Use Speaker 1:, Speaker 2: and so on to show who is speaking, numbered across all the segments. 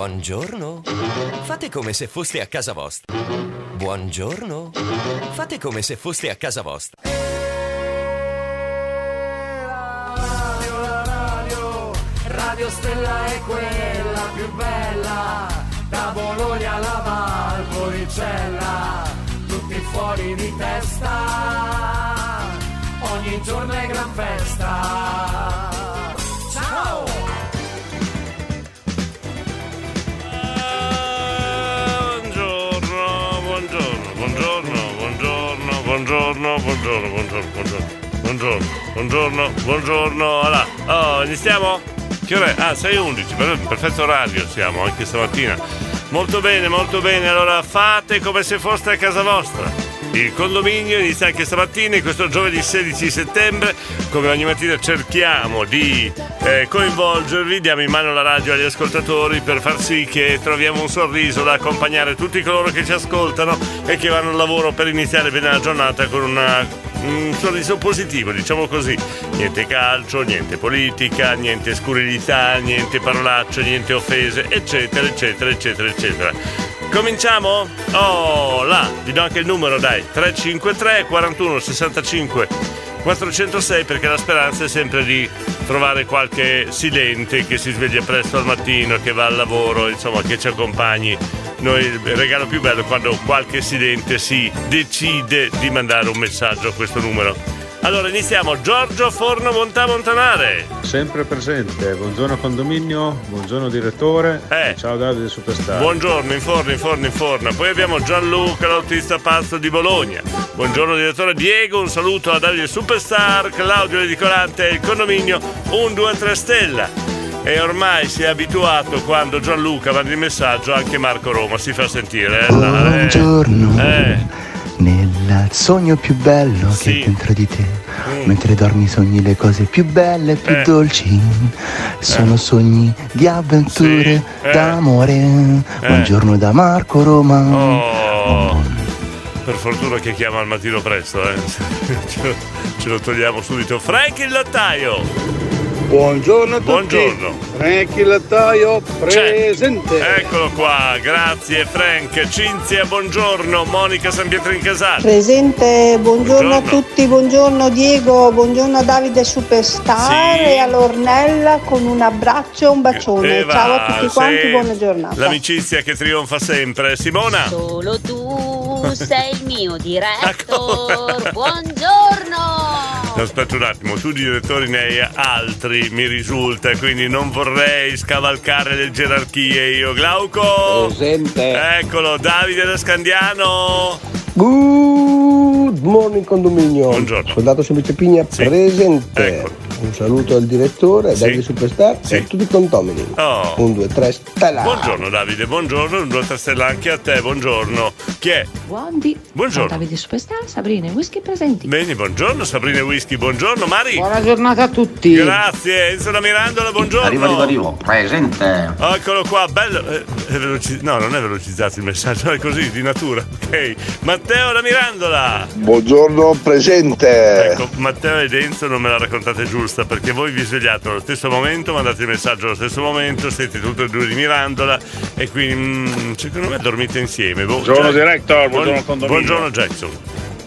Speaker 1: Buongiorno. Fate come se foste a casa vostra. Buongiorno. Fate come se foste a casa vostra.
Speaker 2: radio, la radio, Radio Stella è quella più bella, da Bologna alla Valpolicella, tutti fuori di testa, ogni giorno è gran festa.
Speaker 3: buongiorno, buongiorno, buongiorno, buongiorno, buongiorno, buongiorno, buongiorno, allora, oh, iniziamo? Che ora è? Ah, 6.11, perfetto orario siamo anche stamattina. Molto bene, molto bene, allora fate come se foste a casa vostra. Il condominio inizia anche stamattina, in questo giovedì 16 settembre. Come ogni mattina cerchiamo di eh, coinvolgervi, diamo in mano la radio agli ascoltatori per far sì che troviamo un sorriso da accompagnare tutti coloro che ci ascoltano e che vanno al lavoro per iniziare bene la giornata con una- un sorriso positivo, diciamo così. Niente calcio, niente politica, niente scurrilità, niente parolacce, niente offese, eccetera, eccetera, eccetera, eccetera. Cominciamo? Oh, là, vi do anche il numero, dai. 353 41 65 406 perché la speranza è sempre di trovare qualche silente che si sveglia presto al mattino, che va al lavoro, insomma, che ci accompagni. Noi il regalo più bello è quando qualche silente si decide di mandare un messaggio a questo numero. Allora iniziamo. Giorgio Forno Montà Montanare.
Speaker 4: Sempre presente, buongiorno condominio, buongiorno direttore,
Speaker 3: Eh.
Speaker 4: ciao Davide Superstar.
Speaker 3: Buongiorno, in forno, in forno, in forno. Poi abbiamo Gianluca, l'autista pazzo di Bologna. Buongiorno direttore Diego, un saluto a Davide Superstar, Claudio l'edicolante e il condominio 123 Stella. E ormai si è abituato quando Gianluca manda il messaggio anche Marco Roma si fa sentire. eh, eh.
Speaker 5: Buongiorno.
Speaker 3: Eh.
Speaker 5: Nel sogno più bello
Speaker 3: Sì.
Speaker 5: che è dentro di te.
Speaker 3: Mm.
Speaker 5: Mentre dormi sogni le cose più belle, più
Speaker 3: Eh.
Speaker 5: dolci. Sono sogni di avventure,
Speaker 3: Sì. Eh.
Speaker 5: d'amore. Buongiorno da Marco Roma.
Speaker 3: Oh, per fortuna che chiama al mattino presto, eh. ce, lo, ce lo togliamo subito. Frank il lattaio!
Speaker 6: Buongiorno a tutti.
Speaker 3: Buongiorno.
Speaker 6: Frank il lattaio presente.
Speaker 3: Eccolo qua, grazie Frank. Cinzia, buongiorno. Monica San Pietro in Casale.
Speaker 7: Presente, buongiorno, a
Speaker 3: Buongiorno.
Speaker 7: tutti, buongiorno Diego, buongiorno a Davide Superstar
Speaker 3: Sì.
Speaker 7: e a Lornella con un abbraccio e un bacione.
Speaker 3: E va,
Speaker 7: Ciao a tutti quanti, buona giornata.
Speaker 3: L'amicizia che trionfa sempre. Simona.
Speaker 8: Solo tu sei il mio
Speaker 3: Ecco.
Speaker 8: director. Buongiorno.
Speaker 3: Aspetta un attimo, tu di direttori ne hai altri, mi risulta, quindi non vorrei scavalcare le gerarchie io. Glauco!
Speaker 6: Presente.
Speaker 3: Eccolo, Davide da Scandiano.
Speaker 6: Good morning condominio.
Speaker 3: Buongiorno.
Speaker 6: Soldato Semplice Pigna
Speaker 3: Sì.
Speaker 6: presente.
Speaker 3: Eccolo.
Speaker 6: Un saluto al direttore,
Speaker 3: Sì.
Speaker 6: Davide Superstar
Speaker 3: Sì.
Speaker 6: e a tutti i condomini.
Speaker 3: Oh.
Speaker 6: 1, 2, 3, stella.
Speaker 3: Buongiorno Davide, buongiorno, due stella anche a te, buongiorno. Chi è?
Speaker 9: Buondì.
Speaker 3: Buongiorno.
Speaker 9: Davide Superstar, Sabrina e Whisky presenti.
Speaker 3: Bene, buongiorno Sabrina e Whisky, buongiorno Mari.
Speaker 10: Buona giornata a tutti.
Speaker 3: Grazie, Enzo da Mirandola, buongiorno.
Speaker 11: Arrivo, arrivo, arrivo. Presente.
Speaker 3: Eccolo qua, bello. eh, veloci- no, non è velocizzato il messaggio, è così, di natura. Ok. Matteo da Mirandola.
Speaker 6: Buongiorno presente.
Speaker 3: Ecco, Matteo ed Enzo non me la raccontate giusta perché voi vi svegliate allo stesso momento, mandate il messaggio allo stesso momento, siete tutti e due di Mirandola e quindi mm, secondo me dormite insieme. Boh,
Speaker 12: Buongiorno,
Speaker 3: Jack-
Speaker 12: director, buongiorno,
Speaker 3: buon- buongiorno Jackson.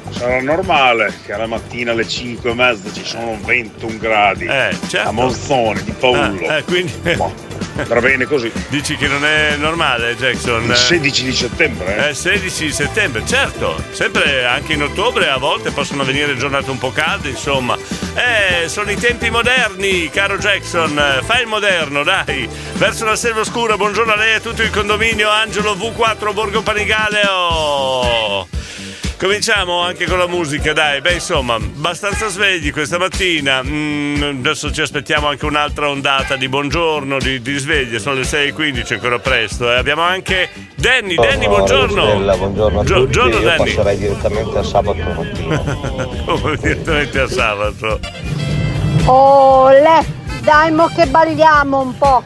Speaker 12: Sarà normale che alla mattina alle 5 e mezza ci sono 21 gradi.
Speaker 3: Eh, certo.
Speaker 12: A Monzoni di Paolo.
Speaker 3: Ah, eh, quindi
Speaker 12: Andrà bene così.
Speaker 3: dici che non è normale Jackson?
Speaker 12: Il 16 di settembre, eh?
Speaker 3: Eh, 16 settembre, certo, sempre anche in ottobre a volte possono venire giornate un po' calde, insomma. Eh, sono i tempi moderni, caro Jackson, eh, fai il moderno, dai. Verso la selva oscura, buongiorno a lei e a tutto il condominio Angelo V4 Borgo Panigale. Cominciamo anche con la musica, dai. Beh, insomma, abbastanza svegli questa mattina. Mm, adesso ci aspettiamo anche un'altra ondata di buongiorno, di, di sveglie. Sono le 6.15, ancora presto. eh. Abbiamo anche Danny. Danny, buongiorno.
Speaker 10: Stella, buongiorno a
Speaker 3: Gio-
Speaker 10: tutti.
Speaker 3: giorno,
Speaker 10: Io
Speaker 3: Danny.
Speaker 10: passerei direttamente a sabato mattina.
Speaker 3: Come direttamente a sabato.
Speaker 7: Oh, le, dai mo che balliamo un po'.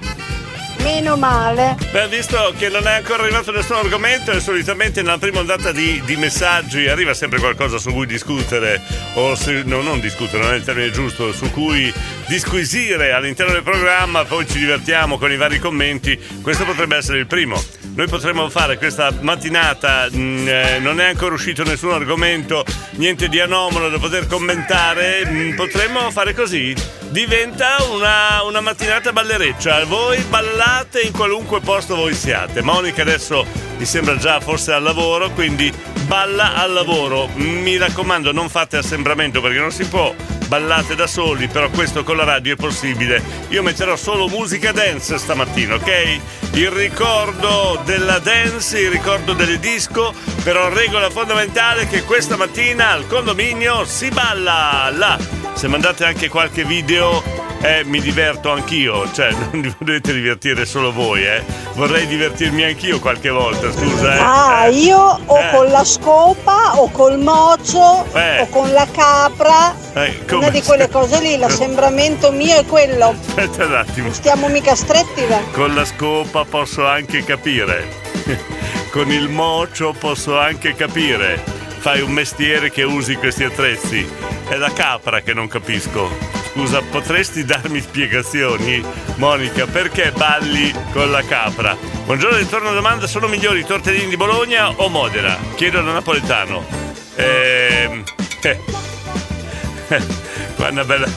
Speaker 7: Meno male.
Speaker 3: Beh, visto che non è ancora arrivato nessun argomento e solitamente nella prima ondata di, di messaggi arriva sempre qualcosa su cui discutere, o se, no, non discutere, non è il termine giusto, su cui disquisire all'interno del programma, poi ci divertiamo con i vari commenti, questo potrebbe essere il primo. Noi potremmo fare questa mattinata, mh, eh, non è ancora uscito nessun argomento, niente di anomalo da poter commentare, mh, potremmo fare così? Diventa una, una mattinata ballereccia, voi ballate in qualunque posto voi siate. Monica adesso mi sembra già forse al lavoro, quindi balla al lavoro. Mi raccomando, non fate assembramento perché non si può. Ballate da soli, però questo con la radio è possibile. Io metterò solo musica dance stamattina, ok? Il ricordo della dance, il ricordo delle disco, però regola fondamentale che questa mattina al condominio si balla là. Se mandate anche qualche video, eh, mi diverto anch'io, cioè non dovete divertire solo voi, eh. Vorrei divertirmi anch'io qualche volta, scusa, eh.
Speaker 7: Ah,
Speaker 3: Eh.
Speaker 7: io o
Speaker 3: Eh.
Speaker 7: con la scopa o col mocio
Speaker 3: Eh.
Speaker 7: o con la capra. Una di quelle cose lì, l'assembramento mio è quello.
Speaker 3: Aspetta un attimo.
Speaker 7: Stiamo mica stretti, va.
Speaker 3: Con la scopa posso anche capire. Con il mocio posso anche capire. Fai un mestiere che usi questi attrezzi. È la capra che non capisco. Scusa, potresti darmi spiegazioni? Monica, perché balli con la capra? Buongiorno, ritorno alla domanda, sono migliori i tortellini di Bologna o Modena? Chiedo da napoletano. Ehm... Eh. È una bella...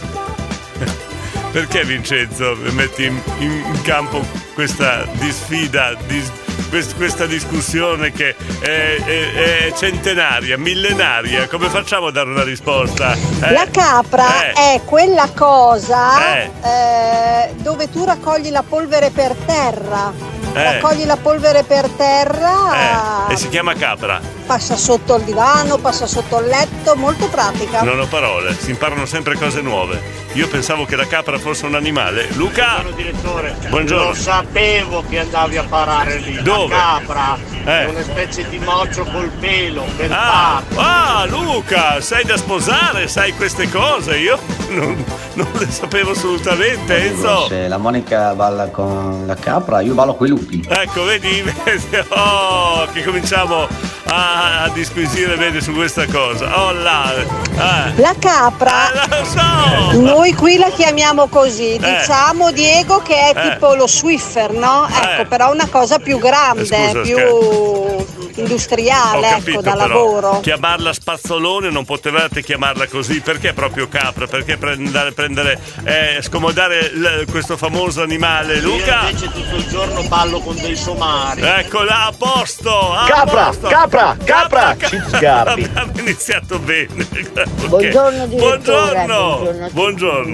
Speaker 3: Perché Vincenzo metti in, in campo questa disfida, dis- quest- questa discussione che è, è- è centenaria, millenaria? Come facciamo a dare una risposta? Eh?
Speaker 7: La capra
Speaker 3: Eh.
Speaker 7: è quella cosa
Speaker 3: Eh.
Speaker 7: eh, dove tu raccogli la polvere per terra.
Speaker 3: Eh.
Speaker 7: Raccogli la polvere per terra,
Speaker 3: Eh, e si chiama capra.
Speaker 7: passa sotto il divano, passa sotto il letto, molto pratica.
Speaker 3: Non ho parole, si imparano sempre cose nuove. Io pensavo che la capra fosse un animale. Luca!
Speaker 13: direttore.
Speaker 3: Buongiorno.
Speaker 13: Lo sapevo che andavi a parare lì.
Speaker 3: Dove?
Speaker 13: La capra
Speaker 3: Eh.
Speaker 13: è una specie di mocio col pelo, per
Speaker 3: Ah, ah, Luca, sei da sposare, sai queste cose? Io non, non le sapevo assolutamente, Enzo.
Speaker 11: Se la Monica balla con la capra, io ballo con i lupi.
Speaker 3: Ecco, vedi, vedi, oh, che cominciamo a, a disquisire bene su questa cosa. Oh là, eh.
Speaker 7: La capra,
Speaker 3: lo so!
Speaker 7: noi qui la chiamiamo così,
Speaker 3: Eh.
Speaker 7: diciamo Diego che è
Speaker 3: Eh.
Speaker 7: tipo lo Swiffer, no? Ecco,
Speaker 3: Eh.
Speaker 7: però una cosa più grande,
Speaker 3: Eh, scusa,
Speaker 7: più
Speaker 3: Ho
Speaker 7: industriale,
Speaker 3: capito,
Speaker 7: ecco, da
Speaker 3: però,
Speaker 7: lavoro.
Speaker 3: chiamarla spazzolone non potevate chiamarla così perché proprio capra? Perché prendere, prendere eh, scomodare l- questo famoso animale?
Speaker 13: Io
Speaker 3: Luca!
Speaker 13: invece tutto il giorno ballo con dei somari.
Speaker 3: Eccola, a posto! a
Speaker 13: Capra,
Speaker 3: posto.
Speaker 13: capra, capra,
Speaker 3: ca-
Speaker 13: ci sgarbi.
Speaker 3: Abbiamo iniziato bene. Ok.
Speaker 14: Buongiorno direttore,
Speaker 3: Buongiorno. Buongiorno.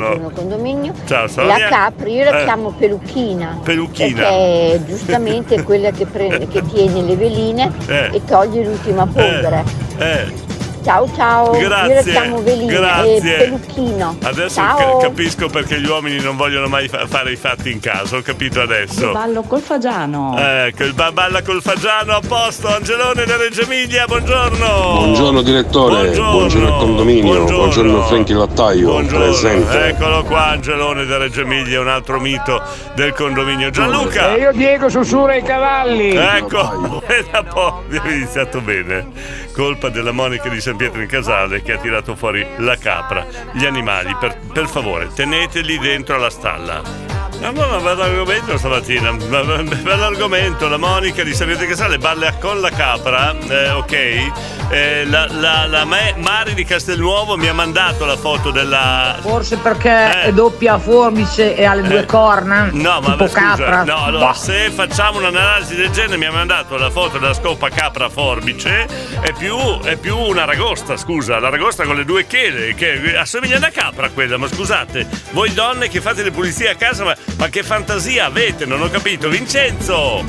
Speaker 14: buongiorno condominio.
Speaker 3: Ciao, Sonia.
Speaker 14: La capri io la
Speaker 3: Eh.
Speaker 14: chiamo peluchina.
Speaker 3: Peluchina.
Speaker 14: Perché è giustamente quella che, prende, che tiene le veline
Speaker 3: Eh.
Speaker 14: E toglie l'ultima polvere.
Speaker 3: Eh,
Speaker 14: Ciao ciao, io
Speaker 3: Grazie,
Speaker 14: chiamo velina
Speaker 3: grazie.
Speaker 14: e peluchino.
Speaker 3: adesso
Speaker 14: ciao.
Speaker 3: ca- capisco perché gli uomini non vogliono mai fa- fare i fatti in casa, ho capito adesso.
Speaker 9: Ballo col fagiano.
Speaker 3: Ecco, il ba- balla col fagiano a posto, Angelone da Reggio Emilia, buongiorno.
Speaker 15: Buongiorno direttore,
Speaker 3: Buongiorno.
Speaker 15: buongiorno, al condominio,
Speaker 3: Buongiorno.
Speaker 15: buongiorno, Franchi Lattaio,
Speaker 3: Buongiorno.
Speaker 15: presente.
Speaker 3: Eccolo qua, Angelone da Reggio Emilia, un altro mito del condominio. Gianluca.
Speaker 16: E io Diego sussurra i cavalli.
Speaker 3: Ecco, e da po' abbiamo iniziato bene. Colpa della Monica di San Pietro in Casale che ha tirato fuori la capra. Gli animali, per, per favore, teneteli dentro la stalla. No, no, no, bell'argomento stamattina. Bell'argomento. La Monica di San Pietro in Casale balla con la capra, eh, ok? Eh, la, la, la me- Mari di Castelnuovo mi ha mandato la foto della.
Speaker 17: Forse perché è doppia forbice e ha le due corna.
Speaker 3: Eh. No, ma
Speaker 17: tipo
Speaker 3: scusa,
Speaker 17: capra.
Speaker 3: no, allora se facciamo un'analisi del genere mi ha mandato la foto della scopa capra forbice, è più, è più una ragosta, scusa, la ragosta con le due chele, che assomiglia a una capra quella, ma scusate, voi donne che fate le pulizie a casa, ma, ma che fantasia avete? Non ho capito, Vincenzo!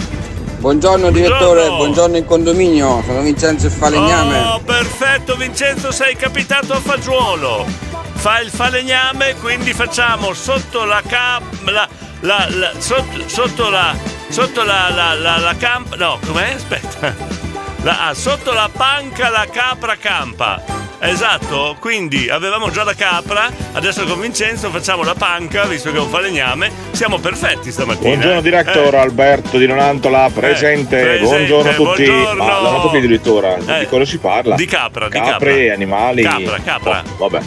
Speaker 18: Buongiorno direttore, buongiorno in condominio, sono Vincenzo Falegname.
Speaker 3: Oh, perfetto Vincenzo, sei capitato a fagiolo. Fa il falegname, quindi facciamo sotto la cap... La, la, la- sotto, sotto la... Sotto la, la, la, la campa... No, com'è? Aspetta. La- ah, sotto la panca la capra campa. Esatto, quindi avevamo già la capra, adesso con Vincenzo facciamo la panca, visto che è un falegname. Siamo perfetti stamattina.
Speaker 12: Buongiorno direttore,
Speaker 3: Eh.
Speaker 12: Alberto di Nonantola, presente.
Speaker 3: presente,
Speaker 12: Buongiorno a tutti.
Speaker 3: buongiorno.
Speaker 12: Ma la noto che addirittura,
Speaker 3: Eh.
Speaker 12: di cosa si parla?
Speaker 3: Di capra, di
Speaker 12: Capre,
Speaker 3: capra.
Speaker 12: animali.
Speaker 3: Capra, capra.
Speaker 12: Oh, vabbè.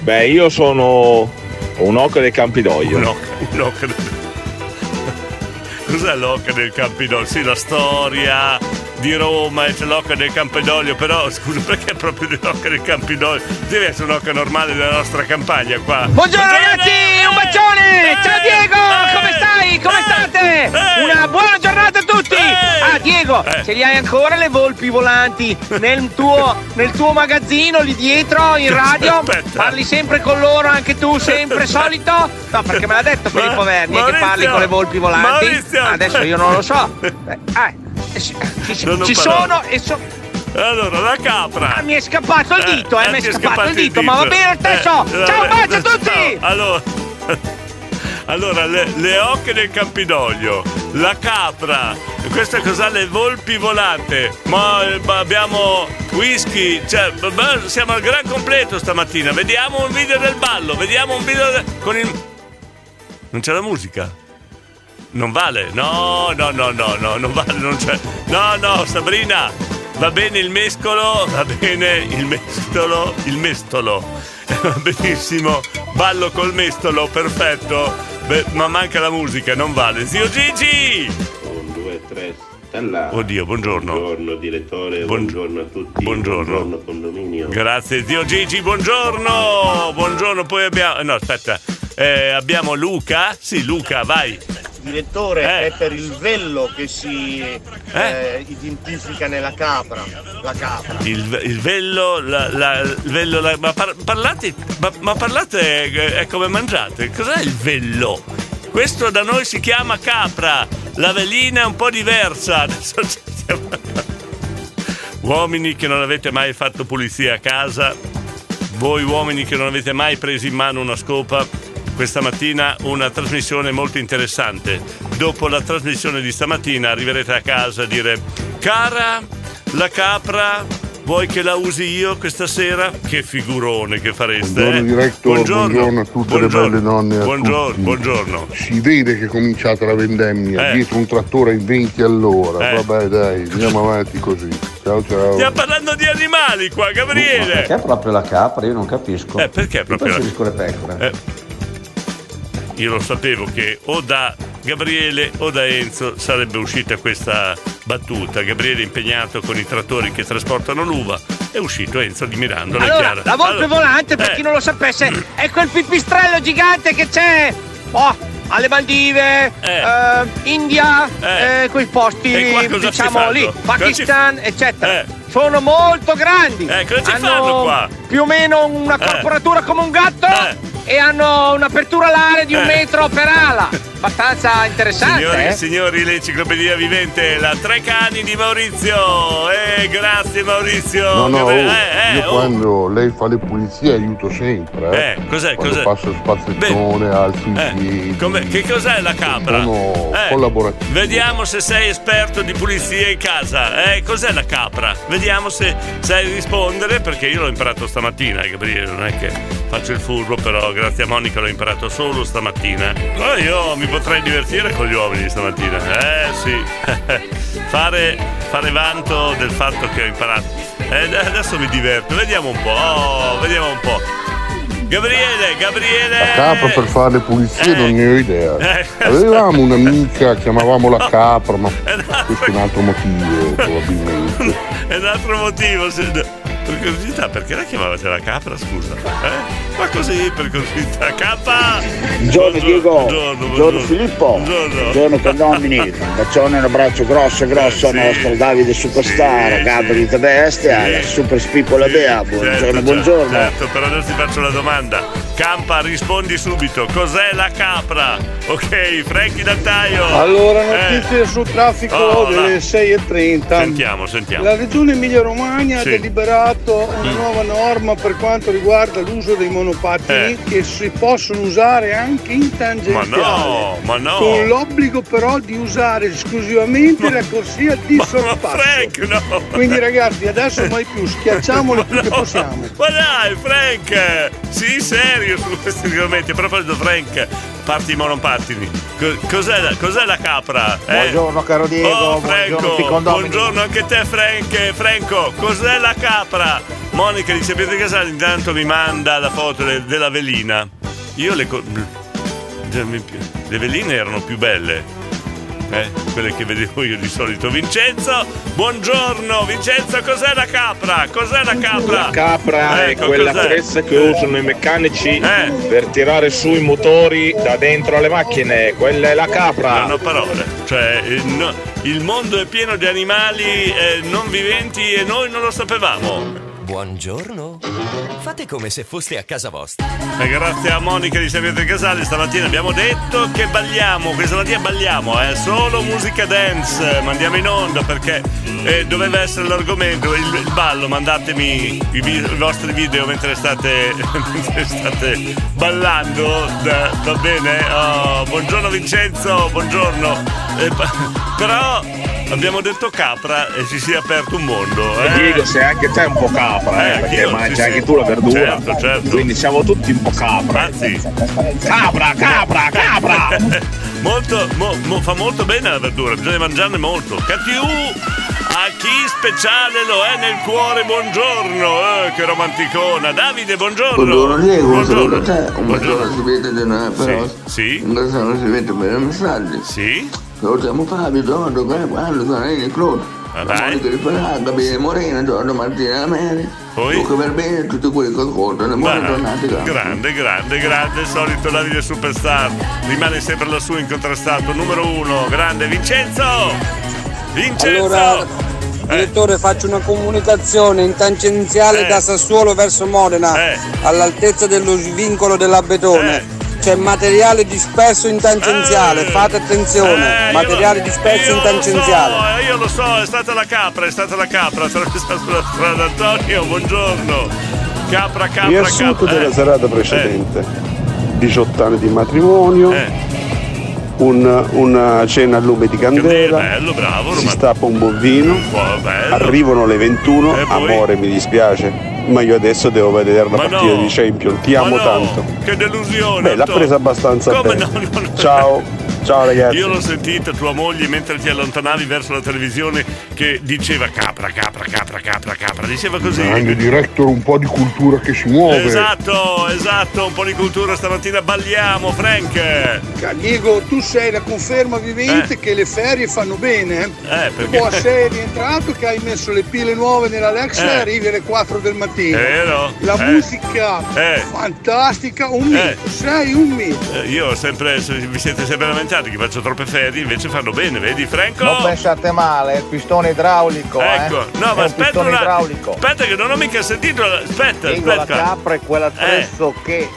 Speaker 12: Beh, io sono un occhio del Campidoglio.
Speaker 3: Un'oca, un'oca del... Cos'è l'oca del Campidoglio? Sì, la storia di Roma e c'è l'oca del Campidoglio, però scusa, perché proprio dell'oca del Campidoglio? Deve essere un'oca normale della nostra campagna qua.
Speaker 16: Buongiorno ragazzi, un bacione! Ciao Diego, come stai? Come state? Una buona giornata a tutti! Ah Diego, ce li hai ancora le volpi volanti nel tuo, nel tuo magazzino lì dietro in radio? Parli sempre con loro, anche tu, sempre solito? No, perché me l'ha detto Filippo Verni eh, che parli con le volpi volanti.
Speaker 3: Maurizio!
Speaker 16: Adesso io non lo so. Eh, eh, ci ci-
Speaker 3: Non
Speaker 16: sono e so-
Speaker 3: Allora, la capra.
Speaker 16: Ah, mi è scappato il dito, eh, mi è
Speaker 3: ti
Speaker 16: scappato il dito, ma va
Speaker 3: dito.
Speaker 16: bene lo stesso!
Speaker 3: Eh,
Speaker 16: Ciao, un bacio a tutti!
Speaker 3: Ciao. Allora, allora le, le ocche del Campidoglio, la capra, questa cosa, le volpi volate, ma, eh, ma abbiamo whisky, cioè, siamo al gran completo stamattina. Vediamo un video del ballo, vediamo un video de- con il. Non c'è la musica? Non vale? No, no, no, no, no, non vale, non c'è. No, no, Sabrina, va bene il mescolo, va bene il mestolo, il mestolo. Va benissimo, ballo col mestolo, perfetto. Beh, ma manca la musica, non vale. Zio Gigi!
Speaker 19: Un, due, tre, stella.
Speaker 3: Oddio, buongiorno.
Speaker 19: Buongiorno direttore, buongiorno a tutti.
Speaker 3: Buongiorno.
Speaker 19: condominio.
Speaker 3: Grazie zio Gigi, buongiorno! Buongiorno, poi abbiamo... No, aspetta, Eh, abbiamo Luca. Sì, Luca, vai.
Speaker 13: Direttore,
Speaker 3: Eh.
Speaker 13: è per il vello che si eh, identifica nella capra. La capra.
Speaker 3: Il, il vello, la, la- il vello, la- ma par- parlate, ma, ma parlate eh, è come mangiate. Cos'è il vello? Questo da noi si chiama capra, la velina è un po' diversa. Uomini che non avete mai fatto pulizia a casa, voi uomini che non avete mai preso in mano una scopa, questa mattina una trasmissione molto interessante. Dopo la trasmissione di stamattina arriverete a casa a dire cara, la capra, vuoi che la usi io questa sera? Che figurone che fareste.
Speaker 20: Buongiorno
Speaker 3: eh?
Speaker 20: direttore, buongiorno, a tutte
Speaker 3: buongiorno,
Speaker 20: le belle donne. a
Speaker 3: Buongiorno,
Speaker 20: tutti.
Speaker 3: buongiorno.
Speaker 20: Si vede che è cominciata la vendemmia,
Speaker 3: Eh.
Speaker 20: dietro un trattore in 20 all'ora.
Speaker 3: Eh.
Speaker 20: Vabbè dai, andiamo avanti così. Ciao ciao.
Speaker 3: Stiamo parlando di animali qua, Gabriele.
Speaker 11: Perché proprio la capra? Io non capisco.
Speaker 3: Eh, perché
Speaker 11: Io
Speaker 3: proprio la-
Speaker 11: preferisco le pecore.
Speaker 3: Eh, io lo sapevo che o da Gabriele o da Enzo sarebbe uscita questa battuta. Gabriele impegnato con i trattori che trasportano l'uva. È uscito Enzo di Mirandola,
Speaker 16: Allora, la volpe
Speaker 3: Allora,
Speaker 16: volante, per
Speaker 3: eh.
Speaker 16: chi non lo sapesse, è quel pipistrello gigante che c'è oh, alle Maldive, eh, India, eh, quei posti, diciamo lì,
Speaker 3: Cosa ci-
Speaker 16: Pakistan, eccetera. Sono molto grandi.
Speaker 3: Eh, cosa ci
Speaker 16: hanno
Speaker 3: fanno qua?
Speaker 16: più o meno una
Speaker 3: Eh.
Speaker 16: corporatura come un gatto e hanno un'apertura alare di un
Speaker 3: Eh.
Speaker 16: metro per ala. Abbastanza interessante,
Speaker 3: Signori
Speaker 16: eh?
Speaker 3: e signori, l'enciclopedia vivente, la tre cani di Maurizio. Eh, grazie Maurizio.
Speaker 20: No, no,
Speaker 3: Gabriele-
Speaker 20: oh,
Speaker 3: eh, eh,
Speaker 20: io
Speaker 3: oh.
Speaker 20: quando lei fa le pulizie aiuto sempre. Eh,
Speaker 3: Eh, cos'è,
Speaker 20: Quando
Speaker 3: cos'è?
Speaker 20: passa il spazzettone, alzo i
Speaker 3: Eh,
Speaker 20: piedi.
Speaker 3: come- che cos'è la capra?
Speaker 20: Sono
Speaker 3: Eh,
Speaker 20: collaborativo.
Speaker 3: Vediamo se sei esperto di pulizia in casa. Eh, cos'è la capra? Vediamo se sai rispondere, perché io l'ho imparato stamattina, eh, Gabriele. Non è che faccio il furbo, però grazie a Monica l'ho imparato solo stamattina. Ma io mi potrei divertire con gli uomini stamattina. Eh sì. fare, fare vanto del fatto che ho imparato. Eh, adesso mi diverto. Vediamo un po'. Oh, vediamo un po'. Gabriele, Gabriele.
Speaker 20: La capra per fare le pulizie non ne ho idea.
Speaker 3: Eh.
Speaker 20: Avevamo un'amica, chiamavamo la capra, ma questo è un altro motivo probabilmente.
Speaker 3: È un altro motivo. se- Per curiosità, perché la chiamavate la capra, scusa? Eh? Ma così, per curiosità. Capra!
Speaker 21: Buongiorno Diego,
Speaker 3: buongiorno,
Speaker 21: buongiorno Filippo,
Speaker 3: Buongiorno.
Speaker 21: buongiorno condomini, un bacione un abbraccio grosso grosso al nostro Davide Superstar, Gabri da Bestia, la Super Spipola Dea, buongiorno,
Speaker 3: Certo,
Speaker 21: buongiorno.
Speaker 3: Certo, però adesso ti faccio la domanda. Campa, rispondi subito. Cos'è la capra? Ok, Frankie Dattaio.
Speaker 22: Allora,
Speaker 3: Eh,
Speaker 22: notizie sul traffico
Speaker 3: Oh,
Speaker 22: delle
Speaker 3: va.
Speaker 22: 6.30.
Speaker 3: Sentiamo, sentiamo.
Speaker 22: La regione Emilia-Romagna
Speaker 3: Sì.
Speaker 22: ha deliberato una
Speaker 3: Mm.
Speaker 22: nuova norma per quanto riguarda l'uso dei monopattini
Speaker 3: Eh.
Speaker 22: che si possono usare anche in
Speaker 3: Ma
Speaker 22: tangenziale.
Speaker 3: no, ma no.
Speaker 22: Con l'obbligo però di usare esclusivamente la corsia di sorpasso.
Speaker 3: Frank, no.
Speaker 22: Quindi ragazzi, adesso mai più, schiacciamole più che possiamo.
Speaker 3: Ma dai, Frank! Sii serio su questi argomenti. A proposito, Frank, parti i monopattini. Co- Cos'è la, cos'è la capra? eh?
Speaker 10: Buongiorno caro Diego,
Speaker 3: Oh,
Speaker 10: buongiorno
Speaker 3: Franco,
Speaker 10: Ficondomini.
Speaker 3: buongiorno anche te Frank. Franco, cos'è la capra? Monica di Pietro Casale intanto mi manda la foto de- della velina. Io le... co- Le veline erano più belle. Eh, quelle che vedevo io di solito. Vincenzo, buongiorno. Vincenzo, cos'è la capra? Cos'è la capra?
Speaker 23: La capra
Speaker 3: Ecco,
Speaker 23: è quella
Speaker 3: cos'è?
Speaker 23: attrezza che usano i meccanici
Speaker 3: Eh.
Speaker 23: per tirare su i motori da dentro alle macchine. Quella è la capra.
Speaker 3: Non ho parole. Cioè, eh, no- il mondo è pieno di animali eh, non viventi e noi non lo sapevamo.
Speaker 24: Buongiorno. Fate come se foste a casa vostra.
Speaker 3: E grazie a Monica di Pietro Casale stamattina abbiamo detto che balliamo, questa mattina balliamo, eh, solo musica dance, mandiamo in onda perché eh, doveva essere l'argomento, il, il ballo, mandatemi i, i vostri video mentre state, mentre state ballando, va bene? Oh, buongiorno Vincenzo, buongiorno. Eh, però abbiamo detto capra e ci si è aperto un mondo. Eh?
Speaker 23: Diego, sei anche te un po' capra, eh,
Speaker 3: Eh,
Speaker 23: perché mangi
Speaker 3: sì,
Speaker 23: anche
Speaker 3: sì.
Speaker 23: tu la verdura.
Speaker 3: Certo, certo.
Speaker 23: Quindi siamo tutti un po' capra.
Speaker 3: Anzi,
Speaker 23: Capra, capra, capra!
Speaker 3: molto, mo- mo- fa molto bene la verdura, bisogna mangiarne molto. KTU a chi speciale lo è nel cuore, buongiorno. Eh, che romanticona. Davide, buongiorno.
Speaker 25: Buongiorno Diego, un
Speaker 3: Buongiorno.
Speaker 25: saluto a te, un bacione si vede di noi, però
Speaker 3: Sì.
Speaker 25: in casa non si vede per i messaggi.
Speaker 3: Sì.
Speaker 25: Salutiamo Fabio, Giorgio, quando sono in. La
Speaker 3: vai.
Speaker 25: Monica di Ferraga, Gabriele Morena, Giorgio Martina Lameri,
Speaker 3: Poi?
Speaker 25: Luca Verbene tutti quelli che ascoltano. Buone
Speaker 3: Beh,
Speaker 25: giornate, grazie.
Speaker 3: grande, grande, grande, solito Davide Superstar. Rimane sempre la sua incontrastato numero uno. Grande Vincenzo! Vincenzo!
Speaker 26: Allora, direttore, faccio una comunicazione in tangenziale
Speaker 3: Eh.
Speaker 26: da Sassuolo verso Modena, all'altezza dello svincolo dell'Abetone.
Speaker 3: Eh.
Speaker 26: C'è materiale disperso in tangenziale, fate attenzione,
Speaker 3: Eh,
Speaker 26: materiale disperso in tangenziale.
Speaker 3: Lo so, eh, io lo so, è stata la capra, è stata la capra, attraversata sulla strada. Antonio, buongiorno. Capra, capra,
Speaker 27: Riassunto
Speaker 3: capra.
Speaker 27: della
Speaker 3: eh.
Speaker 27: serata precedente. 18 anni di matrimonio, un- una cena a lume di candela,
Speaker 3: bello, bravo,
Speaker 27: si stappa un buon vino, arrivano le 21,
Speaker 3: E poi?
Speaker 27: amore mi dispiace, ma io adesso devo vedere la
Speaker 3: Ma
Speaker 27: partita
Speaker 3: no.
Speaker 27: di Champions, ti amo
Speaker 3: no,
Speaker 27: tanto.
Speaker 3: Che delusione.
Speaker 27: Beh, l'ha presa abbastanza
Speaker 3: Come
Speaker 27: bene.
Speaker 3: no.
Speaker 27: Ciao, ciao ragazzi.
Speaker 3: Io l'ho sentita tua moglie mentre ti allontanavi verso la televisione che diceva capra, capra, capra, capra, capra. Diceva così.
Speaker 20: Grande director, un po' di cultura che si muove.
Speaker 3: Esatto, esatto, un po' di cultura stamattina balliamo, Frank.
Speaker 22: Diego, tu sei la conferma vivente che le ferie fanno bene. Eh,
Speaker 3: Eh, perché-
Speaker 22: Poi sei rientrato che hai messo le pile nuove nell'Alex
Speaker 3: Eh.
Speaker 22: e arrivi alle 4 del mattino.
Speaker 3: È vero?
Speaker 22: La
Speaker 3: Eh.
Speaker 22: musica
Speaker 3: Eh.
Speaker 22: fantastica, un
Speaker 3: Eh.
Speaker 22: mito, sei un mito.
Speaker 3: Eh, Io ho sempre, se- vi siete sempre lamentati che faccio troppe ferie, invece fanno bene, vedi Franco?
Speaker 10: Non pensate male, il pistone idraulico.
Speaker 3: Ecco,
Speaker 10: eh.
Speaker 3: no,
Speaker 10: È
Speaker 3: ma aspetta un
Speaker 10: idraulico.
Speaker 3: Aspetta che non ho mica sentito. Aspetta,
Speaker 10: la
Speaker 3: aspetta.
Speaker 10: capra è quell'attrezzo che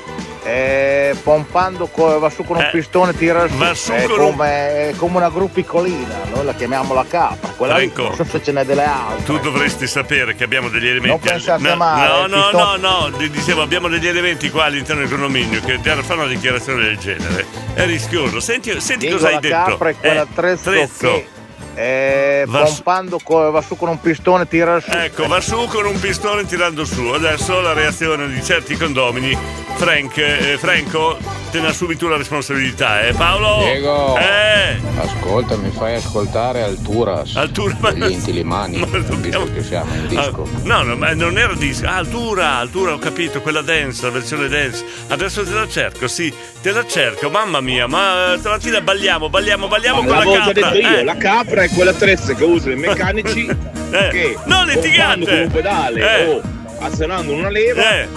Speaker 10: eh, pompando co- va su con un
Speaker 3: Eh,
Speaker 10: pistone tira su.
Speaker 3: va su
Speaker 10: è,
Speaker 3: con un-
Speaker 10: come, è come una gruppicolina, noi la chiamiamo la capra. Quella lì,
Speaker 3: Franco.
Speaker 10: non so se ce n'è delle altre.
Speaker 3: Tu dovresti sapere che abbiamo degli elementi.
Speaker 10: Non pensate
Speaker 3: no,
Speaker 10: male,
Speaker 3: No, no, no,
Speaker 10: pistone-
Speaker 3: no, di- dicevo, abbiamo degli elementi qua all'interno del condominio che ti fanno una dichiarazione del genere. È rischioso. Senti, senti
Speaker 10: Diego,
Speaker 3: cosa hai detto.
Speaker 10: capra è quell'attrezzo
Speaker 3: Eh,
Speaker 10: che eh,
Speaker 3: Va su-
Speaker 10: pompando co- va su con un pistone tira su.
Speaker 3: Ecco, va su con un pistone tirando su. Adesso la reazione di certi condomini. Frank, eh, Franco, te ne assumi tu la responsabilità, eh Paolo?
Speaker 28: Diego,
Speaker 3: Eh!
Speaker 28: ascolta, mi fai ascoltare Alturas.
Speaker 3: Altura,
Speaker 28: degli Intilimani, visto che siamo in disco.
Speaker 3: Ah, no, no, ma non era disco. Ah, altura, altura, ho capito, quella dance, la versione dance. Adesso te la cerco, sì, te la cerco, mamma mia, ma stamattina balliamo, balliamo, balliamo con la
Speaker 23: L'avevo già
Speaker 3: capra.
Speaker 23: detto io,
Speaker 3: eh.
Speaker 23: la capra è quell'attrezzo che usano i meccanici che
Speaker 3: non litigate!
Speaker 23: con un pedale
Speaker 3: Eh.
Speaker 23: o azionando una leva
Speaker 3: Eh.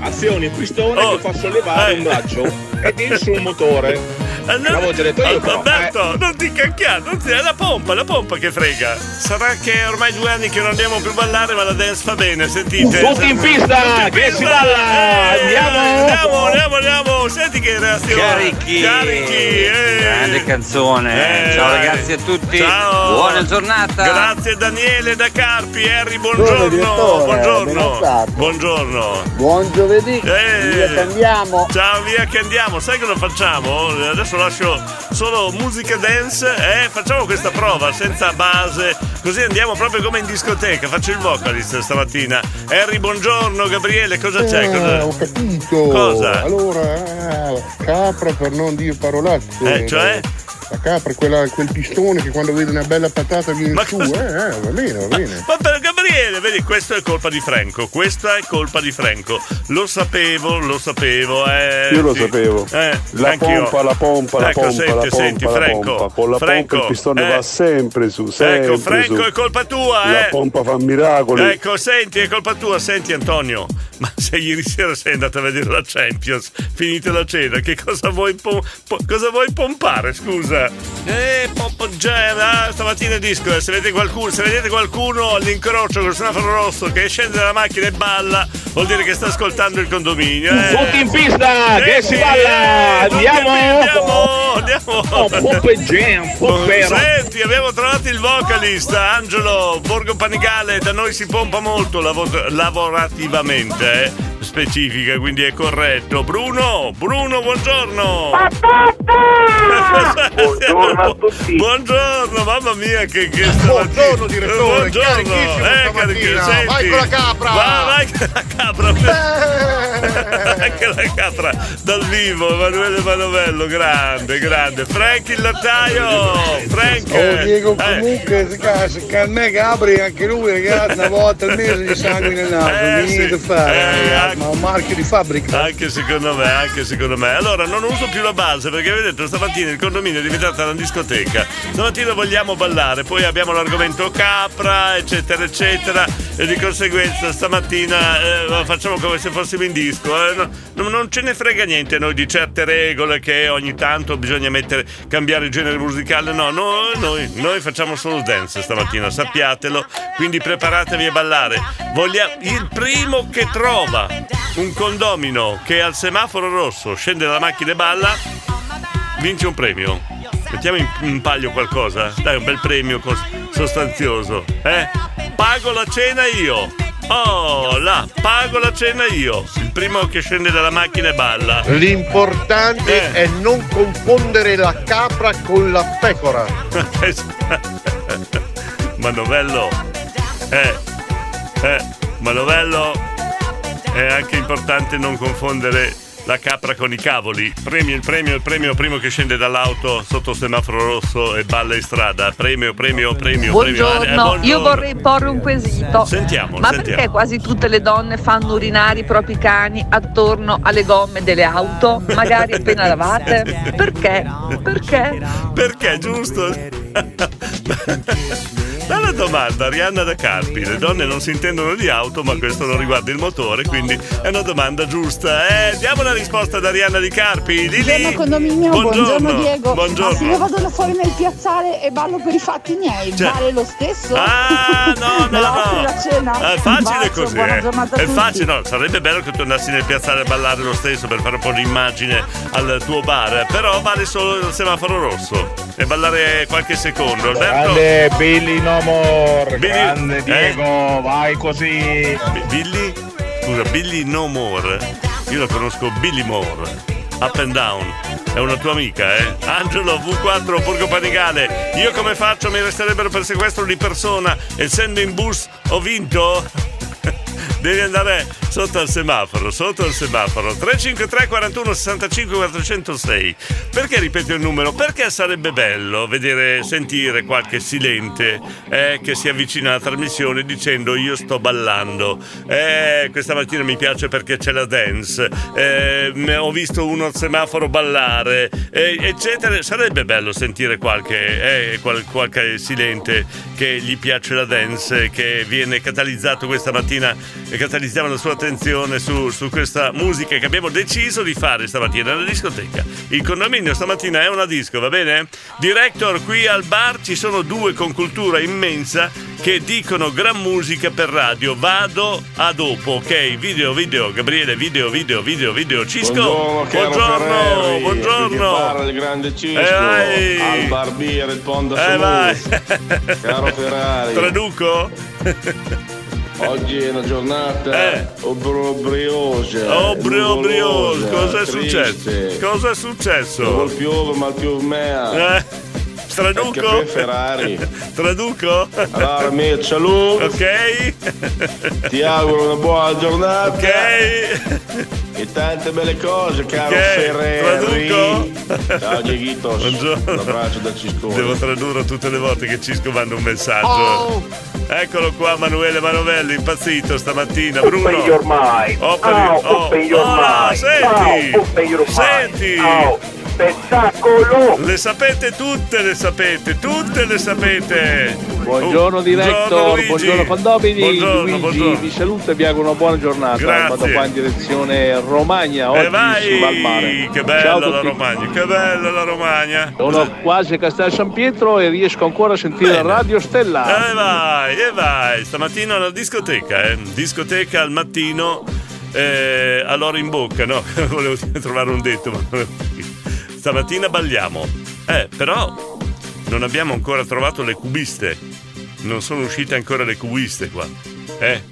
Speaker 23: azioni il pistone
Speaker 3: Oh.
Speaker 23: che fa sollevare
Speaker 3: Eh.
Speaker 23: un braccio e tiri su un motore.
Speaker 3: Eh,
Speaker 12: L'avevo già detto io, però,
Speaker 3: Alberto, non ti cacchiare, non ti- è la pompa, la pompa che frega. Sarà che ormai due anni che non andiamo più a ballare, ma la dance fa bene, sentite.
Speaker 12: Tutti in pista,
Speaker 3: Tutti in
Speaker 12: che
Speaker 3: pista.
Speaker 12: si balla,
Speaker 3: Eh,
Speaker 12: andiamo.
Speaker 3: Andiamo, andiamo, andiamo. Senti che reazione.
Speaker 28: Carichi.
Speaker 3: Carichi. eh.
Speaker 28: Grande canzone.
Speaker 3: Eh,
Speaker 28: Ciao ragazzi a tutti.
Speaker 3: Ciao.
Speaker 28: Buona giornata.
Speaker 3: Grazie Daniele da Carpi, Harry,
Speaker 21: Buongiorno,
Speaker 3: buongiorno. Buongiorno.
Speaker 21: Buon giovedì,
Speaker 3: Eh.
Speaker 21: via che andiamo.
Speaker 3: Ciao, via che andiamo. Sai cosa facciamo? Adesso lascio solo musica dance e facciamo questa prova senza base. Così andiamo proprio come in discoteca. Faccio il vocalist stamattina. Harry, buongiorno. Gabriele, cosa c'è?
Speaker 20: Eh,
Speaker 3: Cosa-
Speaker 20: ho capito.
Speaker 3: Cosa?
Speaker 20: Allora, eh, capra per non dire parolacce.
Speaker 3: Eh, cioè?
Speaker 20: La capra quella- quel pistone che quando vede una bella patata viene su. Eh, eh, va bene, va bene.
Speaker 3: Ma per Gabriele, vedi, questo è colpa di Franco. Questa è colpa di Franco. Lo sapevo, lo sapevo. Eh,
Speaker 27: Io lo
Speaker 3: sì.
Speaker 27: sapevo.
Speaker 3: Eh,
Speaker 27: La
Speaker 3: anch'io.
Speaker 27: pompa, la pompa, la
Speaker 3: ecco,
Speaker 27: pompa,
Speaker 3: senti,
Speaker 27: la pompa,
Speaker 3: senti,
Speaker 27: la
Speaker 3: Franco.
Speaker 27: pompa. Con la
Speaker 3: Franco,
Speaker 27: pompa il pistone
Speaker 3: eh,
Speaker 27: va sempre su, sempre
Speaker 3: Ecco, Franco,
Speaker 27: su.
Speaker 3: è colpa tua,
Speaker 27: La
Speaker 3: eh.
Speaker 27: pompa fa miracoli.
Speaker 3: Ecco, senti, è colpa tua, senti Antonio. Ma se ieri sera sei andato a vedere la Champions, finita la cena, che cosa vuoi, pom- po- cosa vuoi pompare, scusa? Eh, Pop Jam, ah, stamattina disco, eh, se vedete qualcuno, se vedete qualcuno all'incrocio col semaforo rosso che scende dalla macchina e balla, vuol dire che sta ascoltando il condominio. Eh.
Speaker 12: Tutti in pista, che si balla.
Speaker 3: eh,
Speaker 12: Andiamo.
Speaker 3: Andiamo, andiamo.
Speaker 12: Oh, Pop e Jam, Popero.
Speaker 3: Senti, abbiamo trovato il vocalist Angelo Borgo Panigale. Da noi si pompa molto lavo- lavorativamente, eh? specifica, quindi è corretto. Bruno, Bruno, buongiorno.
Speaker 29: Buongiorno a tutti.
Speaker 3: Buongiorno, mamma mia, che, che
Speaker 29: Buongiorno, direttore,
Speaker 3: Buongiorno,
Speaker 29: carichissimo
Speaker 3: eh,
Speaker 29: stamattina.
Speaker 3: carichi- senti.
Speaker 29: Vai con la capra.
Speaker 3: Va- vai con la capra. Anche la capra dal vivo, Emanuele Manovello, grande, grande. Frank il lattaio, Frank.
Speaker 22: Oh Diego
Speaker 3: Eh,
Speaker 22: comunque si casa, che a me Gabri anche lui ragazzi una volta al mese di sangue nel naso,
Speaker 3: Eh, sì.
Speaker 22: fare,
Speaker 3: Eh,
Speaker 22: ragazzi, ma un marchio di fabbrica.
Speaker 3: Anche secondo me, anche secondo me. Allora, non uso più la base perché vedete, stamattina il condominio è diventata una discoteca. Stamattina vogliamo ballare, poi abbiamo l'argomento capra, eccetera, eccetera. E di conseguenza stamattina eh, facciamo come se fossimo in disco. eh. No- no- non ce ne frega niente noi di certe regole che ogni tanto bisogna mettere, cambiare il genere musicale. No, no, noi, noi facciamo solo dance stamattina, sappiatelo. Quindi preparatevi a ballare. Voglia- il primo che trova un condomino che al semaforo rosso scende dalla macchina e balla, vince un premio. Mettiamo in, in palio qualcosa? Dai, un bel premio sostanzioso. Eh? Pago la cena io. Oh, là, pago la cena io. Il primo che scende dalla macchina e balla.
Speaker 13: L'importante
Speaker 3: Eh.
Speaker 13: è non confondere la capra con la pecora.
Speaker 3: Manovello. Eh. Eh. Manovello. È anche importante non confondere la capra con i cavoli. Premio, il premio, il premio primo che scende dall'auto sotto semaforo rosso e balla in strada. Premio, premio, premio,
Speaker 30: Buongiorno,
Speaker 3: premio. Eh,
Speaker 30: io vorrei porre un quesito.
Speaker 3: Sentiamo,
Speaker 30: Ma
Speaker 3: sentiamo.
Speaker 30: perché quasi tutte le donne fanno urinare i propri cani attorno alle gomme delle auto, magari appena lavate? Perché? Perché?
Speaker 3: Perché, giusto? Bella domanda, Arianna da Carpi. Le donne non si intendono di auto, ma questo non riguarda il motore, quindi è una domanda giusta. Eh, diamo la risposta ad Arianna di Carpi. Lili.
Speaker 31: Buongiorno condominio, buongiorno, Diego.
Speaker 3: Buongiorno.
Speaker 31: Ma se io vado fuori nel piazzale e ballo per i fatti miei,
Speaker 3: Cioè-
Speaker 31: vale lo stesso?
Speaker 3: Ah, no, no, no.
Speaker 31: la cena?
Speaker 3: È facile
Speaker 31: bacio,
Speaker 3: così.
Speaker 31: Buona
Speaker 3: eh.
Speaker 31: giornata a
Speaker 3: È
Speaker 31: tutti.
Speaker 3: facile, no, sarebbe bello che tu andassi nel piazzale a ballare lo stesso per fare un po' di immagine al tuo bar, però vale solo il semaforo rosso e ballare qualche secondo. Alberto?
Speaker 12: Grande Billy No
Speaker 3: Billy-
Speaker 12: Grande
Speaker 3: eh?
Speaker 12: Diego, vai così.
Speaker 3: Billy? Scusa, Billy No More. Io la conosco Billy Moore. Up and down. È una tua amica, eh? Angelo V4 Borgo Panigale. Io come faccio? Mi resterebbero per sequestro di persona. Essendo in bus ho vinto? Devi andare sotto al semaforo, sotto al semaforo. 353 41 65 406. Perché ripeto il numero? Perché sarebbe bello vedere, sentire qualche silente eh, che si avvicina alla trasmissione dicendo io sto ballando. Eh, questa mattina mi piace perché c'è la dance. Eh, ho visto uno al semaforo ballare, eh, eccetera. Sarebbe bello sentire qualche, eh, qual- qualche silente che gli piace la dance, che viene catalizzato questa mattina e catalizziamo la sua attenzione su, su questa musica che abbiamo deciso di fare stamattina nella discoteca. Il condominio stamattina è una disco, va bene? Director, qui al bar ci sono due con cultura immensa che dicono gran musica per radio. Vado a dopo, ok? Video, video, Gabriele, video, video, video, video. Cisco,
Speaker 32: Buongiorno,
Speaker 3: buongiorno,
Speaker 32: Ferreri. Qui che
Speaker 3: buongiorno.
Speaker 32: parla il grande Cisco.
Speaker 3: Eh.
Speaker 32: Al barbiere, il Ponda
Speaker 3: Eh.
Speaker 32: Caro Ferrari.
Speaker 3: Traduco?
Speaker 32: Oggi è una giornata
Speaker 3: Eh.
Speaker 32: obbrobriosa.
Speaker 3: Brio, brio,
Speaker 32: nuvolosa,
Speaker 3: cosa è successo? Cosa è successo?
Speaker 32: Non piove, ma il piove mea.
Speaker 3: Eh, traduco?
Speaker 32: Ferrari.
Speaker 3: Traduco?
Speaker 32: Allora, mi saluto.
Speaker 3: Ok.
Speaker 32: Ti auguro una buona giornata.
Speaker 3: Ok.
Speaker 32: E tante belle cose, caro
Speaker 3: traduco?
Speaker 32: Ciao Dieguitos.
Speaker 3: Buongiorno.
Speaker 32: Un abbraccio da Cisco.
Speaker 3: Devo tradurre tutte le volte che Cisco manda un messaggio.
Speaker 32: Oh.
Speaker 3: Eccolo qua, Manuele Manovelli, impazzito stamattina. Bruno.
Speaker 29: Open your mind.
Speaker 3: Open,
Speaker 29: Oh,
Speaker 3: oh,
Speaker 29: open your
Speaker 3: oh,
Speaker 29: mind.
Speaker 3: Senti,
Speaker 29: Oh, open your mind.
Speaker 3: senti.
Speaker 29: Oh, spettacolo.
Speaker 3: Le sapete tutte, le sapete, tutte le sapete.
Speaker 33: Buongiorno
Speaker 3: Luigi.
Speaker 33: buongiorno condomini,
Speaker 3: Buongiorno,
Speaker 33: Luigi
Speaker 3: buongiorno.
Speaker 33: vi saluto e vi auguro una buona giornata.
Speaker 3: Grazie.
Speaker 33: Vado qua in direzione Romagna,
Speaker 3: E
Speaker 33: oggi
Speaker 3: vai,
Speaker 33: si va al mare.
Speaker 3: che
Speaker 33: Ciao
Speaker 3: bella la. Romagna, che bella la Romagna.
Speaker 33: Sono quasi a Castel San Pietro e riesco ancora a sentire
Speaker 3: Bene.
Speaker 33: Radio Stella.
Speaker 3: E vai, e vai. Stamattina alla discoteca, eh. Discoteca al mattino. Eh, all'ora in bocca, no? Volevo trovare un detto, ma stamattina balliamo. Eh, però non abbiamo ancora trovato le cubiste. Non sono uscite ancora le cubiste qua. Eh?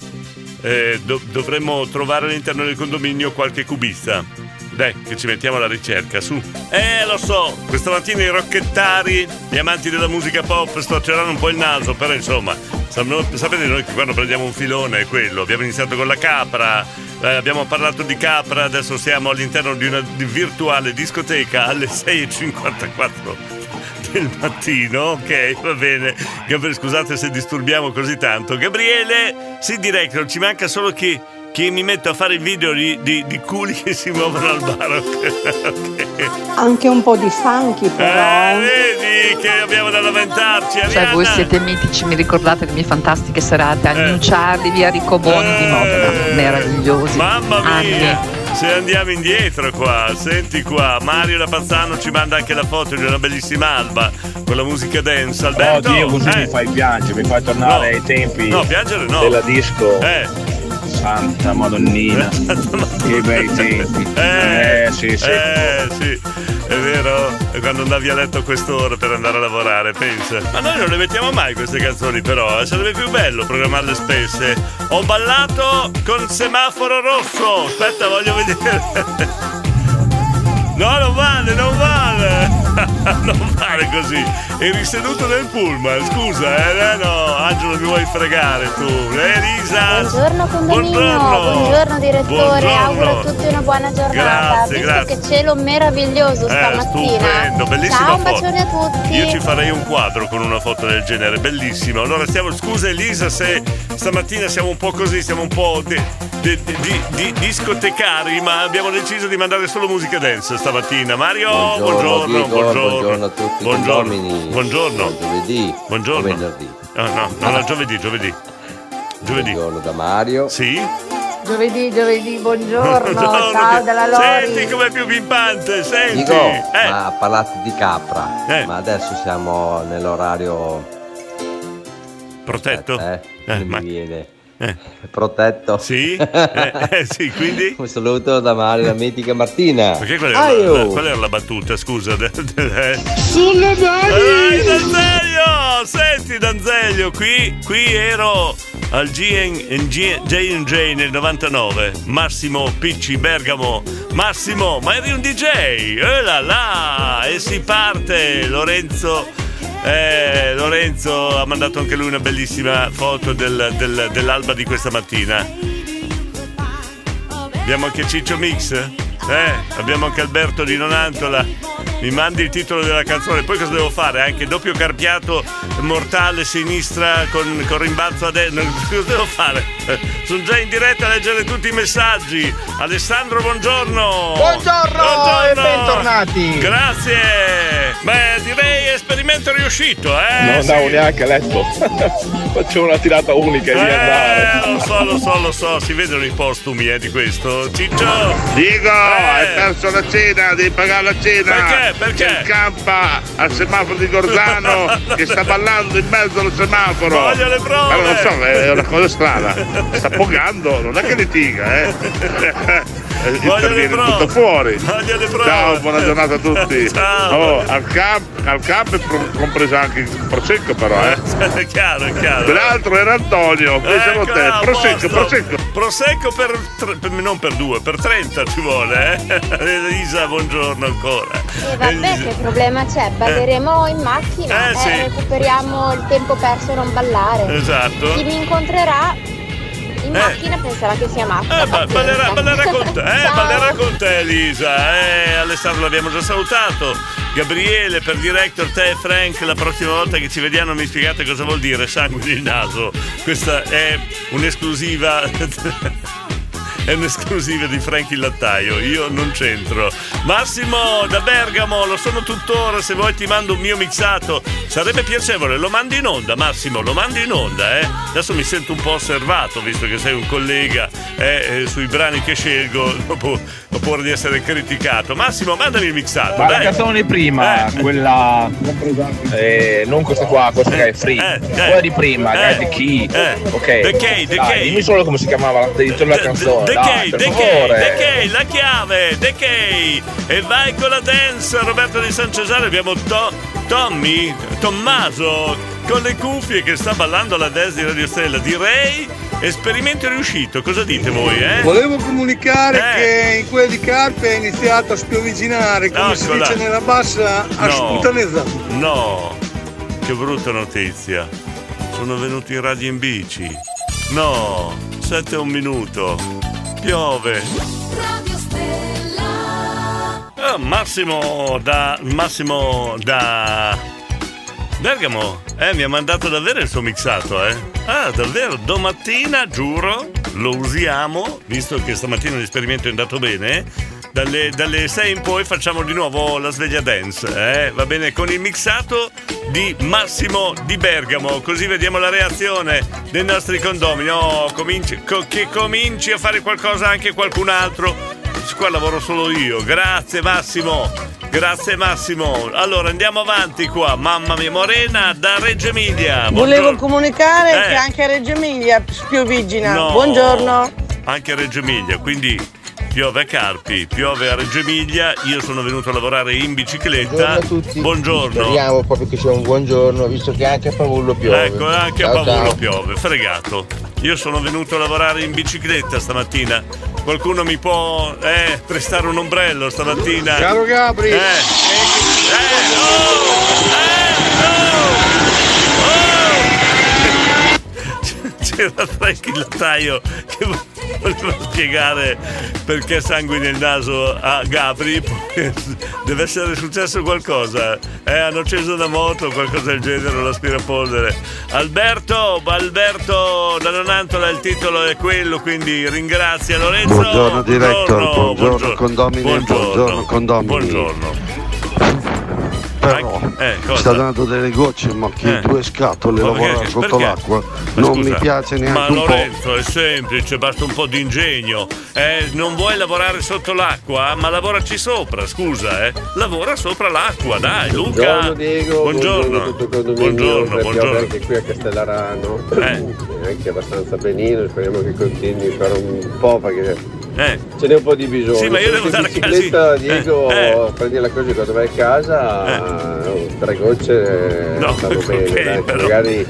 Speaker 3: Eh, do- dovremmo trovare all'interno del condominio qualche cubista. Dai, che ci mettiamo alla ricerca, su. Eh, lo so, questa mattina i rocchettari, gli amanti della musica pop storceranno un po' il naso, però insomma, sapete noi che quando prendiamo un filone è quello. Abbiamo iniziato con la capra, eh, abbiamo parlato di capra, adesso siamo all'interno di una virtuale discoteca alle 6.54 del mattino, ok, va bene. Gabriele, scusate se disturbiamo così tanto. Gabriele, sì, director, ci manca solo che, che mi metto a fare il video di, di- di culi che si muovono al bar. ok.
Speaker 31: Anche un po' di funky però.
Speaker 3: Eh, vedi che abbiamo da lamentarci.
Speaker 30: Cioè,
Speaker 3: Arianna.
Speaker 30: voi siete mitici, mi ricordate le mie fantastiche serate a New Charlie, via Riccoboni di Modena. Meravigliosi.
Speaker 3: Eh. Mamma
Speaker 30: Anni.
Speaker 3: Se andiamo indietro qua, senti qua, Mario da Pazzano ci manda anche la foto di una bellissima alba con la musica dance. Alberto,
Speaker 23: Oddio, così
Speaker 3: eh,
Speaker 23: mi fai piangere, mi fai tornare
Speaker 3: No.
Speaker 23: ai tempi
Speaker 3: No, piangere no.
Speaker 23: della disco.
Speaker 3: Eh.
Speaker 23: Santa Madonnina. che bei tempi.
Speaker 3: Eh,
Speaker 23: sì, sì.
Speaker 3: Eh, sì, è vero. Quando andavi a letto a quest'ora per andare a lavorare, pensa. Ma noi non le mettiamo mai queste canzoni, però. eh, Sarebbe più bello programmarle spesse. Ho ballato con semaforo rosso. Aspetta, voglio vedere. No, non vale, non vale. non vale così. Eri seduto nel pullman, scusa, eh? eh, No, Angelo, mi vuoi fregare tu. Elisa.
Speaker 34: Buongiorno condominio,
Speaker 3: Buongiorno.
Speaker 34: buongiorno direttore,
Speaker 3: Buongiorno.
Speaker 34: auguro a tutti una buona giornata.
Speaker 3: Grazie,
Speaker 34: Visto
Speaker 3: grazie.
Speaker 34: che cielo meraviglioso
Speaker 3: Eh,
Speaker 34: stamattina.
Speaker 3: stupendo, bellissima
Speaker 34: Ciao, un
Speaker 3: foto.
Speaker 34: bacione a tutti.
Speaker 3: Io ci farei un quadro con una foto del genere, bellissimo. Allora stiamo, scusa Elisa se stamattina siamo un po' così, siamo un po' di, di- di- di- discotecari, ma abbiamo deciso di mandare solo musica dance stamattina. Mario, buongiorno,
Speaker 35: Diego,
Speaker 3: buongiorno.
Speaker 35: buongiorno a tutti i
Speaker 3: Buongiorno. Buongiorno.
Speaker 35: Buon giovedì.
Speaker 3: Buongiorno.
Speaker 35: venerdì.
Speaker 3: No, no, no, no, giovedì, giovedì. Giovedì.
Speaker 35: Buongiorno da Mario.
Speaker 3: Sì?
Speaker 31: Giovedì, giovedì, buongiorno,
Speaker 3: Buongiorno.
Speaker 31: ciao dalla Lori.
Speaker 3: Senti com'è più pimpante, senti.
Speaker 35: Dico,
Speaker 3: Eh.
Speaker 35: ma parlate di capra, ma adesso siamo nell'orario
Speaker 3: Protetto?
Speaker 35: Eh,
Speaker 3: Eh,
Speaker 35: non
Speaker 3: ma-
Speaker 35: mi viene.
Speaker 3: Eh.
Speaker 35: Protetto.
Speaker 3: Sì? Eh, eh, sì, quindi?
Speaker 35: Un saluto da Mario, la mitica Martina.
Speaker 3: Perché qual era, la, qual era la battuta, scusa? Eh?
Speaker 35: Sulle
Speaker 3: Dai, Danzeglio! Senti Danzeglio, qui, qui ero al J&J nel 99, Massimo Picci Bergamo. Massimo, ma eri un DJ! E là là! E si parte! Lorenzo... eh, Lorenzo ha mandato anche lui una bellissima foto del- del- dell'alba di questa mattina. Abbiamo anche Ciccio Mix? Eh, abbiamo anche Alberto di Nonantola. Mi mandi il titolo della canzone, poi cosa devo fare? Anche doppio carpiato mortale sinistra con, con rimbalzo a destra. Cosa devo fare? Sono già in diretta a leggere tutti i messaggi. Alessandro, buongiorno!
Speaker 36: Buongiorno e bentornati.
Speaker 3: Grazie! Beh, direi esperimento riuscito, eh?
Speaker 23: non andavo
Speaker 3: sì.
Speaker 23: neanche a letto. Facevo una tirata unica e andare.
Speaker 3: Eh, lo so, lo so, lo so, si vedono i postumi eh, di questo. Ciccio!
Speaker 12: Dico, hai perso la cena, devi pagare la cena.
Speaker 3: Perché? Perché?
Speaker 12: C'è il campa al semaforo di Gordano che sta ballando in mezzo al semaforo.
Speaker 3: Voglio le prove!
Speaker 12: Allora, non so, è una cosa strana. Sta pogando, non è che litiga, eh.
Speaker 3: Voglio le
Speaker 12: Interviene
Speaker 3: prove.
Speaker 12: tutto fuori.
Speaker 3: Voglio le prove.
Speaker 12: Ciao, buona giornata a tutti.
Speaker 3: Ciao.
Speaker 12: Oh, al camp, al camp è pro- compresa anche il prosecco però, eh.
Speaker 3: È chiaro, è chiaro.
Speaker 12: L'altro era Antonio, pensavo
Speaker 3: Ecco,
Speaker 12: te. Prosecco,
Speaker 3: posto.
Speaker 12: prosecco.
Speaker 3: Prosecco per, tre- per- non per due, per 30 ci vuole, eh? Elisa, buongiorno ancora.
Speaker 34: Vabbè, che problema c'è? Balleremo in macchina
Speaker 3: Eh,
Speaker 34: e
Speaker 3: sì.
Speaker 34: recuperiamo il tempo perso a non ballare.
Speaker 3: Esatto.
Speaker 34: Chi mi incontrerà in
Speaker 3: Eh.
Speaker 34: macchina penserà che sia Marta.
Speaker 3: Eh, ba- ballerà, ballerà con te, eh, ballerà con te Elisa. Eh, Alessandro l'abbiamo già salutato. Gabriele per director, te e Frank, la prossima volta che ci vediamo mi spiegate cosa vuol dire sangue nel naso. Questa è un'esclusiva. È un'esclusiva di Frank il lattaio, io non c'entro. Massimo da Bergamo, lo sono tuttora, se vuoi ti mando un mio mixato. Sarebbe piacevole, lo mandi in onda Massimo, lo mandi in onda, eh. Adesso mi sento un po' osservato, visto che sei un collega eh, eh, sui brani che scelgo, dopo ho paura di essere criticato. Massimo, mandami il mixato,
Speaker 23: Ma la canzone prima, quella. eh, non questa qua, questa che è free. quella di prima,
Speaker 3: eh,
Speaker 23: eh, Key. Ok.
Speaker 3: The Key, The Key.
Speaker 23: Dimmi solo come si chiamava la titolo della canzone.
Speaker 3: The Key, The Key. The Key, la chiave, The Key. E vai con la dance, Roberto di San Cesare. Abbiamo To- Tommy, Tommaso, con le cuffie che sta ballando la dance di Radio Stella. Direi esperimento riuscito. Cosa dite voi, eh?
Speaker 22: Volevo comunicare
Speaker 3: Eh.
Speaker 22: che in quella di Carpe è iniziato a spioviginare, come si
Speaker 3: Eccola.
Speaker 22: dice nella bassa, a
Speaker 3: No.
Speaker 22: sputanezza.
Speaker 3: No, che brutta notizia. Sono venuti in radio in bici. No, sette e un minuto. Piove. Ah, Massimo da. Massimo da. Bergamo, eh, mi ha mandato davvero il suo mixato, eh? Ah, davvero, domattina, giuro, lo usiamo, visto che stamattina l'esperimento è andato bene. Dalle, dalle 6 in poi facciamo di nuovo la sveglia dance, eh? Va bene, con il mixato di Massimo di Bergamo, così vediamo la reazione dei nostri condomini. Oh, cominci, co- che cominci a fare qualcosa anche qualcun altro. Qua lavoro solo io. Grazie Massimo. Grazie Massimo. Allora andiamo avanti qua. Mamma mia, Morena da Reggio Emilia.
Speaker 37: Volevo
Speaker 3: Buongiorno.
Speaker 37: comunicare
Speaker 3: Eh.
Speaker 37: che anche a Reggio Emilia spiovigina.
Speaker 3: No.
Speaker 37: Buongiorno.
Speaker 3: Anche a Reggio Emilia, quindi piove a Carpi, piove a Reggio Emilia. Io sono venuto a lavorare in bicicletta.
Speaker 36: Buongiorno a tutti.
Speaker 3: Buongiorno.
Speaker 36: Speriamo proprio che sia un buongiorno, visto che anche a Pavullo piove.
Speaker 3: Ecco, anche a
Speaker 36: Ciao,
Speaker 3: Pavullo
Speaker 36: ciao.
Speaker 3: piove, fregato. Io sono venuto a lavorare in bicicletta stamattina. Qualcuno mi può eh, prestare un ombrello stamattina?
Speaker 22: Caro Gabri.
Speaker 3: Eh. Eh, oh! C'era Frank il lattaio che voleva spiegare perché sangue nel naso a Gabri. Deve essere successo qualcosa. Eh, hanno acceso una moto o qualcosa del genere, l'aspirapolvere. Alberto, Alberto da Nonantola il titolo è quello, quindi ringrazia Lorenzo.
Speaker 38: Buongiorno director, buongiorno,
Speaker 3: buongiorno.
Speaker 38: condomini, buongiorno, condomini.
Speaker 3: Buongiorno.
Speaker 38: Però
Speaker 3: Eh, cosa?
Speaker 38: sta dando delle gocce, ma che
Speaker 3: Eh.
Speaker 38: due scatole
Speaker 3: Ma perché-
Speaker 38: sotto
Speaker 3: perché?
Speaker 38: l'acqua
Speaker 3: Ma
Speaker 38: non
Speaker 3: scusa,
Speaker 38: mi piace
Speaker 3: Ma
Speaker 38: neanche un po'.
Speaker 3: Lorenzo è semplice, basta un po' di ingegno. Eh, non vuoi lavorare sotto l'acqua? Ma lavoraci sopra, scusa, eh. Lavora sopra l'acqua, dai, Luca.
Speaker 39: Buongiorno Diego,
Speaker 3: Buongiorno.
Speaker 39: a
Speaker 3: Buongiorno,
Speaker 39: piove
Speaker 3: buongiorno.
Speaker 39: anche qui a Castellarano,
Speaker 3: Eh.
Speaker 39: anche abbastanza benino, speriamo che continui per un po' perché
Speaker 3: Eh.
Speaker 39: ce n'è un po' di bisogno.
Speaker 3: Sì, ma io devo andare a casa.
Speaker 39: bicicletta Diego,
Speaker 3: Eh,
Speaker 39: prendi la cosa quando vai a casa, oh, tre gocce
Speaker 3: No,
Speaker 39: stanno bene, dai,
Speaker 3: però-
Speaker 39: magari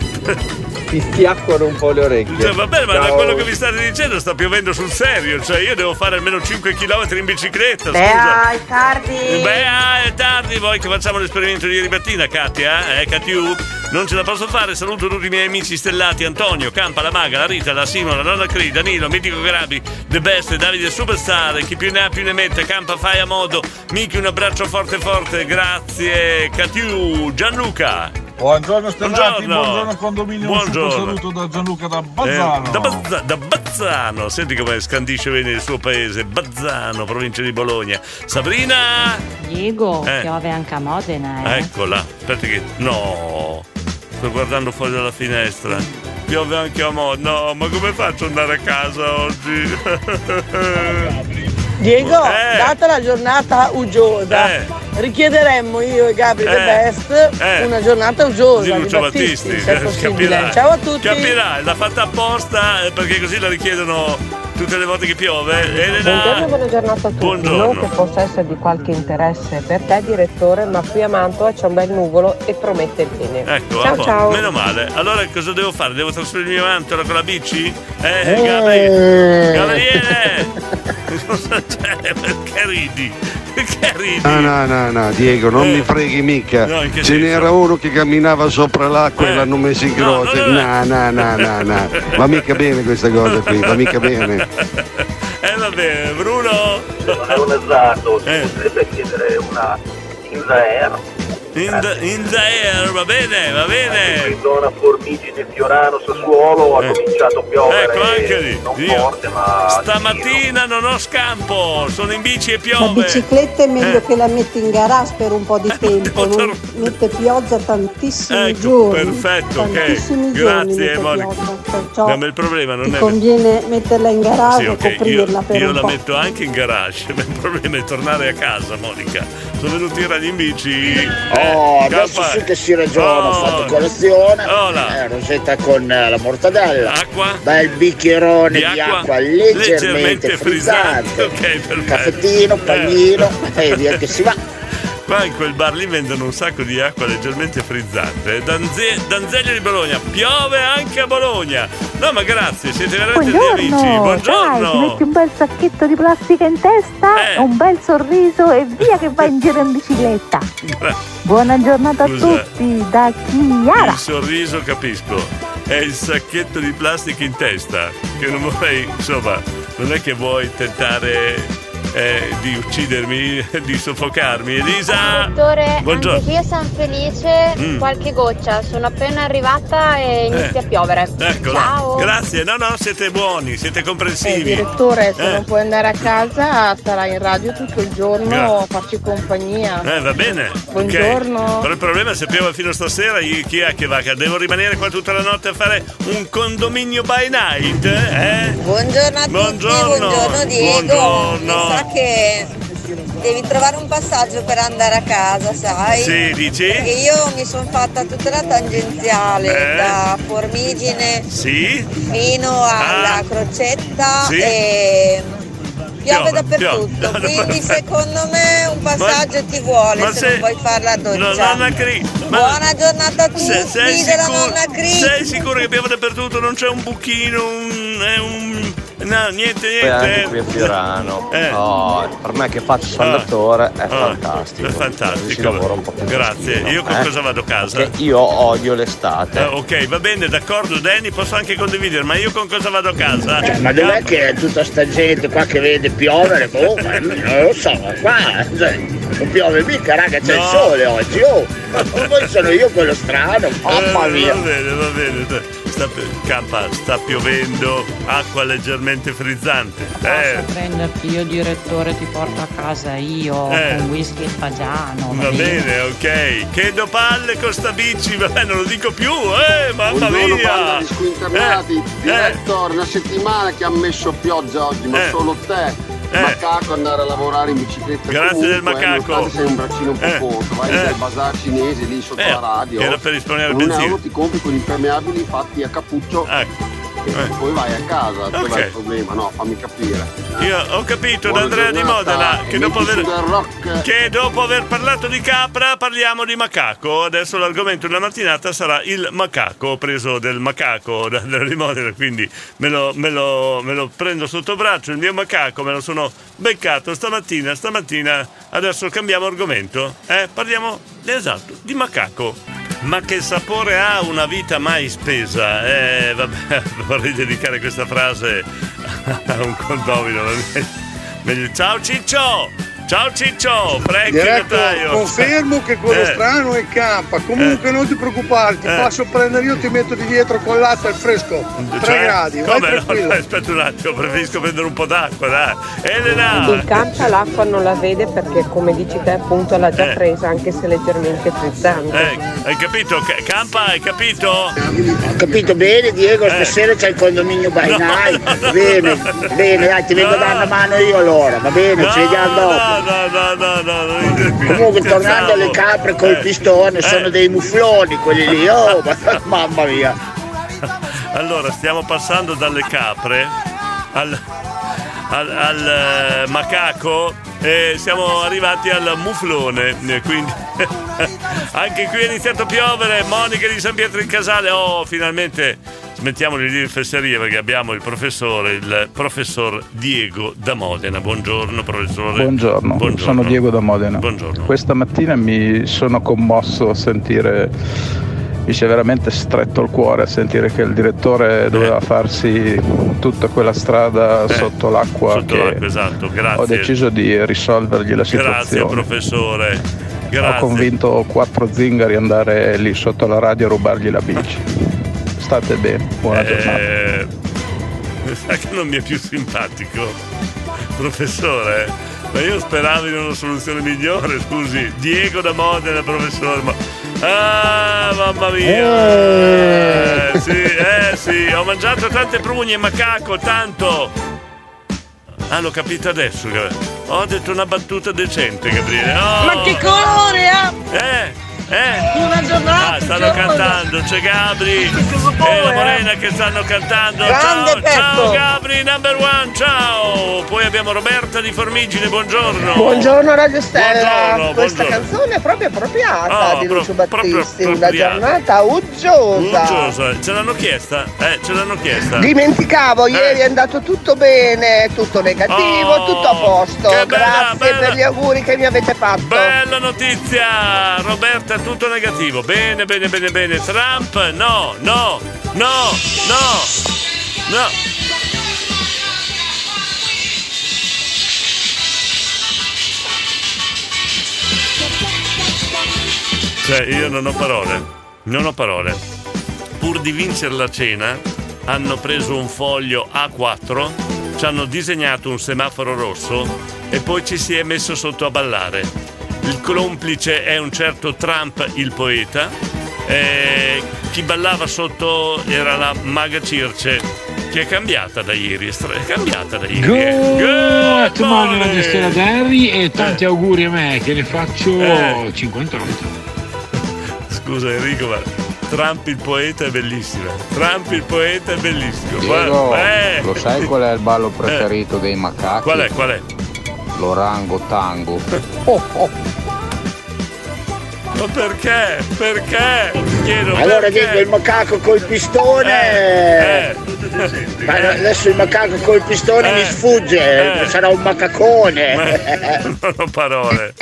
Speaker 39: ti schiacquano un po' le orecchie.
Speaker 3: Cioè, va bene, ma da quello che mi state dicendo sta piovendo sul serio. Cioè, io devo fare almeno 5 km in bicicletta.
Speaker 37: Beh,
Speaker 3: Scusa.
Speaker 37: è tardi.
Speaker 3: Beh, ah, è tardi, vuoi che facciamo l'esperimento di ieri mattina, Katia? Eh, Katiu? Non ce la posso fare, saluto tutti i miei amici stellati, Antonio, Campa, la Maga, la Rita, la Simo, la Nonna Cri, Danilo, Mitico Grabi, The Best, Davide Superstar, chi più ne ha più ne mette, Campa fai a modo, Miki un abbraccio forte forte, grazie, Katiu, Gianluca.
Speaker 12: Buongiorno Stellati,
Speaker 3: Buongiorno.
Speaker 12: buongiorno condominio, un
Speaker 3: Buongiorno.
Speaker 12: super saluto da Gianluca da Bazzano.
Speaker 3: Eh, da, Bazza- da Bazzano, senti come scandisce bene il suo paese, Bazzano, provincia di Bologna. Sabrina,
Speaker 40: Diego,
Speaker 3: Eh.
Speaker 40: piove anche a Modena, eh.
Speaker 3: eccola, aspetta che... No, sto guardando fuori dalla finestra. Piove anche a mo', no, ma come faccio ad andare a casa oggi?
Speaker 37: Diego,
Speaker 3: Eh.
Speaker 37: data la giornata uggiosa,
Speaker 3: Eh.
Speaker 37: richiederemmo io e Gabri The
Speaker 3: Eh.
Speaker 37: Best
Speaker 3: Eh.
Speaker 37: una giornata uggiosa
Speaker 3: Di
Speaker 37: di,
Speaker 3: Lucio
Speaker 37: Battisti,
Speaker 3: Battisti,
Speaker 37: se è possibile.
Speaker 3: capirai.
Speaker 37: Ciao a tutti.
Speaker 3: Capirai, l'ha fatta apposta eh, perché così la richiedono tutte le volte che piove.
Speaker 41: Buongiorno,
Speaker 3: Elena,
Speaker 41: buona giornata a tutti.
Speaker 3: Buongiorno.
Speaker 41: Non che possa essere di qualche interesse per te, direttore, ma qui a Mantova c'è un bel nuvolo e promette bene.
Speaker 3: ecco,
Speaker 41: ciao
Speaker 3: a
Speaker 41: ciao.
Speaker 3: meno male. Allora cosa devo fare? Devo trasferirmi avanti ora con la bici? Eh,
Speaker 41: Eh.
Speaker 3: Gabriele! Gabriele! Cosa c'è? Perché ridi? Perché ridi?
Speaker 38: No, no, no, no, Diego, non mi freghi mica.
Speaker 3: No,
Speaker 38: Ce
Speaker 3: senso?
Speaker 38: n'era uno che camminava sopra l'acqua
Speaker 3: Eh.
Speaker 38: e l'hanno messo in
Speaker 3: No,
Speaker 38: croce.
Speaker 3: no,
Speaker 38: No, no, no, no, no. Va mica bene questa cosa qui, va mica bene.
Speaker 3: Eh va bene, Bruno!
Speaker 29: È un si
Speaker 3: Eh.
Speaker 29: potrebbe chiedere una in air.
Speaker 3: In the, in the air, va bene, va bene!
Speaker 29: In zona Formigine, Fiorano, Sassuolo ha cominciato a piovere.
Speaker 3: Ecco anche lì.
Speaker 29: Non
Speaker 3: Io
Speaker 29: forte, ma
Speaker 3: stamattina non ho scampo, sono in bici e
Speaker 42: La
Speaker 3: piove.
Speaker 42: bicicletta è meglio
Speaker 3: Eh.
Speaker 42: che la metti in garage per un po' di tempo, non mette pioggia tantissimi
Speaker 3: Ecco,
Speaker 42: giorni.
Speaker 3: perfetto, ok.
Speaker 42: Tantissimi giorni
Speaker 3: Grazie Monica.
Speaker 42: perciò
Speaker 3: No, ma il problema non
Speaker 42: ti
Speaker 3: è.
Speaker 42: conviene metterla in garage
Speaker 3: Sì,
Speaker 42: e
Speaker 3: ok, io,
Speaker 42: coprirla per
Speaker 3: io
Speaker 42: un
Speaker 3: la
Speaker 42: po'.
Speaker 3: metto anche in garage, ma il problema è tornare a casa, Monica. Sono venuto in radio in bici.
Speaker 21: Oh,
Speaker 3: eh,
Speaker 21: adesso
Speaker 3: campa-
Speaker 21: sì che si ragiona, ho
Speaker 3: Oh,
Speaker 21: fatto colazione,
Speaker 3: Ola.
Speaker 21: eh, rosetta con eh, la mortadella,
Speaker 3: Acqua?
Speaker 21: bel bicchierone
Speaker 3: Di
Speaker 21: di
Speaker 3: acqua
Speaker 21: acqua, leggermente,
Speaker 3: leggermente frizzante.
Speaker 21: frizzante,
Speaker 3: Ok, perfetto.
Speaker 21: caffettino, paglino, e via che si va.
Speaker 3: Qua in quel bar lì vendono un sacco di acqua leggermente frizzante. Danze- Danzeglio di Bologna, piove anche a Bologna. No, ma grazie, siete veramente degli amici.
Speaker 43: Buongiorno, dai, ti
Speaker 3: Buongiorno.
Speaker 43: metti un bel sacchetto di plastica in testa,
Speaker 3: Eh.
Speaker 43: un bel sorriso e via che vai in giro in bicicletta. Buona giornata
Speaker 3: Scusa.
Speaker 43: a tutti, da Chiara.
Speaker 3: Il sorriso capisco. È il sacchetto di plastica in testa. Che non vorrei, insomma, non è che vuoi tentare eh, di uccidermi, di soffocarmi. Elisa!
Speaker 34: Dottore,
Speaker 3: Buongiorno.
Speaker 34: anche qui a San Felice
Speaker 3: Mm.
Speaker 34: qualche goccia, sono appena arrivata e inizia
Speaker 3: Eh.
Speaker 34: a piovere.
Speaker 3: Eccola.
Speaker 34: Ciao.
Speaker 3: Grazie. No, no, siete buoni, siete comprensivi.
Speaker 37: Direttore, se
Speaker 3: Eh.
Speaker 37: non puoi andare a casa, starai in radio tutto il giorno
Speaker 3: Grazie.
Speaker 37: a farci compagnia.
Speaker 3: Eh, va bene.
Speaker 37: Buongiorno.
Speaker 3: Ok. Però il problema è se piove fino a stasera, io- chi è che va? Che devo rimanere qua tutta la notte a fare un condominio by night? Eh?
Speaker 44: Buongiorno a tutti,
Speaker 3: Buongiorno.
Speaker 44: buongiorno Diego.
Speaker 3: Buongiorno.
Speaker 44: Che devi trovare un passaggio per andare a casa, sai?
Speaker 3: Sì, dici?
Speaker 44: Perché io mi sono fatta tutta la tangenziale
Speaker 3: Eh?
Speaker 44: da Formigine
Speaker 3: Sì?
Speaker 44: fino alla
Speaker 3: Ah.
Speaker 44: crocetta
Speaker 3: Sì?
Speaker 44: e piove dappertutto.
Speaker 3: piove.
Speaker 44: Quindi secondo me un passaggio ti vuole
Speaker 3: ma
Speaker 44: se,
Speaker 3: se-
Speaker 44: non vuoi fare la doccia.
Speaker 3: No, Cri. ma-
Speaker 44: Buona giornata a tutti
Speaker 3: Se- sei,
Speaker 44: della
Speaker 3: sicuro,
Speaker 44: nonna Cri.
Speaker 3: sei sicuro che piove dappertutto? Non c'è un buchino, un. eh, un- no, niente, niente.
Speaker 35: qui a Fiorano.
Speaker 3: Eh.
Speaker 35: No, per me che faccio saldatore è fantastico.
Speaker 3: È
Speaker 35: si
Speaker 3: fantastico.
Speaker 35: po' più
Speaker 3: Grazie. Io con
Speaker 35: eh?
Speaker 3: cosa vado a casa?
Speaker 35: Perché io odio l'estate.
Speaker 3: Eh, ok, va bene, d'accordo, Danny, posso anche condividere, ma io con cosa vado a casa?
Speaker 21: Cioè, ma dov'è che è tutta sta gente qua che vede piovere? Boh, non lo so, ma qua cioè, non piove mica, raga, c'è il
Speaker 3: No.
Speaker 21: sole oggi, oh! Ma poi sono io quello strano, mamma
Speaker 3: Eh,
Speaker 21: mia!
Speaker 3: Va bene, va bene. Sta, campa, sta piovendo, acqua leggermente frizzante. Eh,
Speaker 40: Posso prenderti io direttore, ti porto a casa io
Speaker 3: Eh.
Speaker 40: con whisky e fagiano.
Speaker 3: va bene, ok. Che do palle con sta bici, vabbè, non lo dico più, eh, mamma
Speaker 38: Buongiorno
Speaker 3: mia.
Speaker 38: banda di squinternati,
Speaker 3: Eh,
Speaker 38: direttore, una settimana che ha messo pioggia oggi, ma
Speaker 3: Eh.
Speaker 38: solo te.
Speaker 3: Eh.
Speaker 38: Macaco andare a lavorare in bicicletta
Speaker 3: Grazie
Speaker 38: comunque,
Speaker 3: del macaco.
Speaker 38: nonostante sei un braccino un po'
Speaker 3: Eh.
Speaker 38: corto, vai
Speaker 3: Eh.
Speaker 38: dal bazar cinese lì sotto
Speaker 3: Eh,
Speaker 38: la radio.
Speaker 3: era per risparmiare il
Speaker 38: un
Speaker 3: benzina.
Speaker 38: euro ti compri con impermeabili fatti a cappuccio e poi vai a casa,
Speaker 3: Ok.
Speaker 38: dov'è il problema? No, fammi capire.
Speaker 3: Io ho capito da Andrea di Modena che dopo, aver, che dopo aver parlato di capra parliamo di macaco. Adesso l'argomento della mattinata sarà il macaco. Ho preso del macaco da Andrea di Modena, quindi me lo, me lo- me lo prendo sotto braccio. Il mio macaco me lo sono beccato stamattina. Stamattina adesso cambiamo argomento. Eh? Parliamo esatto di macaco. Ma che sapore ha una vita mai spesa? Eh, vabbè, vorrei dedicare questa frase a un condomino. Ciao Ciccio! Ciao Ciccio, Frank
Speaker 22: Diretto,
Speaker 3: Notaio.
Speaker 22: confermo che quello
Speaker 3: Eh.
Speaker 22: strano è K. Comunque non ti preoccupare, ti
Speaker 3: Eh.
Speaker 22: passo a prendere io, ti metto di dietro con l'acqua al fresco. 3
Speaker 3: Cioè,
Speaker 22: gradi,
Speaker 3: come no?
Speaker 22: tranquillo.
Speaker 3: Aspetta un attimo, preferisco prendere un po' d'acqua, dai. Elena!
Speaker 41: In campa l'acqua non la vede perché come dici te appunto l'ha già
Speaker 3: Eh.
Speaker 41: presa anche se leggermente frizzante.
Speaker 3: Eh, hai capito? Ca- Campa, hai capito?
Speaker 21: Ho capito bene Diego,
Speaker 3: Eh.
Speaker 21: stasera c'è il condominio by night. Bene, bene, dai, ti vengo a dare una mano io allora, va bene, ci vediamo dopo.
Speaker 3: No, no, no.
Speaker 21: Comunque tornando alle capre col
Speaker 3: Eh.
Speaker 21: pistone,
Speaker 3: Eh.
Speaker 21: sono dei mufloni quelli lì, oh ma- mamma mia.
Speaker 3: Allora, stiamo passando dalle capre al, al- al, eh, macaco e siamo arrivati al muflone. Quindi anche qui è iniziato a piovere. Monica di San Pietro in Casale. Oh, finalmente smettiamo di dire fesserie perché abbiamo il professore, il professor Diego da Modena. Buongiorno, professore.
Speaker 45: Buongiorno, sono Diego da Modena.
Speaker 3: Buongiorno.
Speaker 45: Questa mattina mi sono commosso a sentire, mi si è veramente stretto il cuore a sentire che il direttore doveva farsi tutta quella strada sotto l'acqua
Speaker 3: Eh. Sotto l'acqua, esatto, grazie.
Speaker 45: ho deciso di risolvergli la
Speaker 3: Grazie,
Speaker 45: situazione.
Speaker 3: Professore.
Speaker 45: Ho
Speaker 3: Grazie.
Speaker 45: convinto quattro zingari ad andare lì sotto la radio a rubargli la bici. State bene, buona giornata.
Speaker 3: Eh, sa che non mi è più simpatico, professore. Ma io speravo in una soluzione migliore, scusi. Diego da Modena, professore. Ma... Ah, mamma mia! Eh, sì, eh sì, ho mangiato tante prugne, macaco, tanto! Ah, l'ho capito adesso. Ho detto una battuta decente, Gabriele. Oh!
Speaker 37: Ma che colore ha?
Speaker 3: Eh! Eh!
Speaker 37: Una giornata!
Speaker 3: Ah, stanno
Speaker 37: giorno.
Speaker 3: cantando, c'è Gabri e la Morena che stanno cantando.
Speaker 37: Grande
Speaker 3: ciao, ciao. Gabri, number one, ciao! Poi abbiamo Roberta di Formigine, buongiorno.
Speaker 37: Buongiorno Radio Stella,
Speaker 3: Buongiorno,
Speaker 37: questa
Speaker 3: buongiorno.
Speaker 37: canzone è proprio appropriata
Speaker 3: Oh,
Speaker 37: di Lucio
Speaker 3: pro-
Speaker 37: Battisti, una giornata uggiosa.
Speaker 3: Uggiosa. Ce l'hanno chiesta? Eh, ce l'hanno chiesta.
Speaker 37: Dimenticavo, ieri
Speaker 3: Eh.
Speaker 37: è andato tutto bene, tutto negativo,
Speaker 3: Oh,
Speaker 37: tutto a posto.
Speaker 3: bella,
Speaker 37: Grazie
Speaker 3: bella.
Speaker 37: per gli auguri che mi avete fatto.
Speaker 3: Bella notizia! Roberta, tutto negativo. Bene, bene, bene, bene. Trump, no, no, no, no, no. Cioè, io non ho parole. Non ho parole. Pur di vincere la cena, hanno preso un foglio A4, ci hanno disegnato un semaforo rosso e poi ci si è messo sotto a ballare. Il complice è un certo Trump, il poeta. E chi ballava sotto era la maga Circe, che è cambiata da ieri. È stra- è cambiata da ieri. eh.
Speaker 46: Good morning Stella Derry e tanti auguri a me che ne faccio
Speaker 3: Eh.
Speaker 46: 58.
Speaker 3: Scusa Enrico, ma Trump il poeta è bellissimo. Trump il poeta è bellissimo.
Speaker 47: Diego,
Speaker 3: Guarda- eh.
Speaker 47: lo sai qual è il ballo preferito dei macachi?
Speaker 3: Qual è? Qual è?
Speaker 47: L'orango tango.
Speaker 3: Ma perché? Perché? Chiedo
Speaker 21: Allora
Speaker 3: perché?
Speaker 21: dico il macaco col pistone.
Speaker 3: Eh,
Speaker 21: Ma adesso il macaco col pistone
Speaker 3: Eh.
Speaker 21: mi sfugge,
Speaker 3: Eh.
Speaker 21: sarà un macacone.
Speaker 3: non ho parole.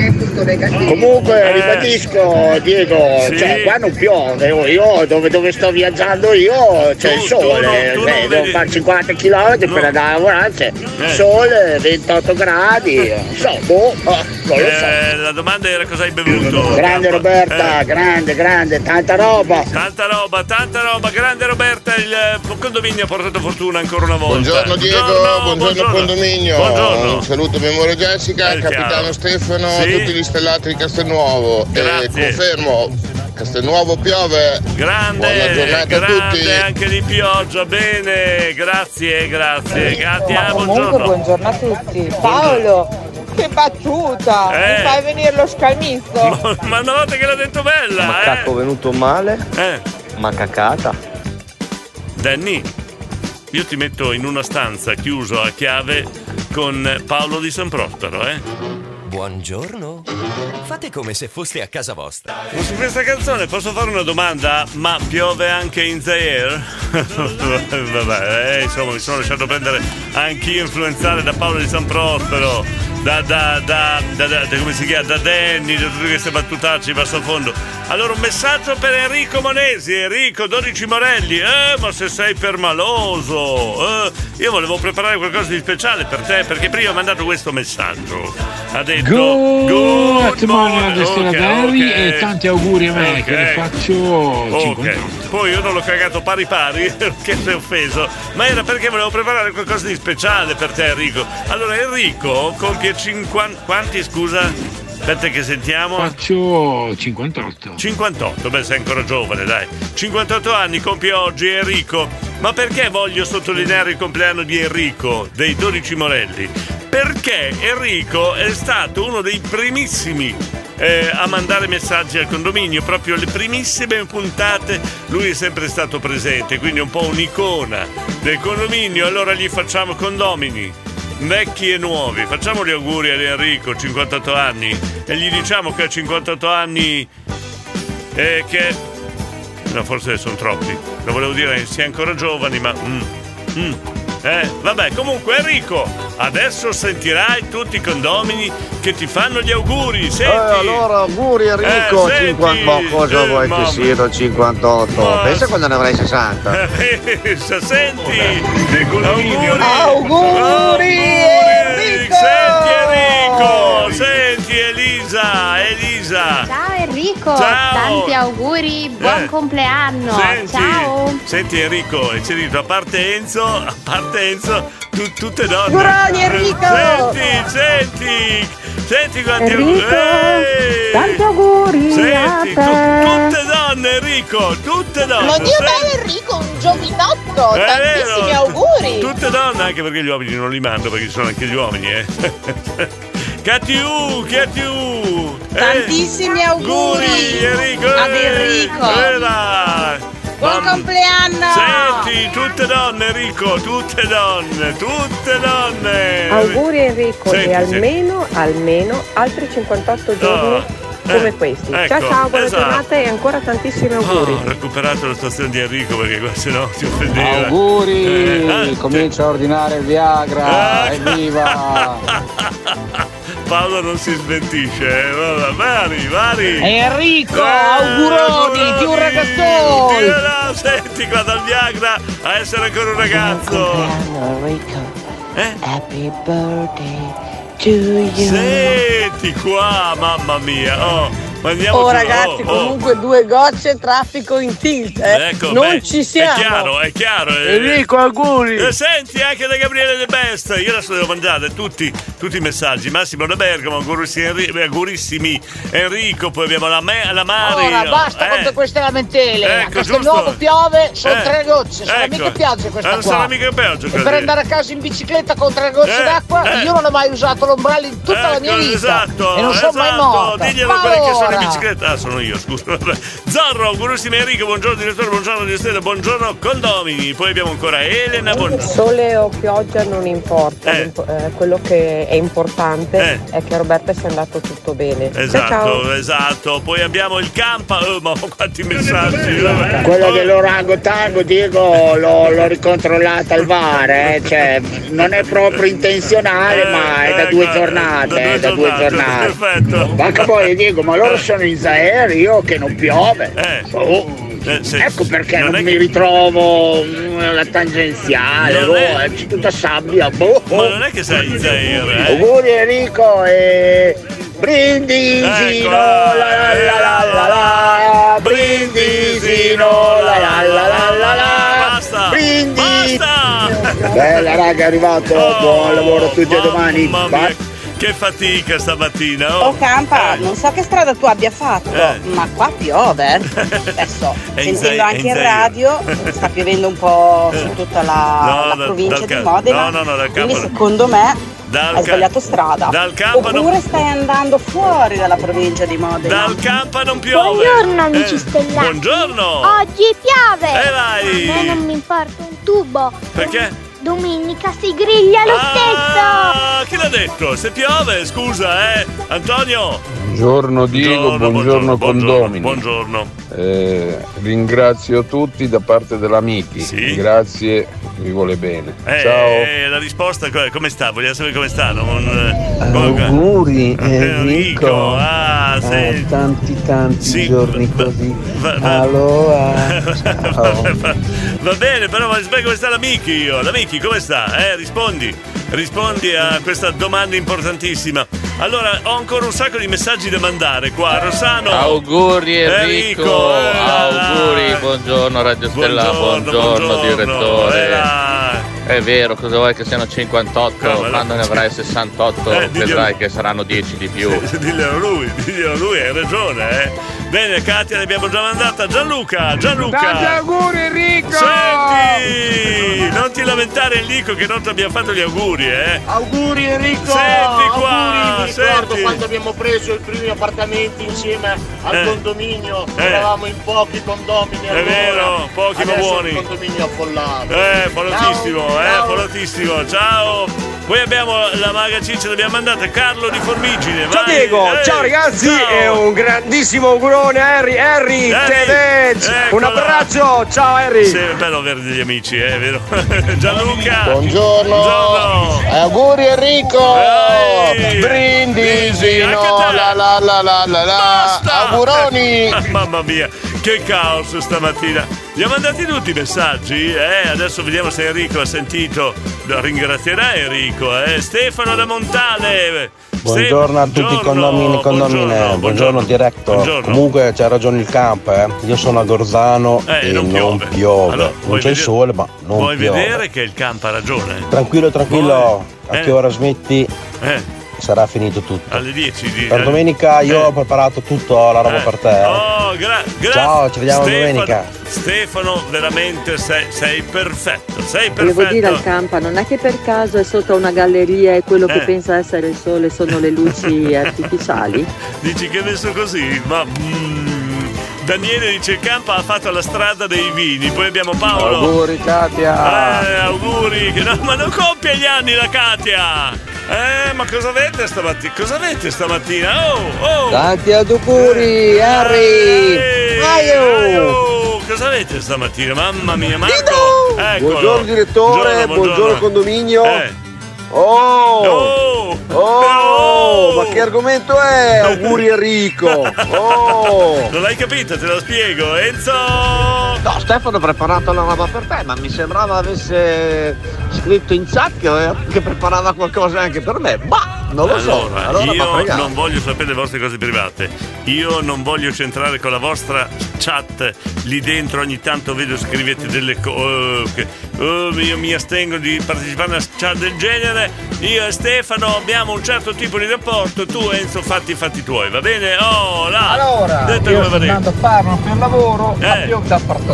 Speaker 21: Comunque
Speaker 3: Eh.
Speaker 21: ribadisco Diego,
Speaker 3: Sì.
Speaker 21: cioè qua non piove, oh, io dove, dove sto viaggiando io c'è il
Speaker 3: Tu-
Speaker 21: sole,
Speaker 3: tu non- tu
Speaker 21: eh,
Speaker 3: non
Speaker 21: devo
Speaker 3: vedi-
Speaker 21: fare 50 km per andare a lavorare, c'è
Speaker 3: Eh.
Speaker 21: sole, 28 gradi, so, boh, oh, non lo so.
Speaker 3: Eh, la domanda era cosa hai bevuto?
Speaker 21: Grande
Speaker 3: Campa?
Speaker 21: Roberta,
Speaker 3: Eh.
Speaker 21: grande, grande, tanta roba.
Speaker 3: Tanta roba, tanta roba, grande Roberta, il eh, condominio ha portato fortuna ancora una volta.
Speaker 36: Buongiorno Diego, buongiorno, condominio.
Speaker 3: Buongiorno.
Speaker 36: Un saluto memoria Jessica,
Speaker 3: Eh,
Speaker 36: capitano
Speaker 3: chiaro.
Speaker 36: Stefano,
Speaker 3: Sì.
Speaker 36: tutti gli stellati di Castelnuovo.
Speaker 3: Grazie.
Speaker 36: E confermo, Castelnuovo piove.
Speaker 3: Grande,
Speaker 36: Buona giornata a
Speaker 3: grande
Speaker 36: tutti.
Speaker 3: anche di pioggia, bene, grazie, grazie. Grazie, ah,
Speaker 37: Comunque
Speaker 3: buongiorno.
Speaker 37: buongiorno a tutti. Paolo, che battuta!
Speaker 3: Eh.
Speaker 37: Mi fai venire lo scalmizzo?
Speaker 3: Ma una volta che l'ha detto bella,
Speaker 35: Macacco venuto male?
Speaker 3: Eh.
Speaker 35: Ma cacata.
Speaker 3: Danny, io ti metto in una stanza chiuso a chiave con Paolo di San Prospero, eh?
Speaker 48: Buongiorno. Fate come se foste a casa vostra.
Speaker 3: Ma Su questa canzone posso fare una domanda? Ma piove anche in Zaire? Vabbè, eh, insomma, mi sono lasciato prendere anch'io influenzare da Paolo di San Prospero. Da, da, da, da, da- da- come si chiama? Da Danny, da tutte queste battutacce di basso fondo. Allora un messaggio per Enrico Monesi, Enrico 12 Morelli, eh ma se sei permaloso, eh, io volevo preparare qualcosa di speciale per te perché prima ho mandato questo messaggio. Ha detto
Speaker 46: Good morning
Speaker 3: morning,
Speaker 46: Stella
Speaker 3: ok,
Speaker 46: Derry e tanti auguri a me
Speaker 3: Ok.
Speaker 46: che ne faccio
Speaker 3: Ok,
Speaker 46: 58.
Speaker 3: poi io non l'ho cagato pari pari perché sei offeso, ma era perché volevo preparare qualcosa di speciale per te Enrico. Allora Enrico compie 50... quanti scusa? Aspetta che sentiamo.
Speaker 46: Faccio 58.
Speaker 3: 58, beh sei ancora giovane dai. 58 anni compie oggi Enrico. Ma perché voglio sottolineare il compleanno di Enrico, dei 12 Morelli? Perché Enrico è stato uno dei primissimi eh, a mandare messaggi al condominio, proprio le primissime puntate lui è sempre stato presente, quindi è un po' un'icona del condominio, allora gli facciamo condomini vecchi e nuovi. Facciamo gli auguri ad Enrico, 58 anni, e gli diciamo che a 58 anni e che no, forse sono troppi. Lo volevo dire, si è ancora giovani, ma mm, mm. Eh, vabbè, comunque Enrico, adesso sentirai tutti i condomini che ti fanno gli auguri. Senti.
Speaker 39: Eh, allora, auguri Enrico,
Speaker 3: Eh, senti.
Speaker 39: 50, ma cosa
Speaker 3: Eh,
Speaker 39: vuoi
Speaker 3: mamma.
Speaker 39: che siano 58?
Speaker 3: Ma-
Speaker 39: Pensa quando ne avrai 60.
Speaker 3: Eh, senti, auguri.
Speaker 37: Auguri, Enrico!
Speaker 3: Senti Enrico, senti Elisa, Elisa.
Speaker 34: Ciao Enrico,
Speaker 3: Ciao.
Speaker 34: tanti auguri, buon
Speaker 3: Eh.
Speaker 34: compleanno.
Speaker 3: Senti,
Speaker 34: Ciao.
Speaker 3: senti Enrico, e ci detto, a parte Enzo, a parte Enzo, tu- tutte donne.
Speaker 37: Auguroni, Enrico!
Speaker 3: Senti, senti, senti quanti
Speaker 41: Enrico,
Speaker 3: Ehi!
Speaker 41: tanti auguri
Speaker 3: Senti,
Speaker 41: a
Speaker 3: tu-
Speaker 41: te.
Speaker 3: tutte donne Enrico, tutte donne.
Speaker 37: Ma Dio bello Enrico, un giovinotto,
Speaker 3: È
Speaker 37: tantissimi
Speaker 3: vero.
Speaker 37: auguri!
Speaker 3: Tutte donne, anche perché gli uomini non li mando, perché ci sono anche gli uomini, eh. Catiu, Catiu.
Speaker 37: Tantissimi auguri
Speaker 3: Enrico.
Speaker 37: ad Enrico.
Speaker 3: Eh, dai.
Speaker 37: Buon
Speaker 3: Mam-
Speaker 37: compleanno!
Speaker 3: Senti, tutte donne Enrico, tutte donne, tutte donne.
Speaker 41: Auguri Enrico
Speaker 3: Senti,
Speaker 41: e
Speaker 3: senti.
Speaker 41: almeno, almeno altri 58 giorni
Speaker 3: Ah,
Speaker 41: come
Speaker 3: eh,
Speaker 41: questi.
Speaker 3: ecco,
Speaker 41: ciao ciao, buona
Speaker 3: esatto.
Speaker 41: giornata e ancora tantissimi auguri.
Speaker 3: Oh, ho recuperato la situazione di Enrico perché qua se no si offendeva.
Speaker 47: Auguri,
Speaker 3: Eh, ah,
Speaker 47: comincia a ordinare il Viagra,
Speaker 3: Ah.
Speaker 47: evviva!
Speaker 3: Paolo non si smentisce, eh. Vabbè, vari, vari.
Speaker 37: Enrico,
Speaker 3: Eh,
Speaker 37: auguroni, più un ragazzone!
Speaker 3: No, senti qua dal Viagra a essere ancora un ragazzo.
Speaker 49: Enrico.
Speaker 3: Eh?
Speaker 49: Happy birthday to you.
Speaker 3: Senti qua, mamma mia. Oh,
Speaker 37: Oh
Speaker 3: giù,
Speaker 37: ragazzi,
Speaker 3: oh, oh.
Speaker 37: comunque due gocce traffico in tilt, eh.
Speaker 3: Ecco,
Speaker 37: non
Speaker 3: beh,
Speaker 37: ci siamo.
Speaker 3: È chiaro, è chiaro. eh.
Speaker 39: Enrico, auguri!
Speaker 3: Eh, senti anche da Gabriele De Best, io adesso devo mandare tutti, tutti i messaggi. Massimo da Bergamo, augurissimi, eh, augurissimi Enrico, poi abbiamo la, me- la Mari.
Speaker 37: Ora basta
Speaker 3: eh.
Speaker 37: con tutte queste lamentele. a
Speaker 3: Ecco,
Speaker 37: Castelnuovo
Speaker 3: giusto.
Speaker 37: piove, sono
Speaker 3: Eh,
Speaker 37: tre gocce, sarà
Speaker 3: ecco.
Speaker 37: mica pioggia questa
Speaker 3: non
Speaker 37: qua.
Speaker 3: sarà mica pioggia
Speaker 37: E per andare a casa in bicicletta con tre gocce
Speaker 3: Eh,
Speaker 37: d'acqua,
Speaker 3: eh.
Speaker 37: io non ho mai usato l'ombrello in tutta la mia
Speaker 3: Ecco,
Speaker 37: vita.
Speaker 3: Esatto,
Speaker 37: e non sono mai
Speaker 3: esatto.
Speaker 37: morta.
Speaker 3: Diglielo a
Speaker 37: Ma
Speaker 3: quelli che sono in
Speaker 37: ora?
Speaker 3: bicicletta. Ah, sono io, scusa. Zorro, augurissimi Enrico, buongiorno direttore, buongiorno di Stella, buongiorno condomini. Poi abbiamo ancora Elena, buongiorno.
Speaker 41: Sole o pioggia non importa,
Speaker 3: Eh.
Speaker 41: eh, quello che è importante
Speaker 3: Eh.
Speaker 41: è che a Roberta sia andato tutto bene.
Speaker 3: Esatto,
Speaker 41: Ciao ciao.
Speaker 3: esatto. Poi abbiamo il Campa. Oh, ma quanti messaggi.
Speaker 21: Quello
Speaker 3: Oh,
Speaker 21: dell'orangotango, Diego, l'ho, l'ho ricontrollato al VAR, eh, cioè, non è proprio intenzionale, ma è da due
Speaker 3: ecco,
Speaker 21: giornate,
Speaker 3: da due
Speaker 21: è da due
Speaker 3: giornate, perfetto.
Speaker 21: Ma che poi, Diego, ma loro sono in Zaire, io che non piove.
Speaker 3: Eh.
Speaker 21: Oh,
Speaker 3: Eh, se-
Speaker 21: ecco perché
Speaker 3: non
Speaker 21: non, mi
Speaker 3: che-
Speaker 21: ritrovo mm, la tangenziale, oh,
Speaker 3: è-
Speaker 21: c'è tutta sabbia. boh.
Speaker 3: Ma non è che sei in Zaire, eh?
Speaker 21: Auguri Enrico e brindisino
Speaker 3: Ecco,
Speaker 21: la la la la la brindisino la la la la la la
Speaker 3: Basta!
Speaker 21: brindisi
Speaker 3: Basta!
Speaker 21: bella raga è arrivato buon lavoro a tutti e domani
Speaker 3: mia, che fatica stamattina.
Speaker 50: Oh
Speaker 3: Oh,
Speaker 50: Campa,
Speaker 3: Eh.
Speaker 50: non so che strada tu abbia fatto,
Speaker 3: Eh.
Speaker 50: ma qua piove. Adesso,
Speaker 3: È in
Speaker 50: sentendo anche
Speaker 3: in
Speaker 50: radio, sta piovendo un po' su tutta la,
Speaker 3: No,
Speaker 50: la
Speaker 3: dal-
Speaker 50: provincia
Speaker 3: dal
Speaker 50: di Modena.
Speaker 3: no, no, no, dal
Speaker 50: Quindi secondo me
Speaker 3: Dal
Speaker 50: hai sbagliato strada.
Speaker 3: dal campo non-
Speaker 50: Oppure stai andando fuori dalla provincia di Modena.
Speaker 3: Dal campo non piove.
Speaker 51: Buongiorno amici
Speaker 3: Eh,
Speaker 51: stellati.
Speaker 3: Buongiorno.
Speaker 51: Oggi piove.
Speaker 3: E vai.
Speaker 51: A me non mi importa un tubo.
Speaker 3: Perché?
Speaker 43: Domenica si griglia lo
Speaker 3: Ah, chi l'ha detto? Se piove, scusa, eh. Antonio?
Speaker 45: Buongiorno Diego, buongiorno, condomini.
Speaker 3: Buongiorno.
Speaker 45: Eh, ringrazio tutti da parte dell'Amichi. Grazie, vi vuole bene.
Speaker 3: Eh,
Speaker 45: Ciao.
Speaker 3: eh, la risposta co- come sta? Vogliamo sapere come sta? Non, eh, come-
Speaker 52: Auguri
Speaker 3: Eh,
Speaker 52: Enrico.
Speaker 3: Enrico, ah, sì.
Speaker 52: Eh, tanti tanti
Speaker 3: Sì,
Speaker 52: giorni così.
Speaker 3: va- va-
Speaker 52: Allora, ciao.
Speaker 3: Va bene, però voglio sapere come sta l'Amichi io. L'Amichi come sta? Eh, rispondi. Rispondi a questa domanda importantissima. Allora, ho ancora un sacco di messaggi da mandare qua. Rossano.
Speaker 51: Auguri Enrico,
Speaker 3: eh,
Speaker 51: auguri, buongiorno Radio Stella, buongiorno, direttore.
Speaker 3: eh.
Speaker 51: È vero, cosa vuoi che siano 58?
Speaker 3: No.
Speaker 51: Quando ne avrai 68
Speaker 3: Eh, diglielo.
Speaker 51: vedrai che saranno 10 di più.
Speaker 3: Diglielo lui, diglielo lui, hai ragione, eh. Bene, Katia l'abbiamo già mandata. Gianluca, Gianluca.
Speaker 47: Tanti auguri Enrico!
Speaker 3: Senti, non ti lamentare Enrico che non ti abbiamo fatto gli auguri, eh.
Speaker 21: Auguri Enrico!
Speaker 3: Senti qua,
Speaker 21: Auguri, mi ricordo
Speaker 3: senti.
Speaker 21: quando abbiamo preso i primi appartamenti insieme al
Speaker 3: Eh.
Speaker 21: condominio,
Speaker 3: Eh.
Speaker 21: eravamo in pochi condomini
Speaker 3: È
Speaker 21: allora.
Speaker 3: vero, pochi ma buoni.
Speaker 21: Il condominio affollato.
Speaker 3: Eh, follatissimo, eh,
Speaker 21: ciao.
Speaker 3: follatissimo. Ciao. Poi abbiamo la maga ciccia, l'abbiamo mandata Carlo di Formigine.
Speaker 53: Ciao
Speaker 3: vai.
Speaker 53: Diego,
Speaker 3: Eh,
Speaker 53: ciao ragazzi
Speaker 3: ciao.
Speaker 53: e un grandissimo augurone a Harry, Harry,
Speaker 3: Harry,
Speaker 53: un abbraccio, ciao Harry.
Speaker 3: Sì, è bello avere degli amici, eh, è vero? Gianluca.
Speaker 36: Buongiorno.
Speaker 3: Buongiorno.
Speaker 36: Auguri Enrico!
Speaker 3: Ehi.
Speaker 36: Brindisi, no, la la la la la la.
Speaker 3: Basta.
Speaker 36: Auguroni!
Speaker 3: Mamma mia, che caos stamattina. Gli ha mandati tutti i messaggi? Eh, adesso vediamo se Enrico ha sentito. Lo ringrazierà Enrico, eh. Stefano da Montale.
Speaker 35: Buongiorno a tutti i
Speaker 3: Buongiorno,
Speaker 35: condomini e condomine,
Speaker 3: buongiorno,
Speaker 35: buongiorno, director.
Speaker 3: buongiorno.
Speaker 35: Comunque c'ha ragione il campo, eh. Io sono a Gorzano
Speaker 3: Eh,
Speaker 35: e
Speaker 3: non
Speaker 35: non
Speaker 3: piove.
Speaker 35: piove.
Speaker 3: Allora,
Speaker 35: non
Speaker 3: vuoi
Speaker 35: c'è il sole, ma non
Speaker 3: Vuoi
Speaker 35: piove.
Speaker 3: vedere che il campo ha ragione?
Speaker 35: Tranquillo, tranquillo, a
Speaker 3: Eh.
Speaker 35: che ora smetti
Speaker 3: Eh,
Speaker 35: sarà finito tutto.
Speaker 3: alle 10 di...
Speaker 35: Per domenica io ho preparato tutto, la roba
Speaker 3: Eh.
Speaker 35: per te. eh.
Speaker 3: Oh, gra- grazie.
Speaker 35: Ciao, ci vediamo
Speaker 3: Stefano,
Speaker 35: domenica.
Speaker 3: Stefano, veramente sei, sei perfetto. Sei
Speaker 40: Volevo dire al
Speaker 3: perfetto.
Speaker 40: campa, non è che per caso è sotto una galleria e quello
Speaker 3: Eh.
Speaker 40: che pensa essere il sole sono le luci artificiali?
Speaker 3: Dici che è messo così? Ma. mm, Daniele dice il campo ha fatto la strada dei vini. Poi abbiamo Paolo.
Speaker 47: Auguri Katia!
Speaker 3: Eh, auguri. Che no, ma non compie gli anni la Katia. Eh, ma cosa avete stamattina? Cosa avete stamattina? Oh, oh.
Speaker 52: Tanti auguri Harry!
Speaker 3: Aio! Aio! Cosa avete stamattina? Mamma mia, Marco! Eccolo.
Speaker 39: Buongiorno direttore, buongiorno, condominio.
Speaker 3: Eh.
Speaker 39: Oh! Oh! Ma che argomento è? Auguri Enrico! Oh!
Speaker 3: Non l'hai capito, te lo spiego. Enzo!
Speaker 54: No, Stefano ha preparato la roba per te, ma mi sembrava avesse scritto in chat che, che preparava qualcosa anche per me. Ma non lo so.
Speaker 3: Allora,
Speaker 54: Allora m'ha
Speaker 3: io non voglio sapere le vostre cose private. Io non voglio centrare con la vostra chat. Lì dentro ogni tanto vedo scrivete delle cose. io mi astengo di partecipare a una chat del genere. Io e Stefano abbiamo un certo tipo di rapporto. Tu, Enzo, fatti i fatti tuoi, va bene? Oh, là!
Speaker 47: Allora,
Speaker 3: Detto
Speaker 47: io
Speaker 3: come
Speaker 47: sto
Speaker 3: va
Speaker 47: a Parma per lavoro,
Speaker 3: Eh.
Speaker 47: più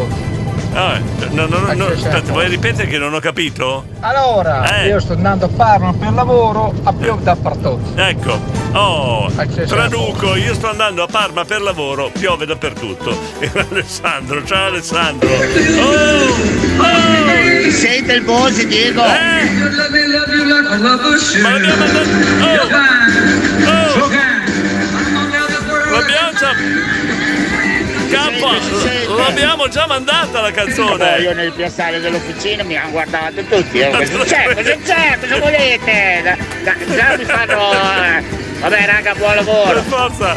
Speaker 47: dappertutto.
Speaker 3: Ah, no, no, no, no,
Speaker 47: Anche
Speaker 3: aspetta,
Speaker 47: certo.
Speaker 3: vuoi ripetere che non ho capito?
Speaker 47: Allora,
Speaker 3: Eh.
Speaker 47: io sto andando a Parma per lavoro, a più dappertutto.
Speaker 3: Ecco, oh,
Speaker 47: c'è
Speaker 3: traduco, io sto andando a Parma per lavoro, piove dappertutto. E Alessandro, ciao Alessandro. Oh, oh.
Speaker 21: Ti sente il boss, Diego?
Speaker 3: Eh? Ma l'abbiamo mandato. Oh, oh. L'abbiamo già. Campo, l'abbiamo già mandata la canzone.
Speaker 21: io nel piazzale dell'officina mi hanno guardato tutti. eh, Cosa c'è? Cosa c'è? Cosa volete? Da- da- Già mi fanno. eh, Vabbè, raga, buon
Speaker 3: Per
Speaker 21: lavoro.
Speaker 3: forza.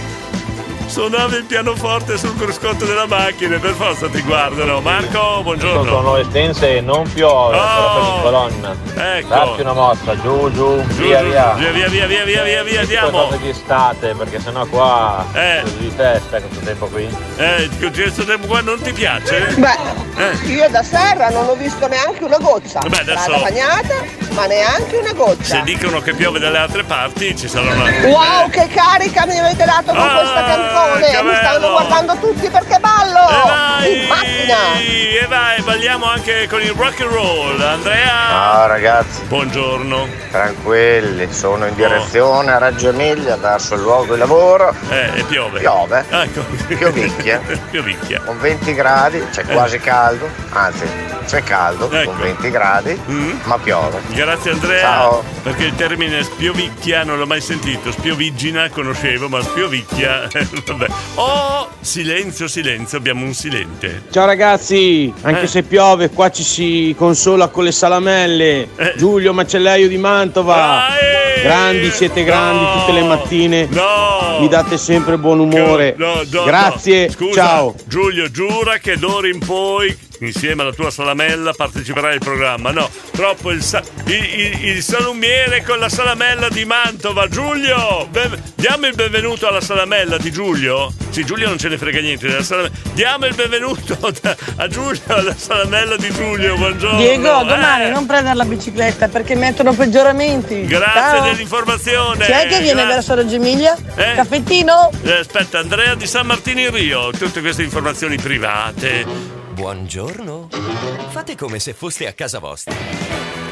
Speaker 3: Suonava il pianoforte sul cruscotto della macchina, per forza ti guardano. Marco, buongiorno.
Speaker 55: Sono estense e non piove,
Speaker 3: Oh!
Speaker 55: colonna.
Speaker 3: Ecco.
Speaker 55: Datti una mossa, giù, giù,
Speaker 3: Giù,
Speaker 55: via,
Speaker 3: giù,
Speaker 55: via.
Speaker 3: via, via, via, via, via, via, andiamo.
Speaker 55: cose di estate, perché sennò qua
Speaker 3: Eh.
Speaker 55: di testa questo tempo qui.
Speaker 3: Eh, questo tempo qua non ti piace?
Speaker 37: Beh,
Speaker 3: Eh.
Speaker 37: io da serra non ho visto neanche una goccia.
Speaker 3: Vabbè, adesso-
Speaker 37: bagnata, ma neanche una goccia.
Speaker 3: Se dicono che piove dalle altre parti, ci sarà una.
Speaker 37: Wow, che carica mi avete dato con
Speaker 3: Ah,
Speaker 37: questa canzone!
Speaker 3: Che
Speaker 37: Mi stanno guardando tutti perché ballo!
Speaker 3: E vai!
Speaker 37: In macchina!
Speaker 3: E vai, balliamo anche con il rock and roll. Andrea.
Speaker 35: Ciao ragazzi.
Speaker 3: Buongiorno.
Speaker 35: Tranquilli, sono in direzione a Reggio Emilia verso il luogo di lavoro.
Speaker 3: Eh, e piove.
Speaker 35: Piove.
Speaker 3: Ecco.
Speaker 35: Piovicchia.
Speaker 3: Piovicchia.
Speaker 35: Con 20 gradi, c'è
Speaker 3: Eh.
Speaker 35: quasi caldo, anzi c'è caldo
Speaker 3: Ecco.
Speaker 35: con 20 gradi, ma piove.
Speaker 3: Grazie Andrea.
Speaker 35: Ciao.
Speaker 3: Perché il termine spiovicchia non l'ho mai sentito. Spiovigina conoscevo, ma spiovicchia. Vabbè. Oh, silenzio, silenzio, abbiamo un silente.
Speaker 16: Ciao ragazzi, anche
Speaker 3: Eh.
Speaker 16: se piove qua ci si consola con le salamelle.
Speaker 3: Eh.
Speaker 16: Giulio Macellaio di Mantova. Grandi, siete grandi tutte le mattine. Mi date sempre buon umore.
Speaker 3: No, no,
Speaker 16: Grazie,
Speaker 3: no. Scusa,
Speaker 16: ciao.
Speaker 3: Giulio, giura che d'ora in poi, insieme alla tua salamella, parteciperai al programma. No, troppo il, sa- il, il- il salumiere con la salamella di Mantova. Giulio, ben- diamo il benvenuto alla salamella di Giulio. Sì, Giulio non ce ne frega niente salamella. Diamo il benvenuto da- a Giulio alla salamella di Giulio. Buongiorno.
Speaker 56: Diego,
Speaker 3: Eh,
Speaker 56: domani non prendere la bicicletta perché mettono peggioramenti.
Speaker 3: Grazie
Speaker 56: Ciao.
Speaker 3: dell'informazione.
Speaker 56: Chi è che viene
Speaker 3: Grazie.
Speaker 56: verso Reggio Emilia?
Speaker 3: Eh?
Speaker 56: Caffettino?
Speaker 3: Eh, aspetta, Andrea di San Martino in Rio, tutte queste informazioni private.
Speaker 57: Buongiorno. Fate come se foste a casa vostra.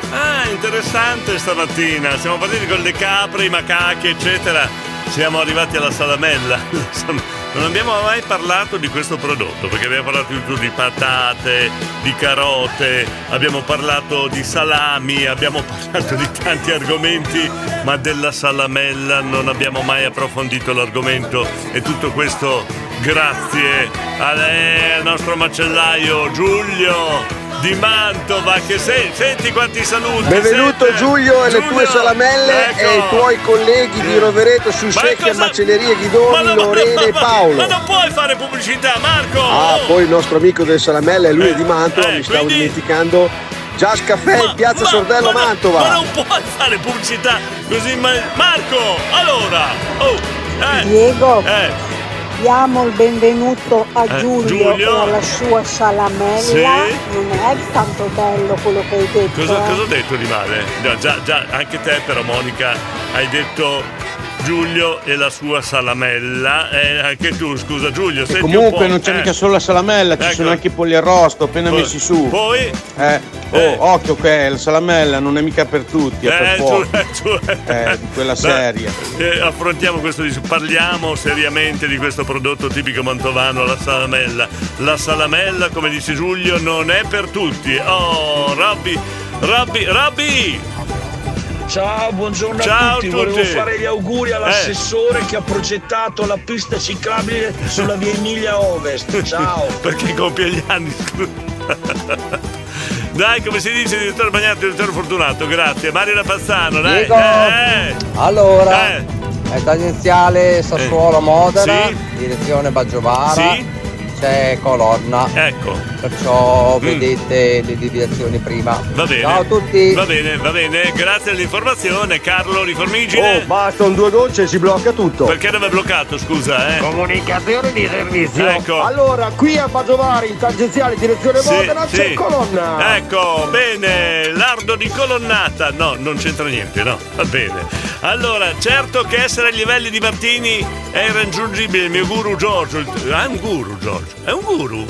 Speaker 3: Ah, interessante stamattina. Siamo partiti con le capre, i macachi, eccetera. Siamo arrivati alla salamella. Non abbiamo mai parlato di questo prodotto, perché abbiamo parlato di tutto, di patate, di carote, abbiamo parlato di salami, abbiamo parlato di tanti argomenti, ma della salamella non abbiamo mai approfondito l'argomento e tutto questo grazie a lei, al nostro macellaio Giulio di Mantova che sei, senti quanti saluti
Speaker 58: Benvenuto
Speaker 3: sente?
Speaker 58: Giulio e le tue salamelle
Speaker 3: ecco.
Speaker 58: e i tuoi colleghi di Rovereto
Speaker 3: Ma
Speaker 58: Secchia,
Speaker 3: cosa-
Speaker 58: Macellerie
Speaker 3: Ma
Speaker 58: Ghidoni, Lorena e
Speaker 3: ma-
Speaker 58: Paolo.
Speaker 3: ma non puoi fare pubblicità Marco
Speaker 58: Ah, poi il nostro amico delle salamelle, lui è di Mantova,
Speaker 3: eh,
Speaker 58: mi stavo
Speaker 3: quindi-
Speaker 58: dimenticando. Jazz Caffè in piazza Sordello Mantova.
Speaker 3: ma non puoi fare pubblicità così ma- Marco allora oh eh,
Speaker 7: Diego,
Speaker 3: eh,
Speaker 7: diamo il benvenuto a
Speaker 3: Eh,
Speaker 7: Giulio,
Speaker 3: Giulio?
Speaker 7: e alla sua salamella.
Speaker 3: Sì.
Speaker 7: Non è tanto bello quello che hai detto.
Speaker 3: cosa,
Speaker 7: eh.
Speaker 3: cosa ho detto di male? No, già, già, anche te però Monica hai detto Giulio e la sua salamella eh, anche tu scusa Giulio
Speaker 16: E comunque non c'è
Speaker 3: eh.
Speaker 16: mica solo la salamella, ci
Speaker 3: Ecco.
Speaker 16: sono anche i polli arrosto appena
Speaker 3: Poi-
Speaker 16: messi su.
Speaker 3: poi?
Speaker 16: Eh, oh, occhio che la salamella non è mica per tutti, è per
Speaker 3: Eh,
Speaker 16: pochi. Eh, quella
Speaker 3: eh, affrontiamo questo discorso, parliamo seriamente di questo prodotto tipico mantovano, la salamella. La salamella, come dice Giulio, non è per tutti. Oh, Robby, Robby, Robby!
Speaker 45: Ciao, buongiorno
Speaker 3: Ciao
Speaker 45: a tutti.
Speaker 3: a
Speaker 45: Volevo
Speaker 3: tutti.
Speaker 45: fare gli auguri all'assessore che ha progettato la pista ciclabile sulla via Emilia Ovest. Ciao.
Speaker 3: Perché compie gli anni, scusa. Dai, come si dice, direttore Bagnato, direttore Fortunato, grazie. Mario Rapazzano, dai.
Speaker 52: Diego.
Speaker 3: Eh, eh.
Speaker 52: Allora,
Speaker 3: Eh.
Speaker 52: è tangenziale Sassuolo Modena,
Speaker 3: Sì.
Speaker 52: direzione Baggiovara,
Speaker 3: Sì.
Speaker 52: c'è colonna.
Speaker 3: Ecco.
Speaker 52: Perciò
Speaker 3: Mm.
Speaker 52: vedete le deviazioni prima.
Speaker 3: Va bene.
Speaker 52: Ciao a tutti.
Speaker 3: Va bene, va bene. Grazie dell'informazione, Carlo Riformigine.
Speaker 58: Oh, bastano due gocce e si blocca tutto.
Speaker 3: Perché dove è bloccato, scusa, eh?
Speaker 58: Comunicazione di servizio.
Speaker 3: Ecco.
Speaker 58: Allora, qui a Baggiovare, in tangenziale direzione
Speaker 3: Sì,
Speaker 58: Modena, c'è
Speaker 3: sì.
Speaker 58: colonna.
Speaker 3: Ecco, bene, lardo di colonnata. No, non c'entra niente, no, va bene. Allora, certo che essere ai livelli di Martini è irraggiungibile. Il mio guru Giorgio. il- Ah, è un guru, Giorgio. È un guru.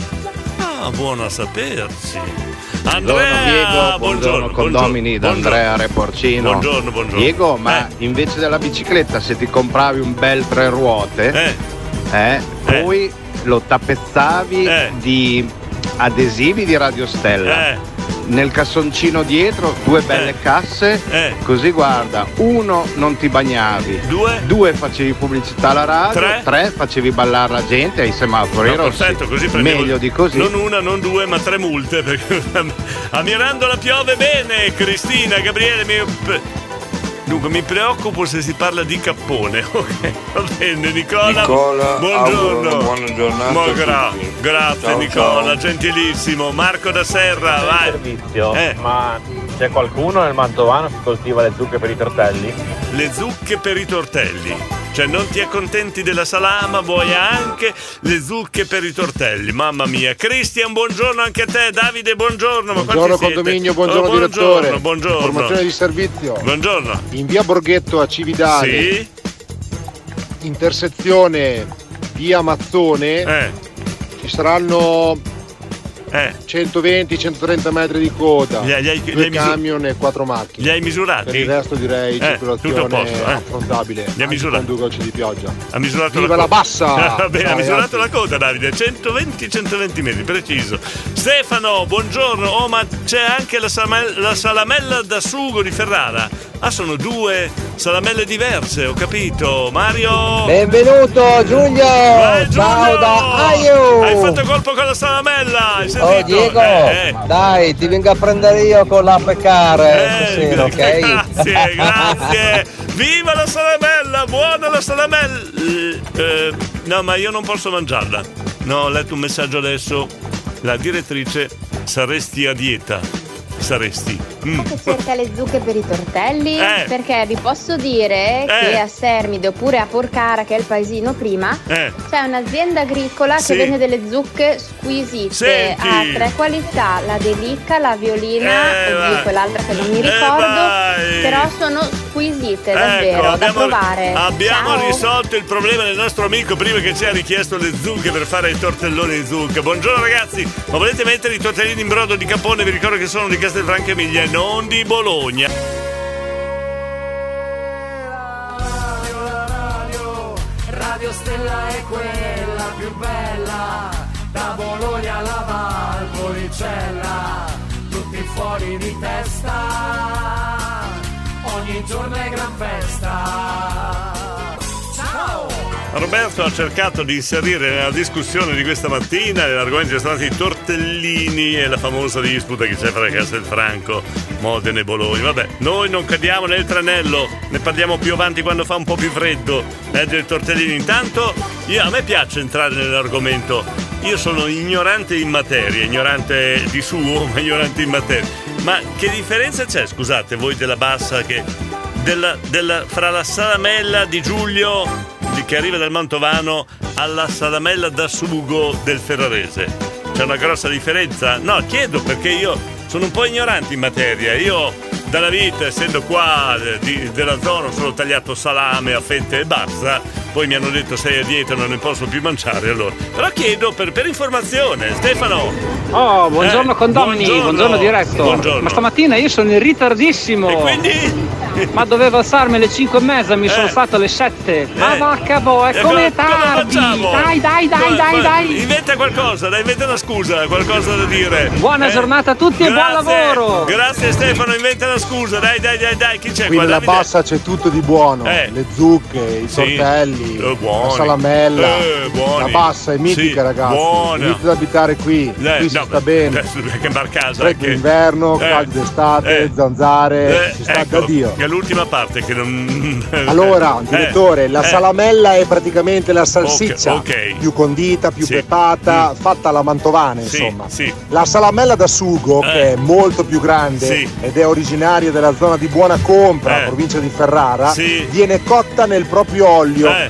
Speaker 3: Ah, buono a sapersi. Andrea,
Speaker 59: Buongiorno Diego, buongiorno, condomini da
Speaker 3: buongiorno.
Speaker 59: Andrea Reporcino.
Speaker 3: Buongiorno, buongiorno.
Speaker 59: Diego, ma invece della bicicletta se ti compravi un bel tre ruote, eh, poi lo tappezzavi di adesivi di Radio Stella.
Speaker 3: Eh.
Speaker 59: Nel cassoncino dietro due belle casse, così guarda, uno non ti bagnavi,
Speaker 3: due,
Speaker 59: facevi pubblicità alla radio,
Speaker 3: Tre.
Speaker 59: facevi ballare la gente ai semafori
Speaker 3: No,
Speaker 59: rossi.
Speaker 3: perfetto, così prendevo
Speaker 59: Meglio di così.
Speaker 3: Non una, non due, ma tre multe. Perché a Mirandola piove bene, Cristina, Gabriele. Mi... Dunque, mi preoccupo se si parla di cappone. Ok, va bene, Nicola.
Speaker 60: Nicola,
Speaker 3: buongiorno.
Speaker 60: buona giornata
Speaker 3: Ma
Speaker 60: a
Speaker 3: gra- grazie,
Speaker 60: Ciao,
Speaker 3: Nicola,
Speaker 60: ciao.
Speaker 3: gentilissimo. Marco da Serra, vai.
Speaker 55: servizio,
Speaker 3: Eh.
Speaker 55: ma c'è qualcuno nel Mantovano che coltiva le zucche per i tortelli?
Speaker 3: Le zucche per i tortelli. Cioè, non ti accontenti della salama, vuoi anche le zucche per i tortelli. Mamma mia. Cristian, buongiorno anche a te. Davide, buongiorno. Ma
Speaker 35: Buongiorno condominio, buongiorno,
Speaker 3: Oh,
Speaker 35: direttore.
Speaker 3: Buongiorno,
Speaker 35: Informazione di servizio.
Speaker 3: Buongiorno.
Speaker 35: In via Borghetto a Cividale,
Speaker 3: Sì?
Speaker 35: intersezione via Mazzone,
Speaker 3: Eh.
Speaker 35: ci saranno
Speaker 3: Eh.
Speaker 61: 120-130 metri di coda,
Speaker 3: Gli hai- gli
Speaker 61: due
Speaker 3: gli
Speaker 61: camion e quattro macchine.
Speaker 3: Li hai misurati?
Speaker 61: Per il resto direi
Speaker 3: Eh, tutto a posto, eh.
Speaker 61: affrontabile.
Speaker 3: Li ha misurati?
Speaker 61: Con due gocce di pioggia.
Speaker 3: Ha misurato
Speaker 61: Viva
Speaker 3: la,
Speaker 61: la
Speaker 3: coda.
Speaker 61: bassa!
Speaker 3: Va bene, ha misurato la coda, Davide. 120-120 metri, preciso. Stefano, buongiorno. Oh, ma c'è anche la, salame- la salamella da sugo di Ferrara. Ah, sono due salamelle diverse, ho capito. Mario!
Speaker 52: Benvenuto Giulio!
Speaker 3: Vai, Giulio!
Speaker 52: Ciao da Aio!
Speaker 3: Hai fatto colpo con la salamella, hai
Speaker 52: Oh? Diego,
Speaker 3: Eh, eh.
Speaker 52: dai, ti vengo a prendere io con la peccare
Speaker 3: Eh,
Speaker 52: stasera, ok?
Speaker 3: Grazie, grazie. Viva la salamella, buona la salamella. Eh, no, ma io non posso mangiarla. No, ho letto un messaggio adesso. La direttrice, saresti a dieta. Saresti. Mm.
Speaker 34: che cerca le zucche per i tortelli?
Speaker 3: Eh.
Speaker 34: Perché vi posso dire
Speaker 3: Eh.
Speaker 34: che a Sermide oppure a Porcara, che è il paesino prima,
Speaker 3: Eh.
Speaker 34: c'è un'azienda agricola
Speaker 3: Sì.
Speaker 34: che vende delle zucche squisite.
Speaker 3: Senti.
Speaker 34: Ha tre qualità, la delicca, la violina
Speaker 3: Eh,
Speaker 34: oddio,
Speaker 3: va.
Speaker 34: quell'altra che non mi
Speaker 3: Eh,
Speaker 34: ricordo. però sono squisite, davvero,
Speaker 3: Ecco,
Speaker 34: da
Speaker 3: abbiamo,
Speaker 34: provare.
Speaker 3: abbiamo
Speaker 34: Ciao.
Speaker 3: risolto il problema del nostro amico prima che ci ha richiesto le zucche per fare i tortelloni di zucca. Buongiorno ragazzi, ma volete mettere i tortellini in brodo di Capone? Vi ricordo che sono di Castelfranco Emilia non di Bologna.
Speaker 62: Radio Stella è quella più bella, da Bologna alla Valpolicella, tutti fuori di testa, ogni giorno è gran festa.
Speaker 3: Roberto ha cercato di inserire nella discussione di questa mattina l'argomento sono stati i tortellini e la famosa disputa che c'è fra Castelfranco, Modena e Bologna. Vabbè, noi non cadiamo nel tranello, ne parliamo più avanti quando fa un po' più freddo. Eh, dei tortellini. Intanto io, a me piace entrare nell'argomento. Io sono ignorante in materia, ignorante di suo, ma ignorante in materia. Ma che differenza c'è, scusate, voi della bassa che della- della- fra la salamella di Giulio di- che arriva dal Mantovano alla salamella da sugo del Ferrarese. C'è una grossa differenza? No, chiedo perché io sono un po' ignorante in materia. Io dalla vita, essendo qua eh, di- della zona, ho solo tagliato salame a fette e basta. Poi mi hanno detto sei a dieta, non ne posso più mangiare allora. Però chiedo per, per informazione, Stefano.
Speaker 63: Oh, buongiorno
Speaker 3: Eh,
Speaker 63: condomini, buongiorno,
Speaker 3: buongiorno.
Speaker 63: diretto.
Speaker 3: Buongiorno.
Speaker 63: Ma stamattina io sono in ritardissimo.
Speaker 3: E quindi?
Speaker 63: Ma dovevo alzarmi alle 5 e mezza, mi sono alzato alle 7. Ma
Speaker 3: Eh.
Speaker 63: vacca boh, è come tardi.
Speaker 3: facciamo?
Speaker 63: Dai, dai, dai, dai,
Speaker 3: ma-
Speaker 63: dai.
Speaker 3: Inventa qualcosa, dai, inventa una scusa, qualcosa da dire.
Speaker 63: Buona
Speaker 3: Eh?
Speaker 63: giornata a tutti e buon
Speaker 3: Grazie,
Speaker 63: lavoro.
Speaker 3: Grazie Stefano, inventa una scusa, dai, dai, dai, dai, chi c'è
Speaker 61: Qui
Speaker 3: qua?
Speaker 61: nella bassa c'è tutto di buono,
Speaker 3: Eh.
Speaker 61: le zucche, i
Speaker 3: Sì.
Speaker 61: tortelli,
Speaker 3: Eh, buoni.
Speaker 61: la salamella.
Speaker 3: Eh.
Speaker 61: La bassa è mitica
Speaker 3: Sì,
Speaker 61: ragazzi.
Speaker 3: buona.
Speaker 61: Inizio ad abitare qui,
Speaker 3: Eh,
Speaker 61: qui si
Speaker 3: no,
Speaker 61: sta bene.
Speaker 3: eh, Che bar casa
Speaker 61: Freddo
Speaker 3: che...
Speaker 61: d'inverno,
Speaker 3: Eh,
Speaker 61: caldo d'estate,
Speaker 3: eh,
Speaker 61: zanzare,
Speaker 3: eh,
Speaker 61: si sta
Speaker 3: ecco,
Speaker 61: da Dio.
Speaker 3: È l'ultima parte che non...
Speaker 61: Allora,
Speaker 3: Eh,
Speaker 61: direttore, la
Speaker 3: eh.
Speaker 61: salamella è praticamente la salsiccia
Speaker 3: Ok, ok.
Speaker 61: più condita, più
Speaker 3: Sì.
Speaker 61: pepata, fatta alla mantovana, insomma.
Speaker 3: sì.
Speaker 61: La salamella da sugo,
Speaker 3: Eh.
Speaker 61: che è molto più grande ed è originaria della zona di Buona Compra,
Speaker 3: Eh.
Speaker 61: provincia di Ferrara, viene cotta nel proprio olio
Speaker 3: Eh.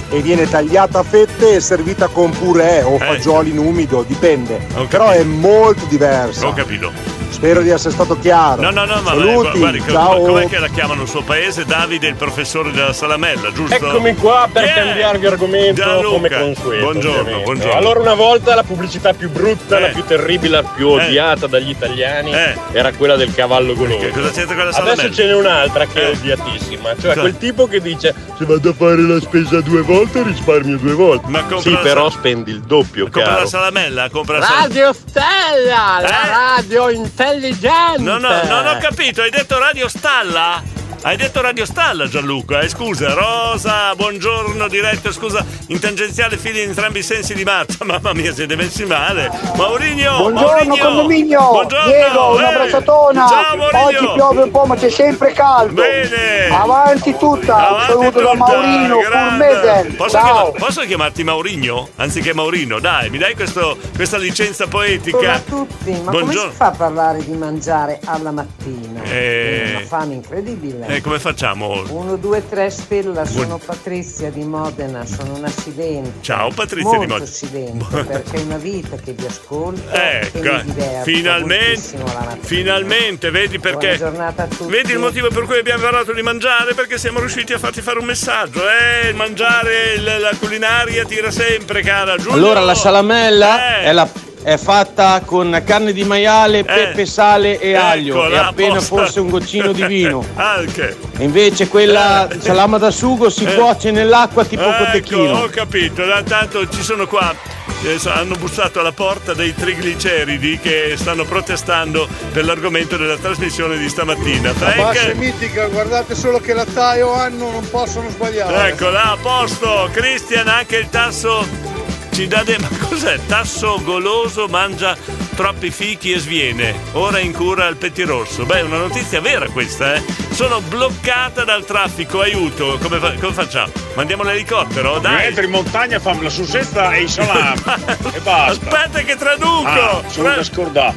Speaker 61: e viene tagliata a fette e servita con purè o
Speaker 3: Eh.
Speaker 61: fagioli in umido, dipende. Però è molto diversa.
Speaker 3: Ho capito.
Speaker 61: Spero di essere stato chiaro.
Speaker 3: No, no, no, ma
Speaker 61: Saluti,
Speaker 3: guardi, co-
Speaker 61: ciao.
Speaker 3: com'è che la chiamano il suo paese? Davide, il professore della salamella, giusto?
Speaker 55: Eccomi qua per
Speaker 3: è?
Speaker 55: cambiarvi argomento
Speaker 3: Gianluca.
Speaker 55: come consueto.
Speaker 3: Buongiorno,
Speaker 55: ovviamente.
Speaker 3: buongiorno.
Speaker 55: Allora una volta la pubblicità più brutta,
Speaker 3: Eh.
Speaker 55: la più terribile, la più
Speaker 3: Eh.
Speaker 55: odiata dagli italiani
Speaker 3: Eh.
Speaker 55: era quella del cavallo goloso.
Speaker 3: Che cosa c'entra con la salamella?
Speaker 55: Adesso ce n'è un'altra che
Speaker 3: Eh.
Speaker 55: è odiatissima, cioè
Speaker 3: Cosa?
Speaker 55: quel tipo che dice se vado a fare la spesa due volte risparmio due volte.
Speaker 3: Ma compra
Speaker 55: sì,
Speaker 3: la
Speaker 55: però
Speaker 3: sal-
Speaker 55: spendi il doppio,
Speaker 3: Compra
Speaker 55: caro.
Speaker 3: la salamella, compra la salamella.
Speaker 64: Radio Stella, la
Speaker 3: Eh?
Speaker 64: radio intelligente.
Speaker 3: No, no, non ho capito, hai detto Radio Stalla? Hai detto Radio Stalla Gianluca, eh, scusa, Rosa, buongiorno, diretto, scusa, in tangenziale fili in entrambi i sensi di marcia, mamma mia siete messi male. Maurigno,
Speaker 65: Buongiorno
Speaker 3: Maurigno.
Speaker 65: condominio,
Speaker 3: Buongiorno,
Speaker 65: Diego,
Speaker 3: eh.
Speaker 65: una abbracciatona.
Speaker 3: Ciao Maurigno.
Speaker 65: Oggi piove un po' ma c'è sempre caldo.
Speaker 3: Bene.
Speaker 65: Avanti tutta,
Speaker 3: Avanti
Speaker 65: un saluto da
Speaker 3: tutta,
Speaker 65: Maurino,
Speaker 3: grande.
Speaker 65: Purmesen.
Speaker 3: Posso, chiamar- posso chiamarti Maurigno? Anziché Maurino, dai, mi dai questo- questa licenza poetica?
Speaker 56: Buongiorno a tutti, ma come
Speaker 3: Buongiorno.
Speaker 56: si fa a parlare di mangiare alla mattina?
Speaker 3: Eh.
Speaker 56: È una fame incredibile.
Speaker 3: Eh, come facciamo?
Speaker 56: 1, 2, 3 Stella, sono Patrizia di Modena, sono una silente.
Speaker 3: Ciao Patrizia di
Speaker 56: Molto
Speaker 3: Modena.
Speaker 56: silente, perché è una vita che vi ascolto
Speaker 3: Ecco,
Speaker 56: diverto
Speaker 3: finalmente, finalmente, vedi perché.
Speaker 56: Buona giornata a tutti.
Speaker 3: Vedi il motivo per cui abbiamo parlato di mangiare? Perché siamo riusciti a farti fare un messaggio. Eh, il mangiare, la culinaria tira sempre, cara. Giulio.
Speaker 16: Allora la salamella
Speaker 3: Eh.
Speaker 16: è la
Speaker 53: è fatta con carne di maiale, pepe, sale e aglio e appena
Speaker 3: apposta.
Speaker 53: forse un goccino di vino.
Speaker 3: Anche.
Speaker 53: E invece quella
Speaker 3: Eh.
Speaker 53: salama da sugo si
Speaker 3: Eh.
Speaker 53: cuoce nell'acqua tipo
Speaker 3: Ecco,
Speaker 53: cotechino.
Speaker 3: ho capito, da- tanto ci sono qua. eh, hanno bussato alla porta dei trigliceridi che stanno protestando per l'argomento della trasmissione di stamattina.
Speaker 47: La bassa è
Speaker 3: Frank?
Speaker 47: mitica, guardate solo che lattaio hanno, non possono sbagliare.
Speaker 3: Ecco là, a posto. Christian, anche il tasso ci dà de... Ma cos'è? Tasso goloso mangia troppi fichi e sviene. Ora in cura al pettirosso. Beh, è una notizia vera questa, eh. Sono bloccata dal traffico, aiuto. Come, fa- come facciamo? Mandiamo l'elicottero? Dai.
Speaker 66: Entri in montagna, fammi la sussetta e i salami. e basta.
Speaker 3: Aspetta che traduco.
Speaker 66: Ah, sono
Speaker 3: Tra-
Speaker 66: da scordare.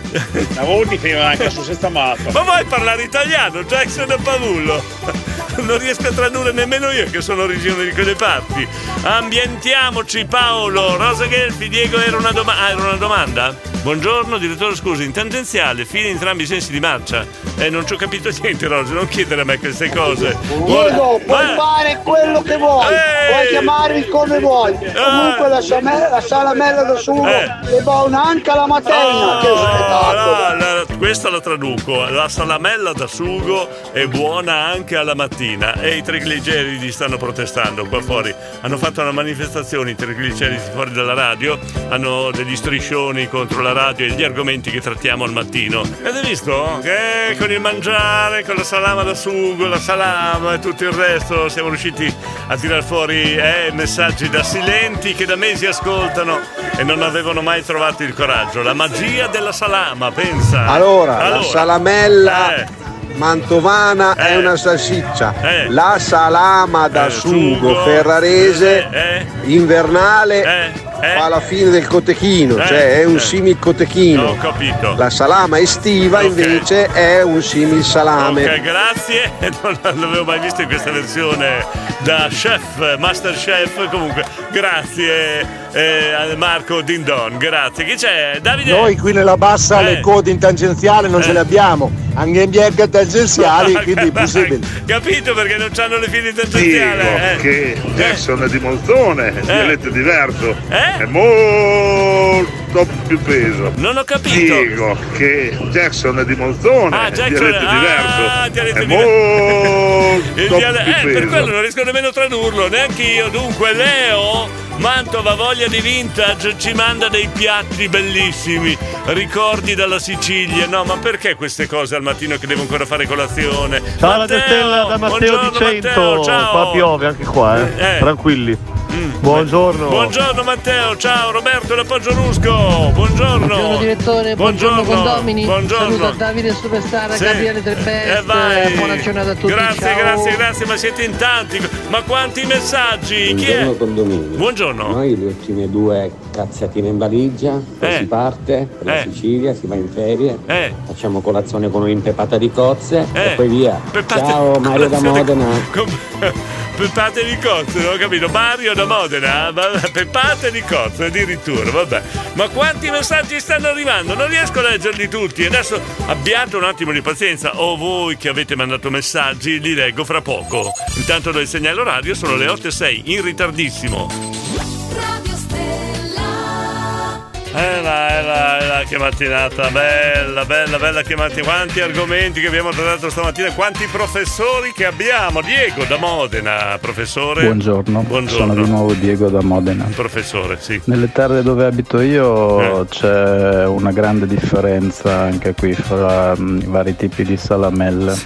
Speaker 66: A volte prima anche la sussetta matta.
Speaker 3: Ma vuoi parlare italiano, Jackson e Pavullo? Non riesco a tradurre nemmeno io che sono originario di quelle parti. Ambientiamoci Paolo, Rosa Gelfi, Diego era una, doma- ah, era una domanda? Buongiorno direttore scusi, in tangenziale, fine entrambi i sensi di marcia. Eh, non ci ho capito niente Rosa, non chiedere a me queste cose.
Speaker 65: Diego, puoi
Speaker 3: Eh,
Speaker 65: fare quello che vuoi,
Speaker 3: Ehi!
Speaker 65: puoi chiamarmi come vuoi. Comunque la, same- la salamella da sugo
Speaker 3: Eh.
Speaker 65: è buona anche alla mattina. che spettacolo!
Speaker 3: Ah, la- questa la traduco. La salamella da sugo è buona anche alla mattina. E i trigliceridi stanno protestando qua fuori. Hanno fatto una manifestazione i trigliceridi fuori dalla radio. Hanno degli striscioni contro la radio e gli argomenti che trattiamo al mattino. Avete visto? Che con il mangiare, con la salama da sugo, la salama e tutto il resto siamo riusciti a tirar fuori eh, messaggi da silenti che da mesi ascoltano e non avevano mai trovato il coraggio. La magia della salama, pensa.
Speaker 58: Allora, la salamella
Speaker 3: Eh.
Speaker 58: mantovana è
Speaker 3: Eh.
Speaker 58: una salsiccia.
Speaker 3: Eh.
Speaker 58: La salama da
Speaker 3: Eh,
Speaker 58: sugo,
Speaker 3: sugo.
Speaker 58: ferrarese
Speaker 3: Eh.
Speaker 58: invernale
Speaker 3: Eh.
Speaker 58: fa la fine del cotechino,
Speaker 3: Eh.
Speaker 58: cioè è un
Speaker 3: Eh.
Speaker 58: simil cotechino.
Speaker 3: Ho capito.
Speaker 58: La salama estiva
Speaker 3: Ok.
Speaker 58: invece è un simil salame.
Speaker 3: Ok, grazie. Non l'avevo mai visto in questa versione da chef, master chef. Comunque, grazie eh, Marco Dindon. Grazie. Chi c'è? Davide.
Speaker 61: Noi qui nella bassa
Speaker 3: Eh.
Speaker 61: le code in tangenziale non ce le abbiamo, anche in bianca tangenziali, quindi è possibile.
Speaker 3: Capito perché non hanno le fili tangenziali?
Speaker 67: Dico
Speaker 3: eh?
Speaker 67: che Jackson è di Monzone, il dialetto è diverso,
Speaker 3: Eh?
Speaker 67: è molto più peso.
Speaker 3: Non ho capito.
Speaker 67: Dico che Jackson è di Monzone,
Speaker 3: Ah,
Speaker 67: il
Speaker 3: Jackson-
Speaker 67: dialetto è
Speaker 3: ah,
Speaker 67: diverso,
Speaker 3: dialetto
Speaker 67: è
Speaker 3: Il
Speaker 67: molto
Speaker 3: diale-
Speaker 67: più
Speaker 3: eh, per quello non riesco nemmeno a tradurlo, neanche io. Dunque, Leo Mantova, voglia di vintage, ci manda dei piatti bellissimi, ricordi dalla Sicilia. No, ma perché queste cose al mattino che devo ancora fare colazione?
Speaker 68: Ciao Radio Stella da Matteo
Speaker 3: buongiorno,
Speaker 68: di Cento,
Speaker 3: Matteo, ciao.
Speaker 68: qua piove anche qua, eh.
Speaker 3: Eh.
Speaker 68: Tranquilli. Buongiorno.
Speaker 3: Buongiorno Matteo, ciao Roberto da Poggio Rusco. Buongiorno.
Speaker 69: Buongiorno direttore, buongiorno, condomini.
Speaker 3: Buongiorno.
Speaker 69: Saluto a Davide Superstar,
Speaker 3: Sì.
Speaker 69: Gabriele Del Best.
Speaker 3: Eh, vai.
Speaker 69: buona giornata a tutti.
Speaker 3: Grazie,
Speaker 69: ciao.
Speaker 3: grazie, grazie, ma siete in tanti. Ma quanti messaggi? Chi è?
Speaker 70: Buongiorno condominio.
Speaker 3: Buongiorno.
Speaker 70: Noi le ultime due cazzatine in valigia, poi
Speaker 3: Eh.
Speaker 70: si parte per la
Speaker 3: Eh.
Speaker 70: Sicilia, si va in ferie,
Speaker 3: Eh.
Speaker 70: facciamo colazione con un'impepata di cozze
Speaker 3: Eh.
Speaker 70: e poi via.
Speaker 3: Pepate-
Speaker 70: Ciao Mario da Modena.
Speaker 3: Com- Peppate di cozze, non ho capito. Mario da Modena, ma- peppate di cozze addirittura, vabbè. Ma quanti messaggi stanno arrivando? Non riesco a leggerli tutti. Adesso abbiate un attimo di pazienza. O voi che avete mandato messaggi, li leggo fra poco. Intanto do il segnale radio, sono le 8 e 6, in ritardissimo. Eh là, eh là, eh là, che mattinata bella, bella, bella che mattinata. Quanti argomenti che abbiamo trattato stamattina, quanti professori che abbiamo. Diego da Modena, professore.
Speaker 45: Buongiorno,
Speaker 3: Buongiorno.
Speaker 45: sono di nuovo Diego da Modena.
Speaker 3: Professore, sì.
Speaker 45: Nelle terre dove abito io
Speaker 3: Eh.
Speaker 45: c'è una grande differenza anche qui fra mm, i vari tipi di salamelle.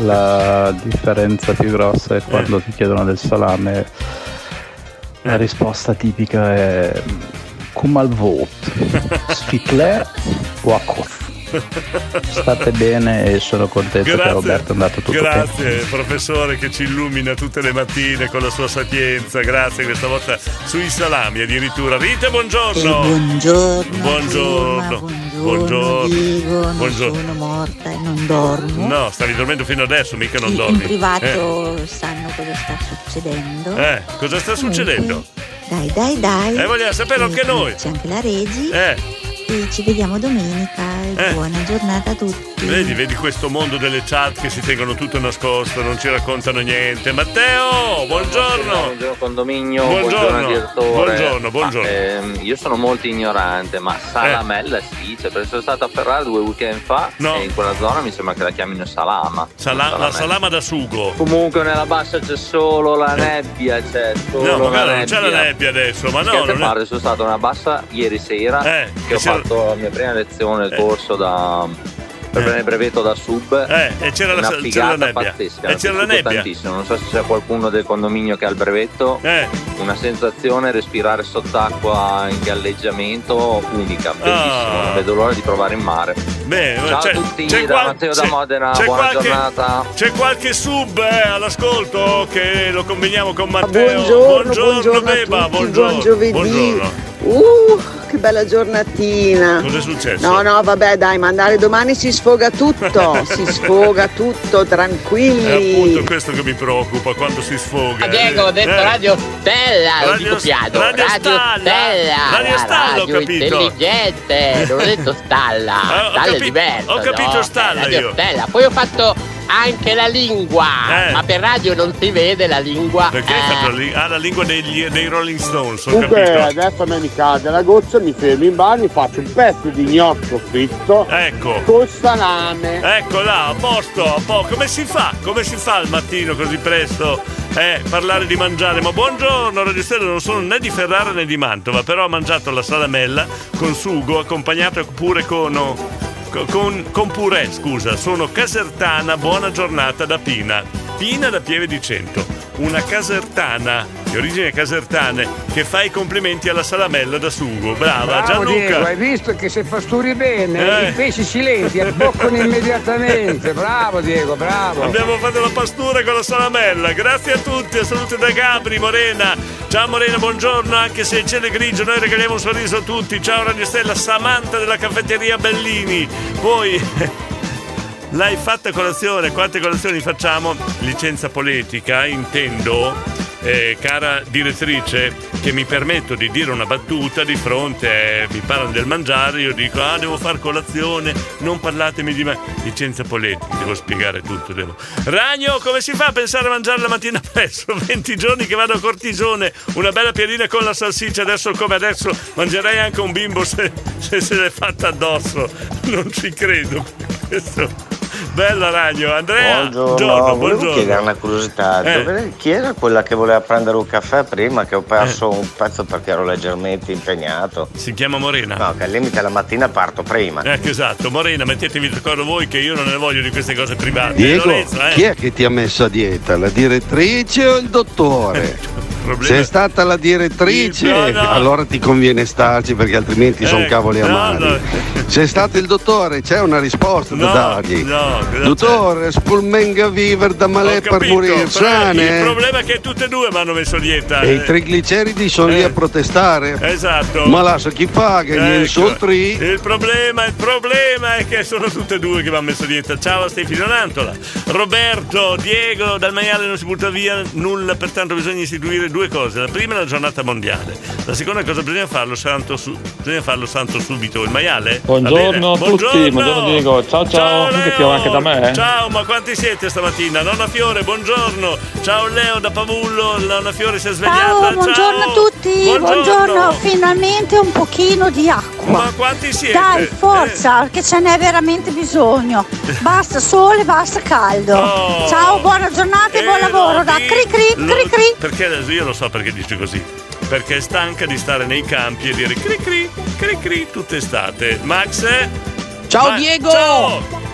Speaker 45: La differenza più grossa è quando ti chiedono del salame.
Speaker 3: Eh.
Speaker 45: La risposta tipica è come al voto, sficlè o a coff. State bene e sono contento che Roberto è andato tutto bene.
Speaker 3: grazie professore che ci illumina tutte le mattine con la sua sapienza. Grazie questa volta sui salami addirittura. Rita, buongiorno.
Speaker 71: Eh, buongiorno,
Speaker 3: Buongiorno.
Speaker 71: buongiorno, Diego, non
Speaker 3: Buongiorno.
Speaker 71: sono morta e non dormo.
Speaker 3: No, stavi dormendo fino adesso, mica non
Speaker 71: In
Speaker 3: dormi.
Speaker 71: privato sanno cosa sta succedendo.
Speaker 3: Eh, Eh, cosa sta succedendo?
Speaker 71: Dai, dai, dai.
Speaker 3: Eh, vogliamo sapere anche noi.
Speaker 71: C'è anche la Regi.
Speaker 3: Eh.
Speaker 71: Noi ci vediamo domenica e
Speaker 3: Eh.
Speaker 71: buona giornata a tutti.
Speaker 3: Vedi, vedi questo mondo delle chat che si tengono tutto nascosto, non ci raccontano niente. Matteo, buongiorno.
Speaker 72: Buongiorno condominio,
Speaker 3: Buongiorno.
Speaker 72: buongiorno, direttore.
Speaker 3: Buongiorno, buongiorno.
Speaker 72: Ma, ehm, io sono molto ignorante, ma salamella si dice, perché sono stato a Ferrara due weekend fa e in quella zona mi sembra che la chiamino salama.
Speaker 3: Sala- la salama da sugo.
Speaker 72: Comunque nella bassa c'è solo la nebbia, c'è solo
Speaker 3: No,
Speaker 72: la
Speaker 3: magari non c'è la nebbia adesso, ma no,
Speaker 72: a
Speaker 3: non è-
Speaker 72: sono stato nella bassa ieri sera
Speaker 3: Eh,
Speaker 72: che ho
Speaker 3: c'era-
Speaker 72: fatto la mia prima lezione, il corso da per prendere il brevetto da sub.
Speaker 3: Eh, e c'era la- c'era la
Speaker 72: figata
Speaker 3: nebbia.
Speaker 72: pazzesca.
Speaker 3: E c'era la nebbia.
Speaker 72: tantissimo. Non so se c'è qualcuno del condominio che ha il brevetto.
Speaker 3: Eh.
Speaker 72: Una sensazione respirare sott'acqua in galleggiamento unica, bellissimo. Non vedo l'ora di provare in mare.
Speaker 3: Bene,
Speaker 72: Ciao
Speaker 3: c'è-
Speaker 72: a tutti
Speaker 3: c'è
Speaker 72: da
Speaker 3: qual-
Speaker 72: Matteo da Modena,
Speaker 3: c'è
Speaker 72: buona
Speaker 3: qualche-
Speaker 72: giornata.
Speaker 3: C'è qualche sub eh, all'ascolto che lo combiniamo con Matteo.
Speaker 73: Buongiorno, buongiorno,
Speaker 3: Beba,
Speaker 73: a tutti,
Speaker 3: buongiorno.
Speaker 73: buon giovedì.
Speaker 3: Buongiorno.
Speaker 73: Uh, che bella giornatina.
Speaker 3: Cosa è successo?
Speaker 73: No, no, vabbè, dai, mandare domani si sfoga tutto, si sfoga tutto,
Speaker 3: È appunto
Speaker 73: tranquilli.
Speaker 3: questo che mi preoccupa quando si sfoga.
Speaker 74: Ah, Diego, ho detto
Speaker 3: Eh.
Speaker 74: Radio Stella,
Speaker 3: Radio-
Speaker 74: dico piano.
Speaker 3: Radio
Speaker 74: Radio,
Speaker 3: Stalla.
Speaker 74: Stella.
Speaker 3: Radio
Speaker 74: la
Speaker 3: Stalla, ho capito.
Speaker 74: intelligente. Non ho detto Stalla.
Speaker 3: Ah, ho
Speaker 74: Stalla è
Speaker 3: capi-
Speaker 74: diverso.
Speaker 3: ho capito
Speaker 74: no?
Speaker 3: Stalla
Speaker 74: Radio
Speaker 3: io.
Speaker 74: Stella. Poi ho fatto anche la lingua.
Speaker 3: Eh.
Speaker 74: Ma per radio non si vede la lingua.
Speaker 3: Perché
Speaker 74: Eh,
Speaker 3: li- ah, la lingua degli- dei Rolling Stones, ho
Speaker 53: Comunque
Speaker 3: capito.
Speaker 53: adesso a me mi cade la goccia, mi fermo in mi faccio un pezzo di gnocco fritto
Speaker 3: Ecco.
Speaker 53: con salame.
Speaker 3: Ecco là, a posto, a po'. Come si fa? Come si fa al mattino così presto? Eh, parlare di mangiare. Ma buongiorno, Radio Stella, non sono né di Ferrara né di Mantova, però ho mangiato la salamella con sugo, accompagnato pure con. Con, con purè, scusa, sono casertana, buona giornata da Pina. Pina da Pieve di Cento, una casertana di origine casertane che fa i complimenti alla salamella da sugo. Brava,
Speaker 47: Bravo Diego,
Speaker 3: Gianluca.
Speaker 47: hai visto che se pasturi bene
Speaker 3: Eh.
Speaker 47: i pesci silenti abboccano immediatamente. Bravo Diego, bravo.
Speaker 3: Abbiamo fatto la pastura con la salamella. Grazie a tutti, salute da Gabri, Morena. Ciao Morena, buongiorno. Anche se il cielo è grigio, noi regaliamo un sorriso a tutti. Ciao Radio Stella, Samantha della caffetteria Bellini. Poi. L'hai fatta colazione? Quante colazioni facciamo? Licenza politica, intendo. Eh, cara direttrice, che mi permetto di dire una battuta di fronte, eh, mi parlano del mangiare, io dico, ah, devo fare colazione, non parlatemi di me. Licenza politica, devo spiegare tutto. Devo. Ragno, come si fa a pensare a mangiare la mattina presto? 20 giorni che vado a cortisone, una bella piadina con la salsiccia, adesso come adesso mangerei anche un bimbo se, se se l'è fatta addosso. Non ci credo. Questo. Bella Ragno, Andrea.
Speaker 36: Buongiorno,
Speaker 3: Buongiorno,
Speaker 36: volevo
Speaker 3: buongiorno.
Speaker 36: chiedere una curiosità.
Speaker 3: Eh.
Speaker 36: Dove- chi era quella che voleva prendere un caffè prima che ho perso un pezzo perché ero leggermente impegnato?
Speaker 3: Si chiama Morena.
Speaker 36: No, che al limite la mattina parto prima.
Speaker 3: Ecco, esatto. Morena, mettetevi d'accordo voi che io non ne voglio di queste cose private.
Speaker 75: Diego,
Speaker 3: Lorenzo, eh?
Speaker 75: chi è che ti ha messo a dieta? La direttrice o il dottore?
Speaker 3: Problema-
Speaker 75: Se è stata la direttrice,
Speaker 3: No, no.
Speaker 75: allora ti conviene starci perché altrimenti sono
Speaker 3: Eh,
Speaker 75: cavoli
Speaker 3: no,
Speaker 75: amari.
Speaker 3: no.
Speaker 75: Se è stato il dottore, c'è una risposta
Speaker 3: No,
Speaker 75: da dargli. dottore, spulmenga viver da malè per morire
Speaker 3: Il problema è che tutte e due mi hanno messo dieta.
Speaker 75: E
Speaker 3: eh.
Speaker 75: i trigliceridi sono lì
Speaker 3: Eh.
Speaker 75: a protestare.
Speaker 3: Esatto.
Speaker 75: Ma lascia chi paga,
Speaker 3: Ecco.
Speaker 75: niente soltri.
Speaker 3: Il problema, il problema è che sono tutte e due che mi hanno messo dieta. Ciao a Stefano Nantola. Roberto, Diego, dal maiale non si butta via nulla, pertanto bisogna istituire due cose. La prima è la giornata mondiale. La seconda cosa bisogna farlo santo, su- bisogna farlo santo subito. Il maiale?
Speaker 76: Buongiorno a tutti, buongiorno Diego, ciao ciao, anche
Speaker 3: Leo.
Speaker 76: anche da me. eh.
Speaker 3: Ciao, ma quanti siete stamattina? Nonna Fiore, buongiorno. Ciao Leo da Pavullo, Nonna Fiore si è svegliata.
Speaker 77: Ciao, buongiorno a tutti, buongiorno. finalmente un pochino di acqua.
Speaker 3: Ma quanti siete?
Speaker 77: Dai,
Speaker 3: Eh.
Speaker 77: forza, che ce n'è veramente bisogno. Basta sole, basta caldo.
Speaker 3: Oh.
Speaker 77: Ciao, buona giornata e buon lavoro da cri cri cri cri.
Speaker 3: Perché adesso io lo so perché dice così. Perché è stanca di stare nei campi e dire cri cri, cri cri tutta estate. Max?
Speaker 78: Ciao
Speaker 3: Ma-
Speaker 78: Diego!
Speaker 3: Ciao!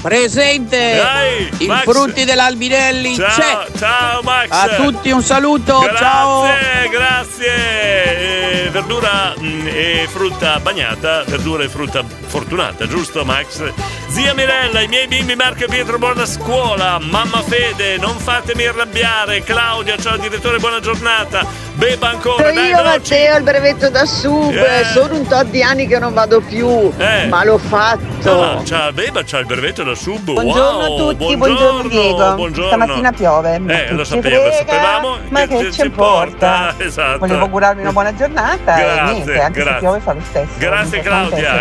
Speaker 78: Presente!
Speaker 3: Dai,
Speaker 78: I
Speaker 3: Max.
Speaker 78: frutti dell'Albinelli
Speaker 3: Ciao,
Speaker 78: c'è!
Speaker 3: ciao Max!
Speaker 78: A tutti un saluto,
Speaker 3: grazie,
Speaker 78: ciao!
Speaker 3: Grazie, Eh, verdura mm, e frutta bagnata, verdura e frutta fortunata, giusto Max? Zia Mirella, i miei bimbi Marco e Pietro, buona scuola. Mamma Fede, non fatemi arrabbiare. Claudia, ciao direttore, buona giornata. Beba ancora,
Speaker 73: Sono
Speaker 3: dai,
Speaker 73: io
Speaker 3: veloci.
Speaker 73: Matteo il brevetto da sub,
Speaker 3: Eh.
Speaker 73: sono un tot di anni che non vado più,
Speaker 3: Eh.
Speaker 73: ma l'ho fatto.
Speaker 3: Ah, c'ha, Beba c'ha il brevetto da sub.
Speaker 79: Buongiorno
Speaker 3: wow,
Speaker 79: a tutti,
Speaker 3: buongiorno,
Speaker 79: buongiorno, Diego.
Speaker 3: buongiorno.
Speaker 79: Stamattina piove. ma
Speaker 3: Eh,
Speaker 79: che
Speaker 3: lo sapevo,
Speaker 79: frega?
Speaker 3: sapevamo.
Speaker 79: Ma che ci importa?
Speaker 3: Esatto.
Speaker 79: Volevo augurarvi una buona giornata
Speaker 3: Grazie,
Speaker 79: e niente, anche
Speaker 3: grazie.
Speaker 79: se piove fa lo stesso.
Speaker 3: Grazie Claudia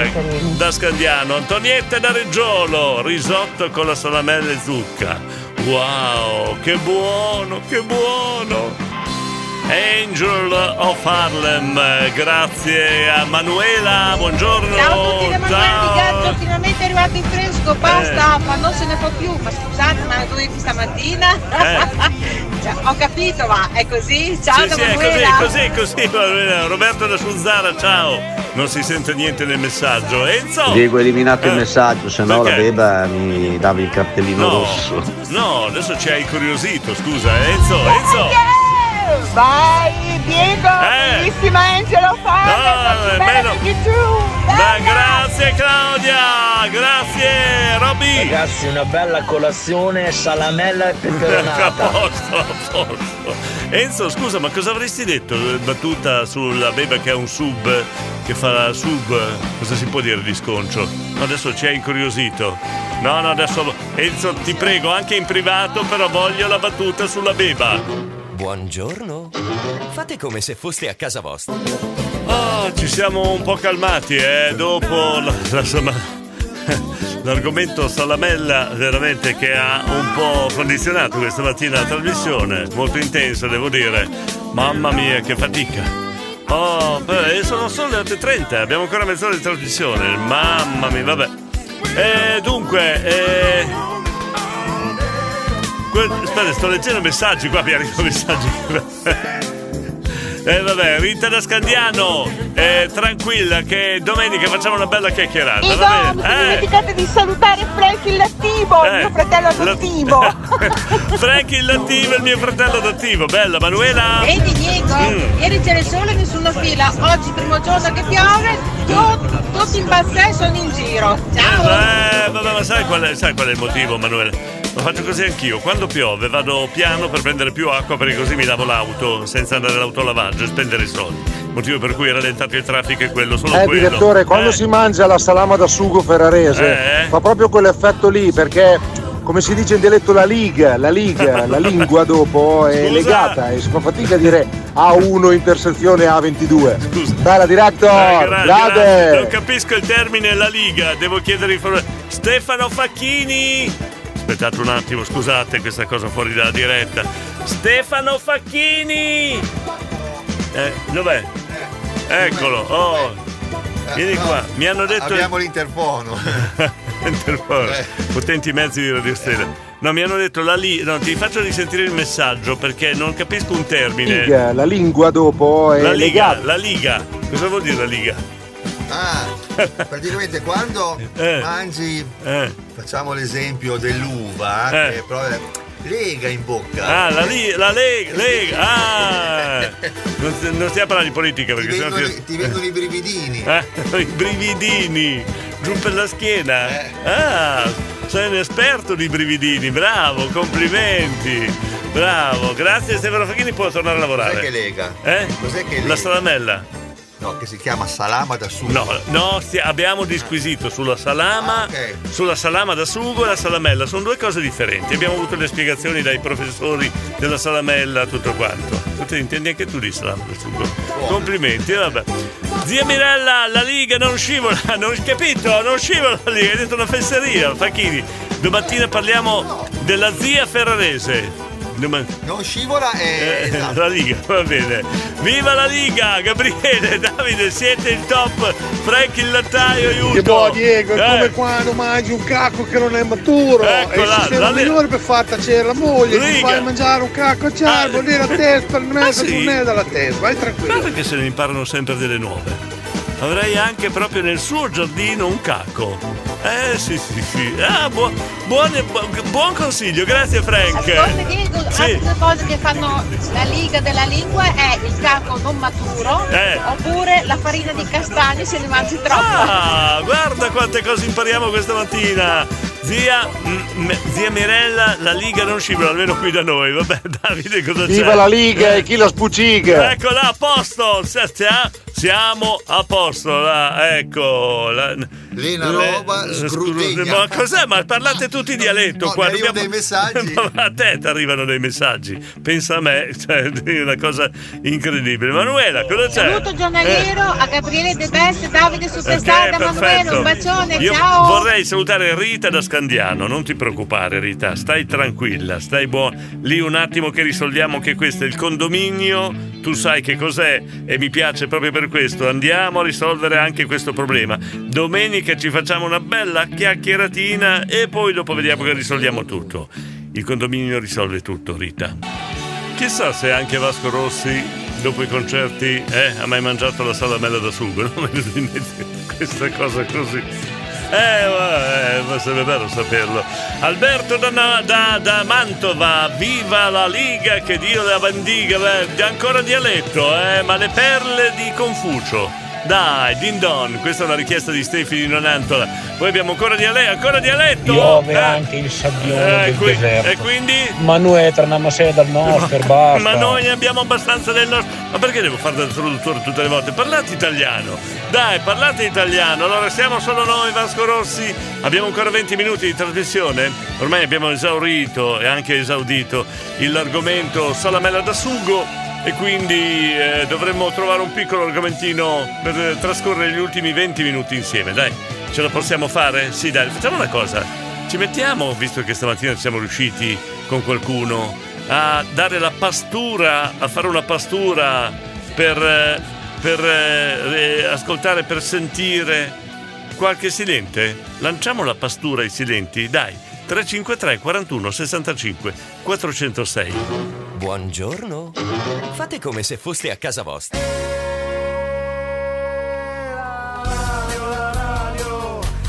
Speaker 3: da Scandiano, Antonietta da Reggiolo, risotto con la salamella e zucca. Wow, che buono, che buono! Angel of Harlem, grazie a Manuela, buongiorno.
Speaker 80: Ciao a tutti da Manuela di Gaggio, finalmente è arrivato in fresco, basta,
Speaker 3: Eh.
Speaker 80: ma non se ne può più. Ma scusate, ma lo detto stamattina? Cioè, ho capito, ma è così? Ciao
Speaker 3: Eh. Sì,
Speaker 80: da
Speaker 3: sì, è così,
Speaker 80: Manuela.
Speaker 3: così, così, Manuela. Roberto da Suzzara, ciao. Non si sente niente nel messaggio. Enzo?
Speaker 75: Diego hai eliminato
Speaker 3: Eh,
Speaker 75: il messaggio, se no la beba mi davi il cartellino
Speaker 3: No,
Speaker 75: rosso.
Speaker 3: no, adesso ci hai incuriosito, scusa, Enzo, Enzo.
Speaker 79: Vai Diego,
Speaker 3: Eh.
Speaker 79: bellissima Angelo
Speaker 3: No,
Speaker 79: Fare,
Speaker 3: è bello. Ma grazie Claudia, grazie Robby.
Speaker 81: Ragazzi, una bella colazione, salamella e
Speaker 3: a
Speaker 81: peperonata.
Speaker 3: posto, a posto. Enzo, scusa, ma cosa avresti detto? Battuta sulla beba che ha un sub, che fa la sub, cosa si può dire di sconcio? No, Adesso ci hai incuriosito. No, no, adesso Enzo, ti prego, anche in privato, però voglio la battuta sulla beba.
Speaker 57: Buongiorno. Fate come se foste a casa vostra.
Speaker 3: Ah, ci siamo un po' calmati, eh, dopo la, la- insomma, l'argomento salamella veramente che ha un po' condizionato questa mattina la trasmissione, molto intenso devo dire. Mamma mia, che fatica. Oh, beh, sono solo le 8.30, abbiamo ancora mezz'ora di trasmissione. Mamma mia, vabbè. Eh, dunque, eh, aspetta, sto leggendo messaggi qua, mi arrivano messaggi. Eh vabbè, Rita da Scandiano, eh, tranquilla che domenica facciamo una bella chiacchierata,
Speaker 79: Diego,
Speaker 3: va
Speaker 79: non
Speaker 3: bene? Eh,
Speaker 79: dimenticate di salutare Frank il lattivo, il
Speaker 3: Eh,
Speaker 79: mio fratello adottivo.
Speaker 3: Frank il lattivo, il mio fratello adottivo, bella Manuela.
Speaker 80: Vedi Diego,
Speaker 3: Mm.
Speaker 80: ieri c'era il sole e nessuno fila, oggi primo giorno che piove, tu- tutti in bassè sono in giro. Ciao!
Speaker 3: Eh, vabbè, ma sai qual, è, sai qual è il motivo, Manuele? Lo faccio così anch'io. Quando piove vado piano per prendere più acqua perché così mi lavo l'auto senza andare all'autolavaggio e spendere i soldi. Motivo per cui è rallentato il traffico è quello, solo
Speaker 61: Eh,
Speaker 3: quello.
Speaker 61: direttore, quando
Speaker 3: Eh,
Speaker 61: si mangia la salama da sugo ferrarese,
Speaker 3: Eh?
Speaker 61: fa proprio quell'effetto lì, perché come si dice in dialetto la liga, la liga, la lingua dopo è
Speaker 3: Scusa?
Speaker 61: legata e si fa fatica a dire A1 intersezione A22. Dai la director,
Speaker 3: Eh, gra-
Speaker 61: grande!
Speaker 3: Non capisco il termine la Liga, devo chiedere informazioni. Stefano Facchini! Aspettate un attimo, scusate questa cosa fuori dalla diretta. Stefano Facchini! Eh, dov'è? Eccolo, oh. Vieni qua, mi hanno detto.
Speaker 82: Abbiamo l'interfono.
Speaker 3: Interfono.
Speaker 82: Eh.
Speaker 3: Potenti mezzi di Radio Stella. No, mi hanno detto la lì. No, ti faccio risentire il messaggio perché non capisco un termine.
Speaker 61: Liga, la lingua dopo è
Speaker 3: La Liga,
Speaker 61: legata.
Speaker 3: la Liga. Cosa vuol dire la Liga?
Speaker 82: Ah, praticamente quando
Speaker 3: Eh.
Speaker 82: mangi,
Speaker 3: Eh.
Speaker 82: facciamo l'esempio dell'uva,
Speaker 3: Eh.
Speaker 82: che però è lega in bocca.
Speaker 3: Ah, la, li- la Lega, Lega. Ah! Non, non stiamo parlando di politica
Speaker 82: Ti
Speaker 3: perché sennò
Speaker 82: vengono,
Speaker 3: ti...
Speaker 82: ti vengono i brividini.
Speaker 3: Eh, I brividini giù per la schiena. Ah, sei un esperto di brividini, bravo, complimenti. Bravo, grazie Stefano Facchini, può tornare a lavorare.
Speaker 82: Cos'è che lega?
Speaker 3: Eh?
Speaker 82: Cos'è che
Speaker 3: La
Speaker 82: lega?
Speaker 3: salamella.
Speaker 82: No, che si chiama salama da sugo.
Speaker 3: No, no, stia- abbiamo disquisito sulla salama,
Speaker 82: Ah, ok.
Speaker 3: sulla salama da sugo e la salamella, sono due cose differenti. Abbiamo avuto le spiegazioni dai professori della salamella, tutto quanto. Tu te intendi anche tu di salama da sugo? Complimenti, vabbè. Zia Mirella, la Liga non scivola, non capito? Non scivola la Liga, hai detto una fesseria, Facchini. Domattina parliamo della zia ferrarese. Doma-
Speaker 82: Non scivola e...
Speaker 3: eh,
Speaker 82: esatto.
Speaker 3: La Liga, va bene. Viva la Liga! Gabriele, Davide, siete il top! Frank il lattaio, aiuto!
Speaker 65: Che boh Diego, è
Speaker 3: Eh,
Speaker 65: come quando mangi un cacco che non è maturo
Speaker 3: Ecco
Speaker 65: è il sistema
Speaker 3: la-
Speaker 65: migliore per far tacere la moglie, ti
Speaker 3: Riga.
Speaker 65: fai mangiare un cacco a ciao, vuol dire a testa, non è
Speaker 3: Ah, sì?
Speaker 65: non è dalla testa, vai tranquillo.
Speaker 3: perché se ne imparano sempre delle nuove? Avrei anche proprio nel suo giardino un cacco. Eh sì sì sì. Ah, buo- buone- bu- buon consiglio, grazie Frank.
Speaker 80: Ascolta Diego,
Speaker 3: Sì.
Speaker 80: altre cose che fanno la liga della lingua è il cacco non maturo
Speaker 3: Eh.
Speaker 80: oppure la farina di castagne se ne mangi troppo.
Speaker 3: Ah, guarda quante cose impariamo questa mattina. Zia, m- m- zia Mirella, la Liga non scivola, almeno qui da noi. Vabbè, Davide, cosa c'è?
Speaker 61: Viva la Liga e chi la spucciga!
Speaker 3: Eccola, a posto! Sia- Siamo a posto, là, ecco. La,
Speaker 82: Lì una roba
Speaker 3: le-
Speaker 82: scrutigna.
Speaker 3: Ma cos'è? Ma parlate tutti dialetto
Speaker 82: No,
Speaker 3: qua.
Speaker 82: arrivano
Speaker 3: dobbiamo-
Speaker 82: dei messaggi.
Speaker 3: Ma a te ti arrivano dei messaggi. Pensa a me, cioè, è una cosa incredibile. Manuela, cosa c'è?
Speaker 80: Saluto giornaliero a Gabriele De Best Davide Superstar da Manuela, un bacione,
Speaker 3: Io
Speaker 80: ciao!
Speaker 3: vorrei salutare Rita da Scandiano, non ti preoccupare Rita, stai tranquilla, stai buona. Lì un attimo che risolviamo anche questo, il condominio, tu sai che cos'è e mi piace proprio per questo, andiamo a risolvere anche questo problema. Domenica ci facciamo una bella chiacchieratina e poi dopo vediamo che risolviamo tutto. Il condominio risolve tutto, Rita. Chissà se anche Vasco Rossi, dopo i concerti, eh, ha mai mangiato la salamella da sugo, no? Questa cosa così. Eh, eh, sarebbe bello saperlo. Alberto da, da- da Mantova, viva la Liga, che Dio la bendiga. Beh, ancora dialetto, eh, ma le perle di Confucio. Dai, din don, questa è una richiesta di Stefi di Nonantola. Poi abbiamo ancora dialetto, ancora dialetto.
Speaker 47: Piove
Speaker 3: Eh,
Speaker 47: anche il sabbione
Speaker 3: eh,
Speaker 47: del
Speaker 3: qui- e quindi?
Speaker 47: Ma noi torniamo sempre dal nostro, basta.
Speaker 3: Ma noi ne abbiamo abbastanza del nostro. Ma perché devo fare da traduttore tutte le volte? Parlate italiano! Dai, parlate italiano! Allora siamo solo noi, Vasco Rossi. Abbiamo ancora 20 minuti di trasmissione. Ormai abbiamo esaurito e anche esaudito l'argomento salamella da sugo. E quindi eh, dovremmo trovare un piccolo argomentino per eh, trascorrere gli ultimi 20 minuti insieme. Dai, ce la possiamo fare? Sì, dai, facciamo una cosa. Ci mettiamo, visto che stamattina siamo riusciti con qualcuno, a dare la pastura, a fare una pastura per, eh, per eh, eh, ascoltare, per sentire qualche silente? Lanciamo la pastura ai silenti, dai. 353 41 65 406.
Speaker 57: Buongiorno. Fate come se foste a casa vostra.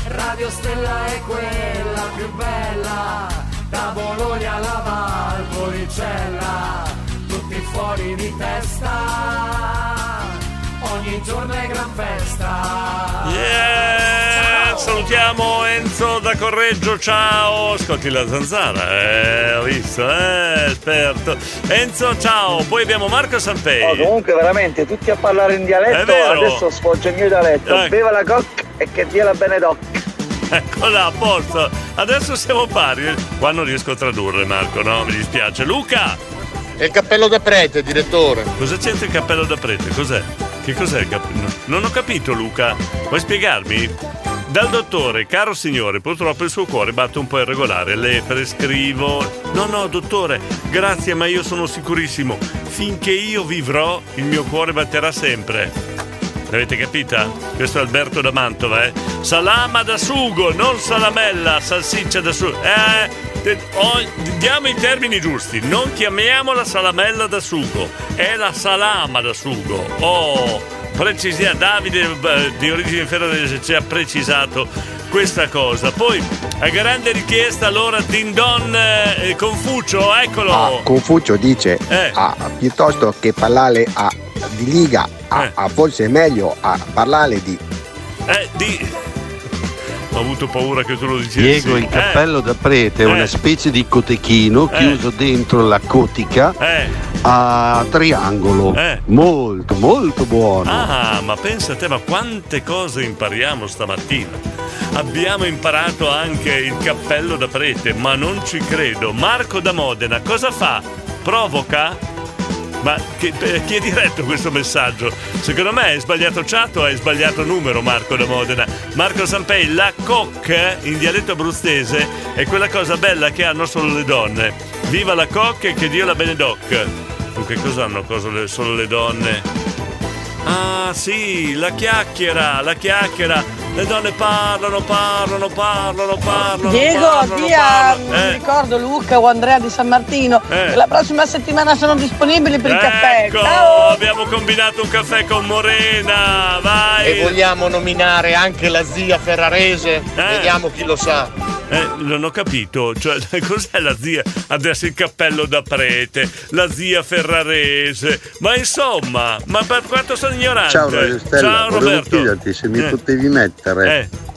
Speaker 83: Radio Stella è quella più bella, da Bologna alla Valpolicella, tutti fuori di testa, ogni giorno è gran festa.
Speaker 3: Yeah! Salutiamo Enzo da Correggio, ciao! Ascolti la zanzara, eh, ho visto, eh, esperto. Enzo, ciao! Poi abbiamo Marco Sanpei.
Speaker 84: Oh, comunque veramente tutti a parlare in dialetto,
Speaker 3: È vero.
Speaker 84: adesso sfoggio il mio dialetto.
Speaker 3: Ecco.
Speaker 84: Beva la coc e che dia la benedoc.
Speaker 3: Eccola, a posto. Adesso siamo pari. Qua non riesco a tradurre, Marco, no? Mi dispiace. Luca!
Speaker 61: È il cappello da prete, direttore.
Speaker 3: Cosa c'entra il cappello da prete? Cos'è? Che cos'è il cappello? Non ho capito, Luca. Puoi spiegarmi? Dal dottore, caro signore, purtroppo il suo cuore batte un po' irregolare. Le prescrivo. No, no, dottore, grazie, ma io sono sicurissimo. Finché io vivrò, il mio cuore batterà sempre. L'avete capita? Questo è Alberto da Mantova, eh? Salama da sugo, non salamella, salsiccia da sugo. Eh, oh, diamo i termini giusti. Non chiamiamola salamella da sugo, è la salama da sugo. Oh, precisia, Davide eh, di origine ferrarese ci ha precisato questa cosa. Poi, a grande richiesta, allora Dindon eh, Confucio, eccolo.
Speaker 85: Ah, Confucio dice
Speaker 3: Eh.
Speaker 85: ah, piuttosto che parlare a- di liga, ah, ah, forse è meglio a parlare di
Speaker 3: Eh, di... Ho avuto paura che tu lo dicessi.
Speaker 75: Diego, il
Speaker 3: Eh.
Speaker 75: cappello da prete è
Speaker 3: Eh.
Speaker 75: una specie di cotechino
Speaker 3: Eh.
Speaker 75: chiuso dentro la cotica
Speaker 3: Eh.
Speaker 75: a triangolo.
Speaker 3: Eh.
Speaker 75: Molto, molto buono.
Speaker 3: Ah, ma pensa a te, ma quante cose impariamo stamattina. Abbiamo imparato anche il cappello da prete, ma non ci credo. Marco da Modena, cosa fa? Provoca? Ma che- per chi è diretto questo messaggio? Secondo me è sbagliato chat o è sbagliato numero Marco da Modena. Marco Sampei, la coc in dialetto abruzzese è quella cosa bella che hanno solo le donne. Viva la coc e che Dio la benedoc. Che cosa hanno solo le donne? Ah sì, la chiacchiera, la chiacchiera. Le donne parlano, parlano, parlano, parlano.
Speaker 86: Diego,
Speaker 3: parlano,
Speaker 86: dia,
Speaker 3: parlano.
Speaker 86: mi
Speaker 3: Eh.
Speaker 86: ricordo Luca o Andrea di San Martino.
Speaker 3: Eh.
Speaker 86: La prossima settimana sono disponibili per il caffè.
Speaker 3: Ecco,
Speaker 86: Ciao!
Speaker 3: abbiamo combinato un caffè con Morena, vai!
Speaker 53: E vogliamo nominare anche la zia Ferrarese? Vediamo chi lo sa.
Speaker 3: Eh, non ho capito, cioè, cos'è la zia? Adesso il cappello da prete, la zia Ferrarese, ma insomma, ma per quanto sono ignorante.
Speaker 75: Ciao
Speaker 3: Ciao
Speaker 75: volevo
Speaker 3: Roberto.
Speaker 75: chiederti se mi
Speaker 3: Eh.
Speaker 75: potevi mettere
Speaker 3: Eh.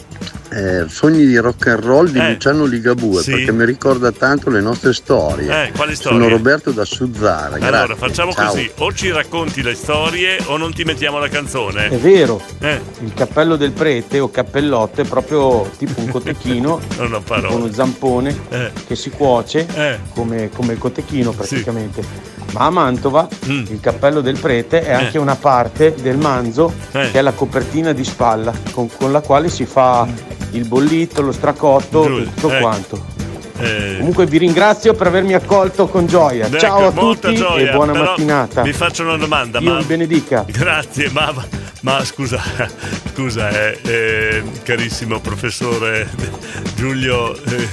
Speaker 75: Eh, Sogni di rock and roll di
Speaker 3: Eh.
Speaker 75: Luciano Ligabue
Speaker 3: Sì.
Speaker 75: perché mi ricorda tanto le nostre storie.
Speaker 3: Eh, quali storie?
Speaker 75: Sono Roberto da Suzzara.
Speaker 3: Allora,
Speaker 75: grazie.
Speaker 3: facciamo
Speaker 75: Ciao.
Speaker 3: così: o ci racconti le storie o non ti mettiamo la canzone.
Speaker 53: È vero,
Speaker 3: Eh.
Speaker 53: il cappello del prete o cappellotto è proprio tipo un cotechino,
Speaker 3: Non ho
Speaker 53: tipo
Speaker 3: parole.
Speaker 53: uno zampone
Speaker 3: Eh.
Speaker 53: che si cuoce
Speaker 3: Eh.
Speaker 53: come, come il cotechino praticamente. Ma a Mantova
Speaker 3: Mm.
Speaker 53: il cappello del prete è anche una parte del manzo
Speaker 3: Eh.
Speaker 53: che è la copertina di spalla con, con la quale si fa il bollito, lo stracotto,
Speaker 3: Giusto,
Speaker 53: tutto
Speaker 3: eh.
Speaker 53: quanto.
Speaker 3: Eh,
Speaker 53: Comunque vi ringrazio per avermi accolto con gioia.
Speaker 3: ecco,
Speaker 53: Ciao a tutti
Speaker 3: gioia,
Speaker 53: e buona mattinata.
Speaker 3: Vi faccio una domanda,
Speaker 53: Dio
Speaker 3: ma
Speaker 53: vi benedica.
Speaker 3: Grazie, ma, ma scusa, scusa eh, eh, carissimo professore Giulio, eh,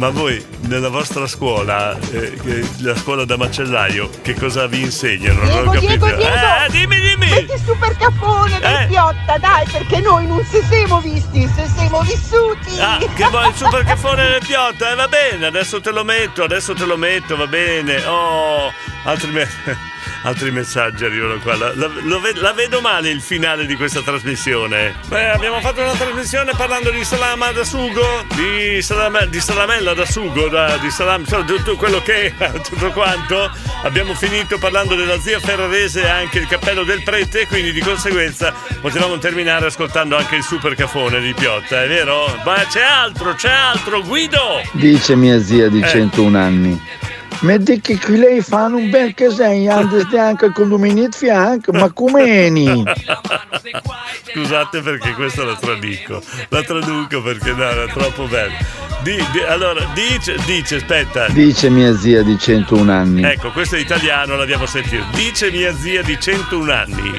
Speaker 3: ma voi nella vostra scuola, eh, che- la scuola da macellaio, che cosa vi insegnano? Non ho
Speaker 79: Diego, Diego,
Speaker 3: capito.
Speaker 79: Diego!
Speaker 3: Eh, dimmi, dimmi!
Speaker 79: Metti il super cappone
Speaker 3: Eh.
Speaker 79: Piotta, dai, perché noi non si siamo visti, se siamo vissuti!
Speaker 3: Ah, che vuoi il super caffone nel piotta? Eh, va bene, adesso te lo metto, adesso te lo metto, va bene. Oh, altri, me- altri messaggi arrivano qua. La, la- la vedo male il finale di questa trasmissione. Beh, abbiamo fatto una trasmissione parlando di salama da sugo, di, salame- di salamella da sugo, da- di salame, insomma, tutto quello che è, tutto quanto. Abbiamo finito parlando della zia Ferrarese e anche il cappello del prete, quindi di conseguenza potevamo terminare ascoltando anche il super caffone di Piotta, è vero? Ma c'è altro, c'è altro, Guido!
Speaker 84: Dice mia zia di
Speaker 3: Eh.
Speaker 84: 101 anni. Mi dici che lei fanno un bel casegno, andate anche al condominio di fianco, ma com'eni?
Speaker 3: Scusate perché questa la traduco, la traduco perché no, era troppo bella. Di- di- allora, dice, dice, aspetta.
Speaker 84: Dice mia zia di 101 anni.
Speaker 3: Ecco, questo è italiano, l'abbiamo sentito. Dice mia zia di 101 anni.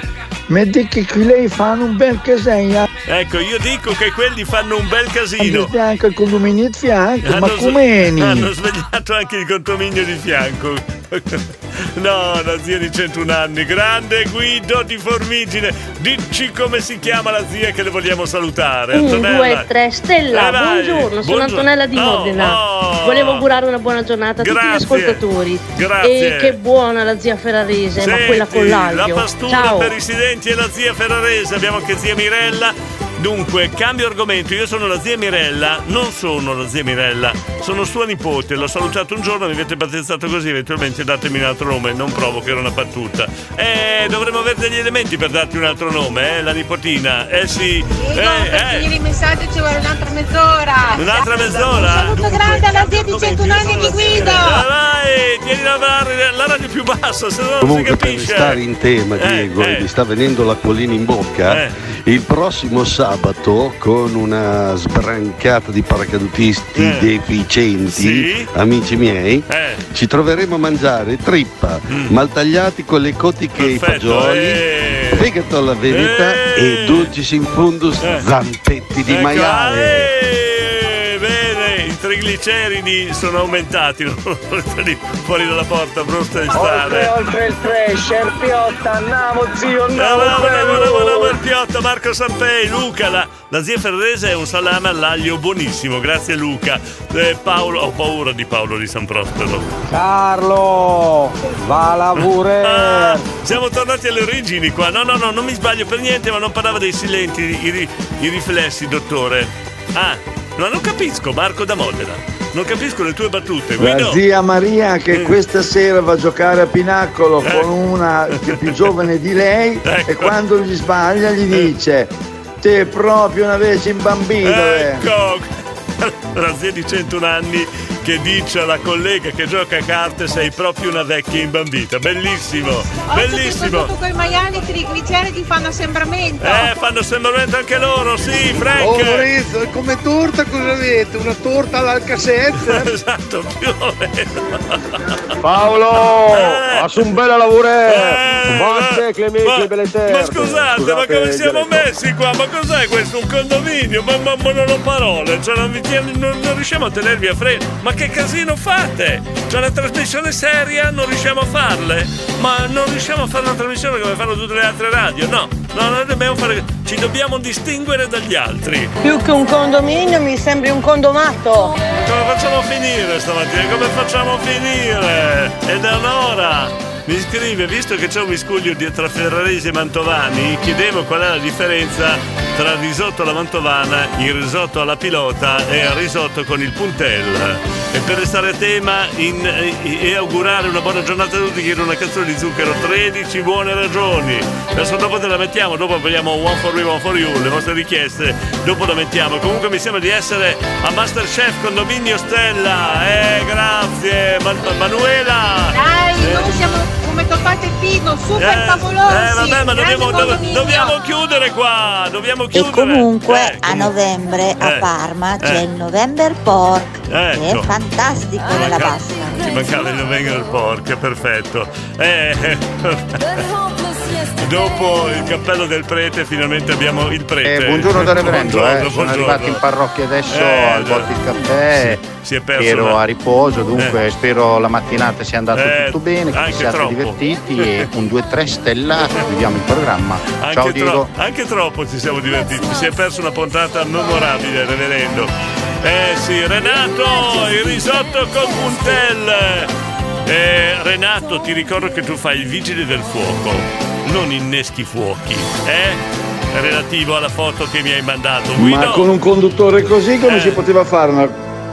Speaker 84: Dici che lei fanno un bel casegno,
Speaker 3: Ecco, io dico che quelli fanno un bel casino.
Speaker 84: andate anche al condominio di fianco, ma
Speaker 3: Hanno,
Speaker 84: com'eni?
Speaker 3: hanno svegliato anche il condominio di fianco. No, la zia di 101 anni, grande Guido di Formigine. Dici come si chiama la zia che le vogliamo salutare. Antonella.
Speaker 87: due, tre, Stella,
Speaker 3: Eh,
Speaker 87: buongiorno, sono
Speaker 3: Buongiorno.
Speaker 87: Antonella di
Speaker 3: Oh,
Speaker 87: Modena.
Speaker 3: oh.
Speaker 87: Volevo augurare una buona giornata a tutti
Speaker 3: Grazie.
Speaker 87: gli ascoltatori.
Speaker 3: Grazie.
Speaker 87: E che buona la zia Ferrarese, ma
Speaker 3: Senti,
Speaker 87: quella con
Speaker 3: La
Speaker 87: l'aglio.
Speaker 3: pastura
Speaker 87: Ciao.
Speaker 3: per i studenti e la zia Ferrarese, abbiamo anche zia Mirella. Dunque, cambio argomento, io sono la zia Mirella, non sono la zia Mirella, sono sua nipote, l'ho salutato un giorno, mi avete battezzato così, eventualmente datemi un altro nome, non provo che era una battuta. Eh, dovremmo avere degli elementi per darti un altro nome, eh, la nipotina. Eh sì,
Speaker 80: per
Speaker 3: eh, eh.
Speaker 80: finire i messaggi ci vuole un'altra mezz'ora.
Speaker 3: Un'altra mezz'ora?
Speaker 80: Un saluto grande alla zia di 101 anni di Guido.
Speaker 3: Dai, vai, tieni la, la radio più bassa, se no non si
Speaker 75: Comunque per
Speaker 3: capisce.
Speaker 75: restare in tema
Speaker 3: Eh,
Speaker 75: Diego
Speaker 3: eh.
Speaker 75: e mi sta venendo l'acquolina in bocca
Speaker 3: Eh.
Speaker 75: il prossimo sabato con una sbrancata di paracadutisti
Speaker 3: Eh.
Speaker 75: deficienti
Speaker 3: Sì.
Speaker 75: amici miei
Speaker 3: Eh.
Speaker 75: ci troveremo a mangiare trippa maltagliati con le cotiche e i fagioli
Speaker 3: eh.
Speaker 75: fegato alla veneta
Speaker 3: Eh.
Speaker 75: e dulcis in fundus zampetti di
Speaker 3: Ecco,
Speaker 75: maiale
Speaker 3: eh, trigliceridi sono aumentati, fuori dalla porta, pronto di
Speaker 84: Oltre,
Speaker 3: stare.
Speaker 84: oltre il trash, il piotta, andiamo zio, andiamo,
Speaker 3: Andiamo, andiamo, il Piotta, Marco Sampei, Luca, la, la zia Ferrese è un salame all'aglio buonissimo, grazie Luca. Eh, Paolo, ho paura di Paolo di San Prospero.
Speaker 53: Carlo, va a lavorare.
Speaker 3: Ah, siamo tornati alle origini qua. No, no, no, non mi sbaglio per niente, ma non parlava dei silenti, i, i riflessi, dottore. Ah, no, non capisco, Marco da Modena. Non capisco le tue battute.
Speaker 84: La
Speaker 3: Guido.
Speaker 84: zia Maria che
Speaker 3: Eh.
Speaker 84: questa sera va a giocare a Pinacolo
Speaker 3: Eh.
Speaker 84: con una che è più giovane di lei
Speaker 3: Ecco.
Speaker 84: e quando gli sbaglia gli dice te proprio una vece in bambino eh."
Speaker 3: Ecco, la zia di 101 anni che dice alla collega che gioca a carte sei proprio una vecchia imbambita. Bellissimo, bellissimo.
Speaker 80: Tutto quei maiali trigliceridi fanno assembramento.
Speaker 3: Eh, fanno sembramento anche loro, sì, Frank.
Speaker 65: Oh Lorenzo, come torta cosa avete? Una torta all'alcasette?
Speaker 3: esatto, più o meno.
Speaker 53: Paolo,
Speaker 3: Eh.
Speaker 53: ha su un bel lavoro.
Speaker 3: Eh,
Speaker 53: Batte, Clementi
Speaker 3: ma,
Speaker 53: e belle terre.
Speaker 3: ma scusate, ma come siamo messi qua? Ma cos'è questo? Un condominio? Ma, ma- ma non ho parole, cioè non, vi non- non riusciamo a tenervi a freno. Ma che casino fate? C'è una trasmissione seria, non riusciamo a farle? Ma non riusciamo a fare una trasmissione come fanno tutte le altre radio? No, no, noi dobbiamo fare. Ci dobbiamo distinguere dagli altri.
Speaker 86: Più che un condominio mi sembri un condomato.
Speaker 3: Come facciamo a finire stamattina? Come facciamo a finire? Ed è un'ora! Mi scrive, visto che c'è un miscuglio tra Ferraresi e Mantovani, chiedevo qual è la differenza tra il risotto alla mantovana, il risotto alla pilota e il risotto con il puntel. E per restare a tema in- e, e augurare una buona giornata a tutti, chiedo una canzone di zucchero, 13 buone ragioni. Adesso dopo te la mettiamo, dopo prendiamo One for Me, One for You, le vostre richieste, dopo la mettiamo. Comunque mi sembra di essere a Masterchef Condominio Stella. Eh, grazie, Man- Manuela.
Speaker 80: Dai, noi siamo come Toppate e Pino, super
Speaker 3: Eh,
Speaker 80: favolosi.
Speaker 3: eh, vabbè, ma dobbiamo,
Speaker 80: condominio.
Speaker 3: dobbiamo chiudere qua, dobbiamo
Speaker 77: E
Speaker 3: chiudere.
Speaker 77: comunque
Speaker 3: Eh,
Speaker 77: a novembre a
Speaker 3: Eh,
Speaker 77: Parma c'è
Speaker 3: eh.
Speaker 77: il November Pork, che
Speaker 3: Ecco.
Speaker 77: è fantastico nella
Speaker 3: Manca-
Speaker 77: bassa.
Speaker 3: Ci mancava il November Pork, perfetto. Eh, dopo il cappello del prete, finalmente abbiamo il prete.
Speaker 88: Eh, buongiorno da reverendo,
Speaker 3: Buongiorno,
Speaker 88: eh. sono
Speaker 3: buongiorno.
Speaker 88: arrivato in parrocchia adesso
Speaker 3: Eh,
Speaker 88: al Botti il caffè,
Speaker 3: si è perso
Speaker 88: ero
Speaker 3: una-
Speaker 88: a riposo, dunque spero la mattinata sia andato
Speaker 3: Eh,
Speaker 88: tutto bene, che
Speaker 3: anche
Speaker 88: vi siate
Speaker 3: troppo.
Speaker 88: divertiti e un 2-3 stella viviamo il programma.
Speaker 3: Anche,
Speaker 88: Ciao
Speaker 3: tro- anche troppo ci siamo divertiti, si è persa una puntata memorabile, reverendo. Eh sì, Renato, il risotto con puntel. Eh, Renato, ti ricordo che tu fai il vigile del fuoco, non inneschi fuochi, eh? Relativo alla foto che mi hai mandato.
Speaker 84: Ma
Speaker 3: Guido?
Speaker 84: con un conduttore così come
Speaker 3: Eh.
Speaker 84: si poteva fare una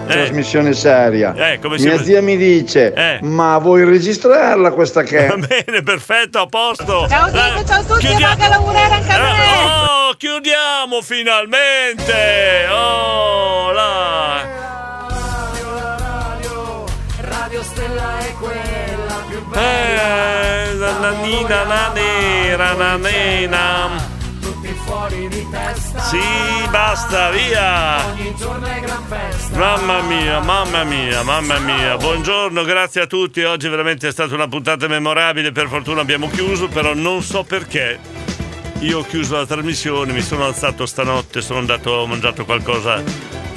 Speaker 84: trasmissione seria?
Speaker 3: Eh, come si-
Speaker 84: Mia zia mi dice,
Speaker 3: Eh.
Speaker 84: ma vuoi registrarla questa che...
Speaker 3: Va bene, perfetto, a posto.
Speaker 80: Ciao Diego, ciao a tutti,
Speaker 3: chiudiamo-
Speaker 80: vado a lavorare anche a me.
Speaker 3: Oh, chiudiamo finalmente! Oh, là!
Speaker 83: Radio Stella è quella più bella.
Speaker 3: Eh, la nanina, la nera, la nena.
Speaker 83: Tutti fuori di testa.
Speaker 3: Sì, basta, via!
Speaker 83: Ogni giorno è gran festa.
Speaker 3: Mamma mia, mamma mia, mamma mia. Buongiorno, grazie a tutti. Oggi veramente è stata una puntata memorabile. Per fortuna abbiamo chiuso, però non so perché. Io ho chiuso la trasmissione, mi sono alzato stanotte, sono andato, ho mangiato qualcosa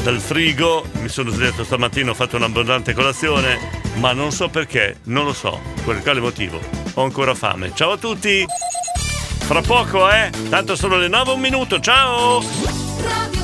Speaker 3: dal frigo, mi sono svegliato stamattina, ho fatto un'abbondante colazione, ma non so perché, non lo so, per quale motivo. Ho ancora fame. Ciao a tutti! Fra poco, eh? Tanto sono le 9 un minuto, ciao!